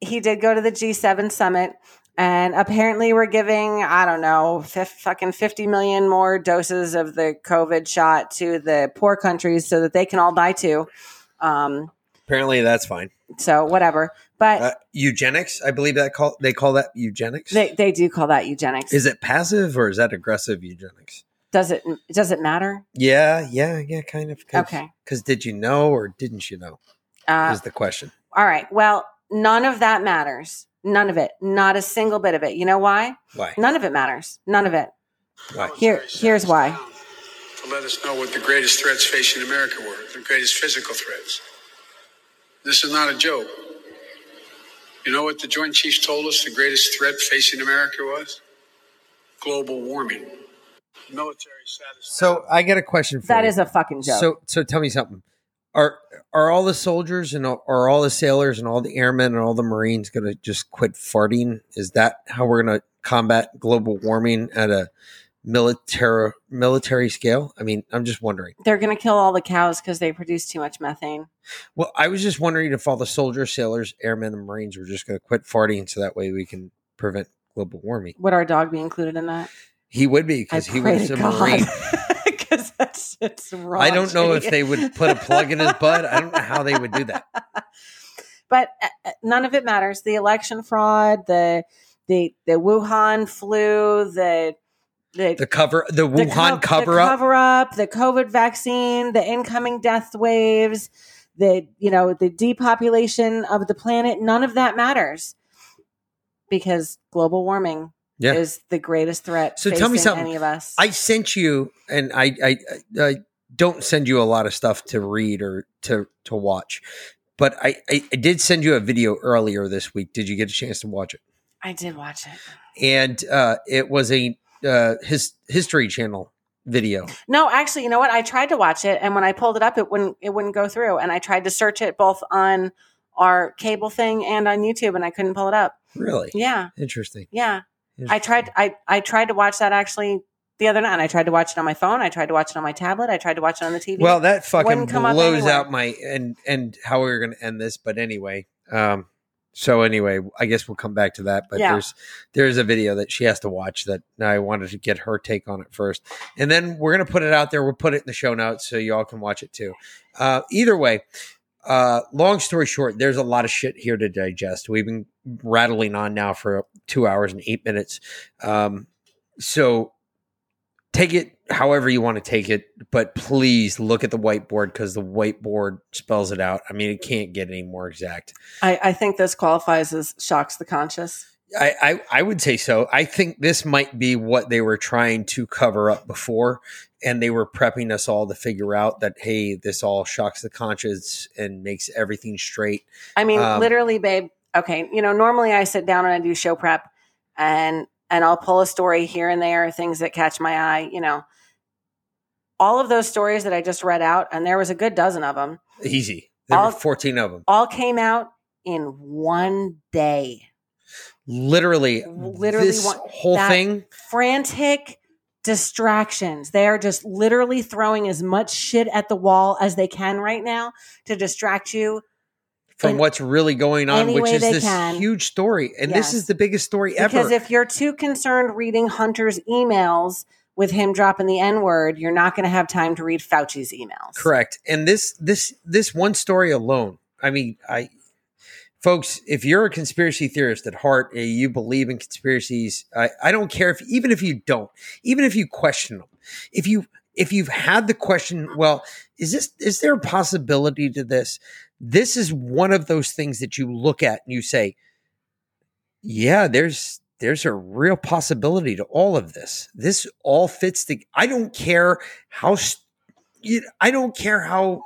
he did go to the G7 summit, and apparently we're giving I don't know fif- fucking fifty million more doses of the COVID shot to the poor countries so that they can all die too. Um, Apparently, that's fine. So whatever. But Uh, eugenics, I believe that call they call that eugenics. they, they do call that eugenics. is it passive or is that aggressive eugenics? does it does it matter? Yeah, yeah, yeah, kind of. Cause, Okay. Because did you know or didn't you know? Uh, is the question. all right. Well, none of that matters. None of it. Not a single bit of it. You know why? Why? None of it matters. None of it. Why? Here- here's why. To let us know what the greatest threats facing America were, the greatest physical threats. This is not a joke. You know what the Joint Chiefs told us the greatest threat facing America was? Global warming. Military status. So I get a question for That you. is a fucking joke. So so tell me something. Are are all the soldiers and all- are all the sailors and all the airmen and all the marines going to just quit farting? Is that how we're going to combat global warming at a military military scale? I mean, I'm just wondering. They're going to kill all the cows because they produce too much methane. Well, I was just wondering if all the soldiers, sailors, airmen, and marines were just going to quit farting so that way we can prevent global warming. Would our dog be included in that? He would be because he was a God. marine. Because that's it's wrong. I don't know if they would put a plug in his butt. I don't know how they would do that. but uh, uh, none of it matters. The election fraud, the the the Wuhan flu, the the The cover, the the Wuhan co- cover the up. cover up, the COVID vaccine, the incoming death waves, the you know the depopulation of the planet. None of that matters because global warming Yeah. is the greatest threat. So tell me something. Any of us? I sent you, and I, I, I don't send you a lot of stuff to read or to to watch, but I, I, I did send you a video earlier this week. Did you get a chance to watch it? I did watch it. And uh, it was a uh, his history channel video. No, actually, you know what? I tried to watch it, and when I pulled it up, it wouldn't it wouldn't go through. And I tried to search it both on our cable thing and on YouTube, and I couldn't pull it up. Really Yeah, interesting. yeah. I tried. I I tried to watch that actually the other night. And I tried to watch it on my phone. I tried to watch it on my tablet. I tried to watch it on the TV. Well, that fucking Wouldn't come up blows out my and and how we are going to end this. But anyway, um, so anyway, I guess we'll come back to that. But Yeah. there's there's a video that she has to watch that I wanted to get her take on it first, and then we're gonna put it out there. We'll put it in the show notes so y'all can watch it too. Uh, either way. Uh, long story short, there's a lot of shit here to digest. We've been rattling on now for two hours and eight minutes. Um, so take it however you want to take it, but please look at the whiteboard because the whiteboard spells it out. I mean, it can't get any more exact. I, I think this qualifies as shocks the conscious. I, I, I would say so. I think this might be what they were trying to cover up before, and they were prepping us all to figure out that hey, this all shocks the conscience and makes everything straight. I mean, Um, literally, babe. Okay, you know, normally I sit down and I do show prep, and and I'll pull a story here and there, things that catch my eye. You know, all of those stories that I just read out, and there was a good dozen of them, Easy. There All- were fourteen of them. all came out in one day. Literally, Literally this one- whole thing. Frantic distractions. They are just literally throwing as much shit at the wall as they can right now to distract you. From in what's really going on, which is this can. huge story, and this is the biggest story ever. Because if you're too concerned reading Hunter's emails with him dropping the N word, you're not going to have time to read Fauci's emails. Correct. And this this this one story alone. I mean, I folks, if you're a conspiracy theorist at heart, eh, you believe in conspiracies. I, I don't care if even if you don't, even if you question them, if you if you've had the question, well, is this is there a possibility to this? This is one of those things that you look at and you say, yeah, there's there's a real possibility to all of this. This all fits the. I don't care how I don't care how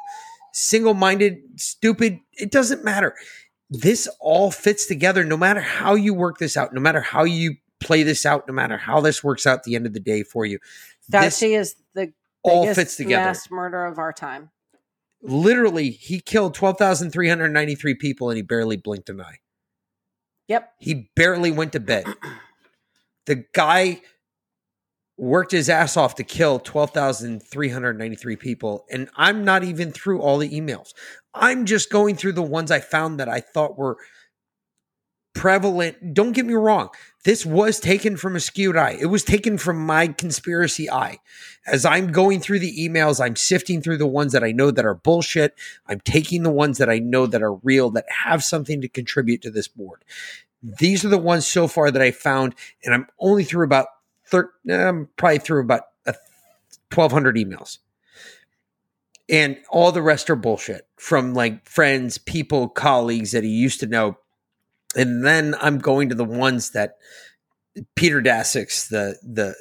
single minded, stupid, it doesn't matter. This all fits together no matter how you work this out, no matter how you play this out, no matter how this works out at the end of the day for you. Fauci is the all fits together. mass murder of our time. Literally, he killed 12,393 people and he barely blinked an eye. Yep. He barely went to bed. The guy worked his ass off to kill 12,393 people. And I'm not even through all the emails. I'm just going through the ones I found that I thought were prevalent. Don't get me wrong. This was taken from a skewed eye. It was taken from my conspiracy eye. As I'm going through the emails, I'm sifting through the ones that I know that are bullshit. I'm taking the ones that I know that are real, that have something to contribute to this board. These are the ones so far that I found, and I'm only through about thir- I'm probably through about a 1,200 emails. And all the rest are bullshit from like friends, people, colleagues that he used to know. And then I'm going to the ones that Peter Daszak's, the the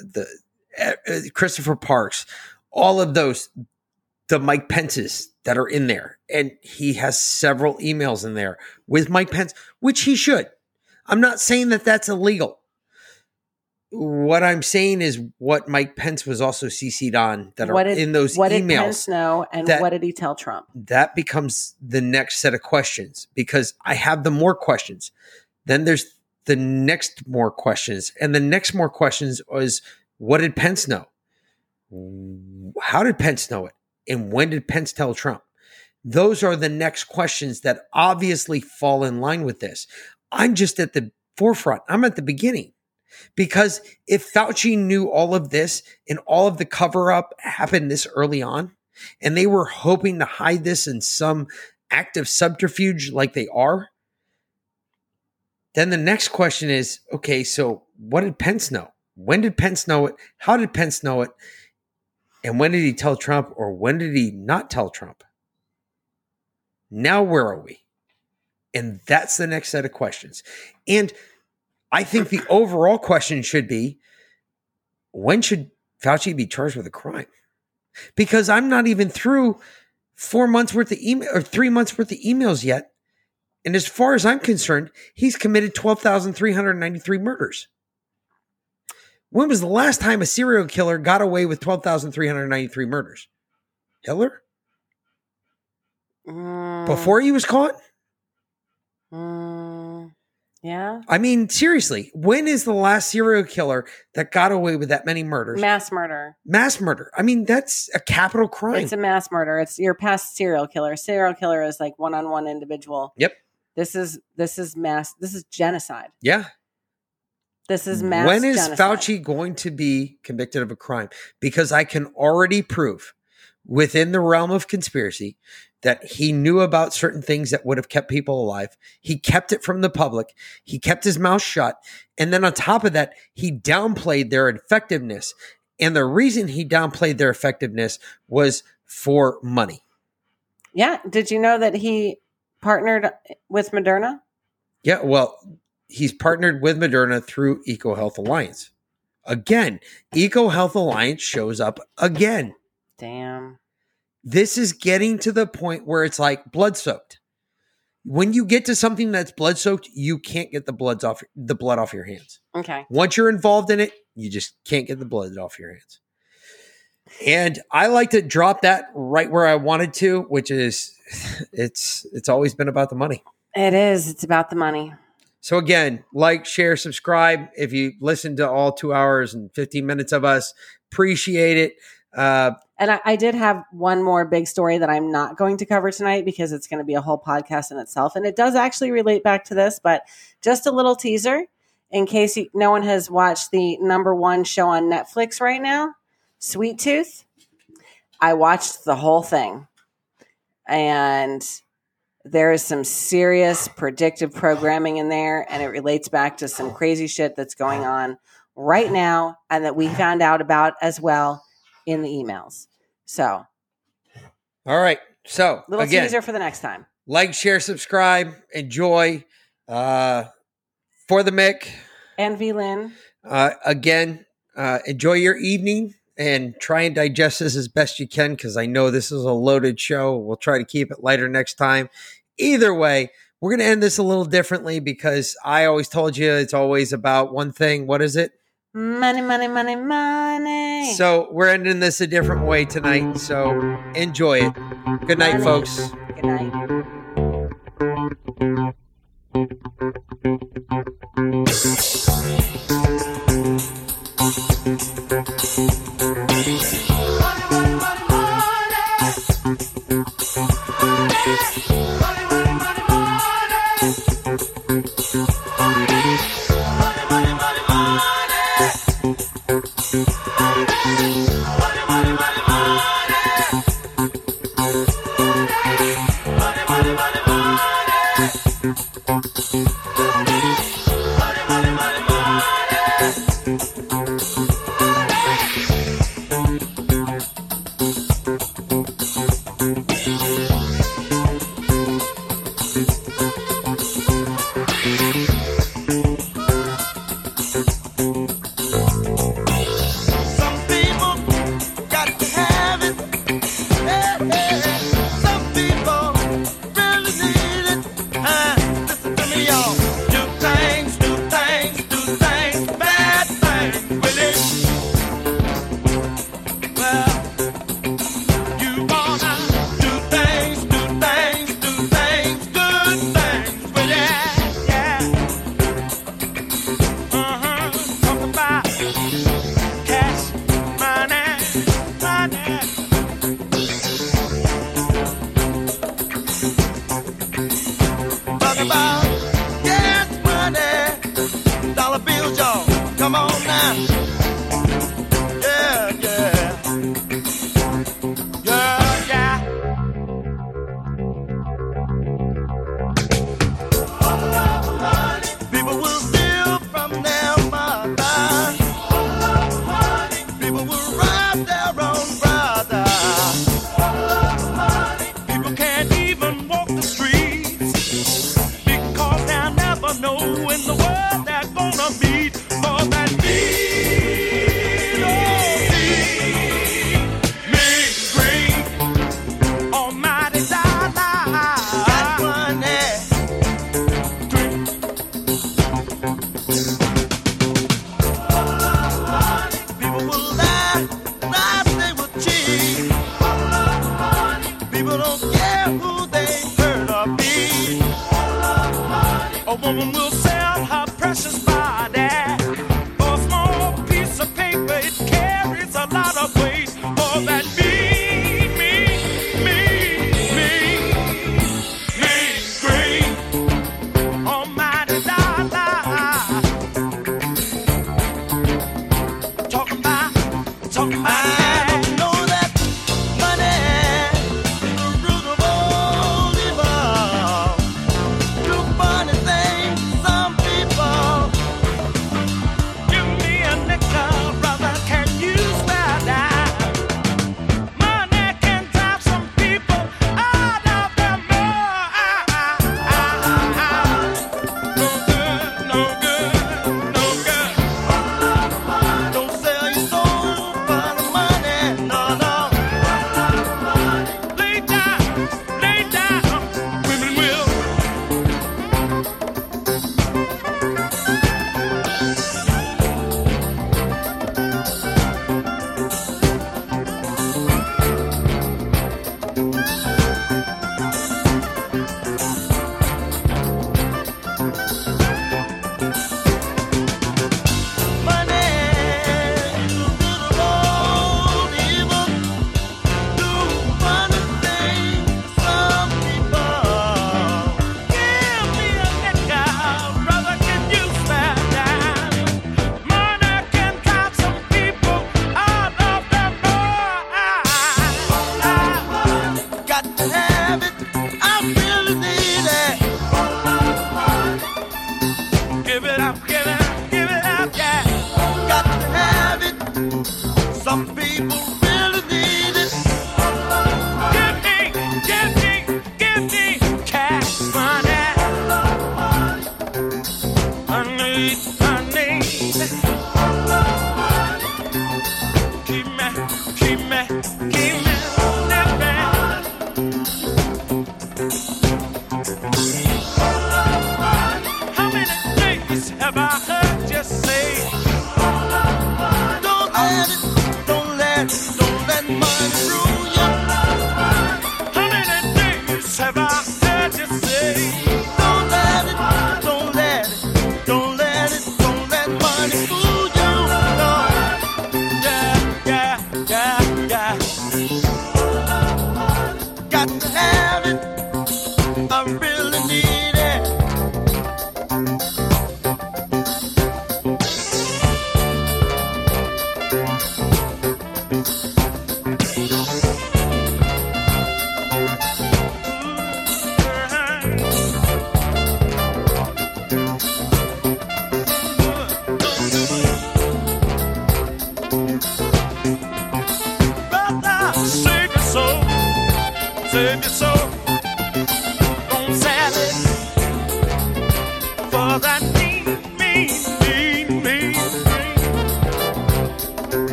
the uh, Christopher Parks, all of those, the Mike Pence's that are in there, and he has several emails in there with Mike Pence, which he should. I'm not saying that that's illegal. What I'm saying is what Mike Pence was also CC'd on that what are did, in those what did emails Pence know, and that- what did he tell Trump? that becomes the next set of questions because I have the more questions. Then there's the next more questions. And the next more questions is what did Pence know? How did Pence know it? And when did Pence tell Trump? Those are the next questions that obviously fall in line with this. I'm just at the forefront. I'm at the beginning. Because if Fauci knew all of this and all of the cover up happened this early on, and they were hoping to hide this in some act of subterfuge like they are, then the next question is okay, so what did Pence know? When did Pence know it? How did Pence know it? And when did he tell Trump or when did he not tell Trump? Now, where are we? And that's the next set of questions. And I think the overall question should be when should Fauci be charged with a crime? Because I'm not even through four months worth of email or three months worth of emails yet. And as far as I'm concerned, he's committed 12,393 murders. When was the last time a serial killer got away with 12,393 murders? Hitler? Mm, Before he was caught? mm, yeah, I mean, seriously, when is the last serial killer that got away with that many murders? mass murder. Mass murder. I mean, that's a capital crime. It's a mass murder. It's your past serial killer. Serial killer is like one on one individual. Yep. This is this is mass. This is genocide. yeah. This is mass. When is genocide. Fauci going to be convicted of a crime? Because I can already prove within the realm of conspiracy that he knew about certain things that would have kept people alive. He kept it from the public. He kept his mouth shut. And then on top of that, he downplayed their effectiveness. And the reason he downplayed their effectiveness was for money. Yeah. Did you know that he partnered with Moderna? Yeah, well, he's partnered with Moderna through EcoHealth Alliance. Again, EcoHealth Alliance shows up again. Damn. This is getting to the point where it's like blood soaked. When you get to something that's blood soaked, you can't get the bloods off the blood off your hands. Okay. Once you're involved in it, you just can't get the blood off your hands. And I like to drop that right where I wanted to, which is it's it's always been about the money. It is. It's about the money. So again, like, share, subscribe. If you listen to all two hours and 15 minutes of us, appreciate it. Uh, And I, I did have one more big story that I'm not going to cover tonight because it's going to be a whole podcast in itself. And it does actually relate back to this, but just a little teaser in case you, no one has watched the number one show on Netflix right now, Sweet Tooth. I watched the whole thing. And there is some serious predictive programming in there, and it relates back to some crazy shit that's going on right now and that we found out about as well in the emails. So, all right. So little again, teaser for the next time. like, share, subscribe, enjoy. Uh, for the Mic, And Vlynn, uh, again, uh, enjoy your evening and try and digest this as best you can because I know this is a loaded show. We'll try to keep it lighter next time. Either way, we're going to end this a little differently because I always told you it's always about one thing. What is it? Money, money, money, money. So we're ending this a different way tonight. So enjoy it. Good night, Money. folks. Good night.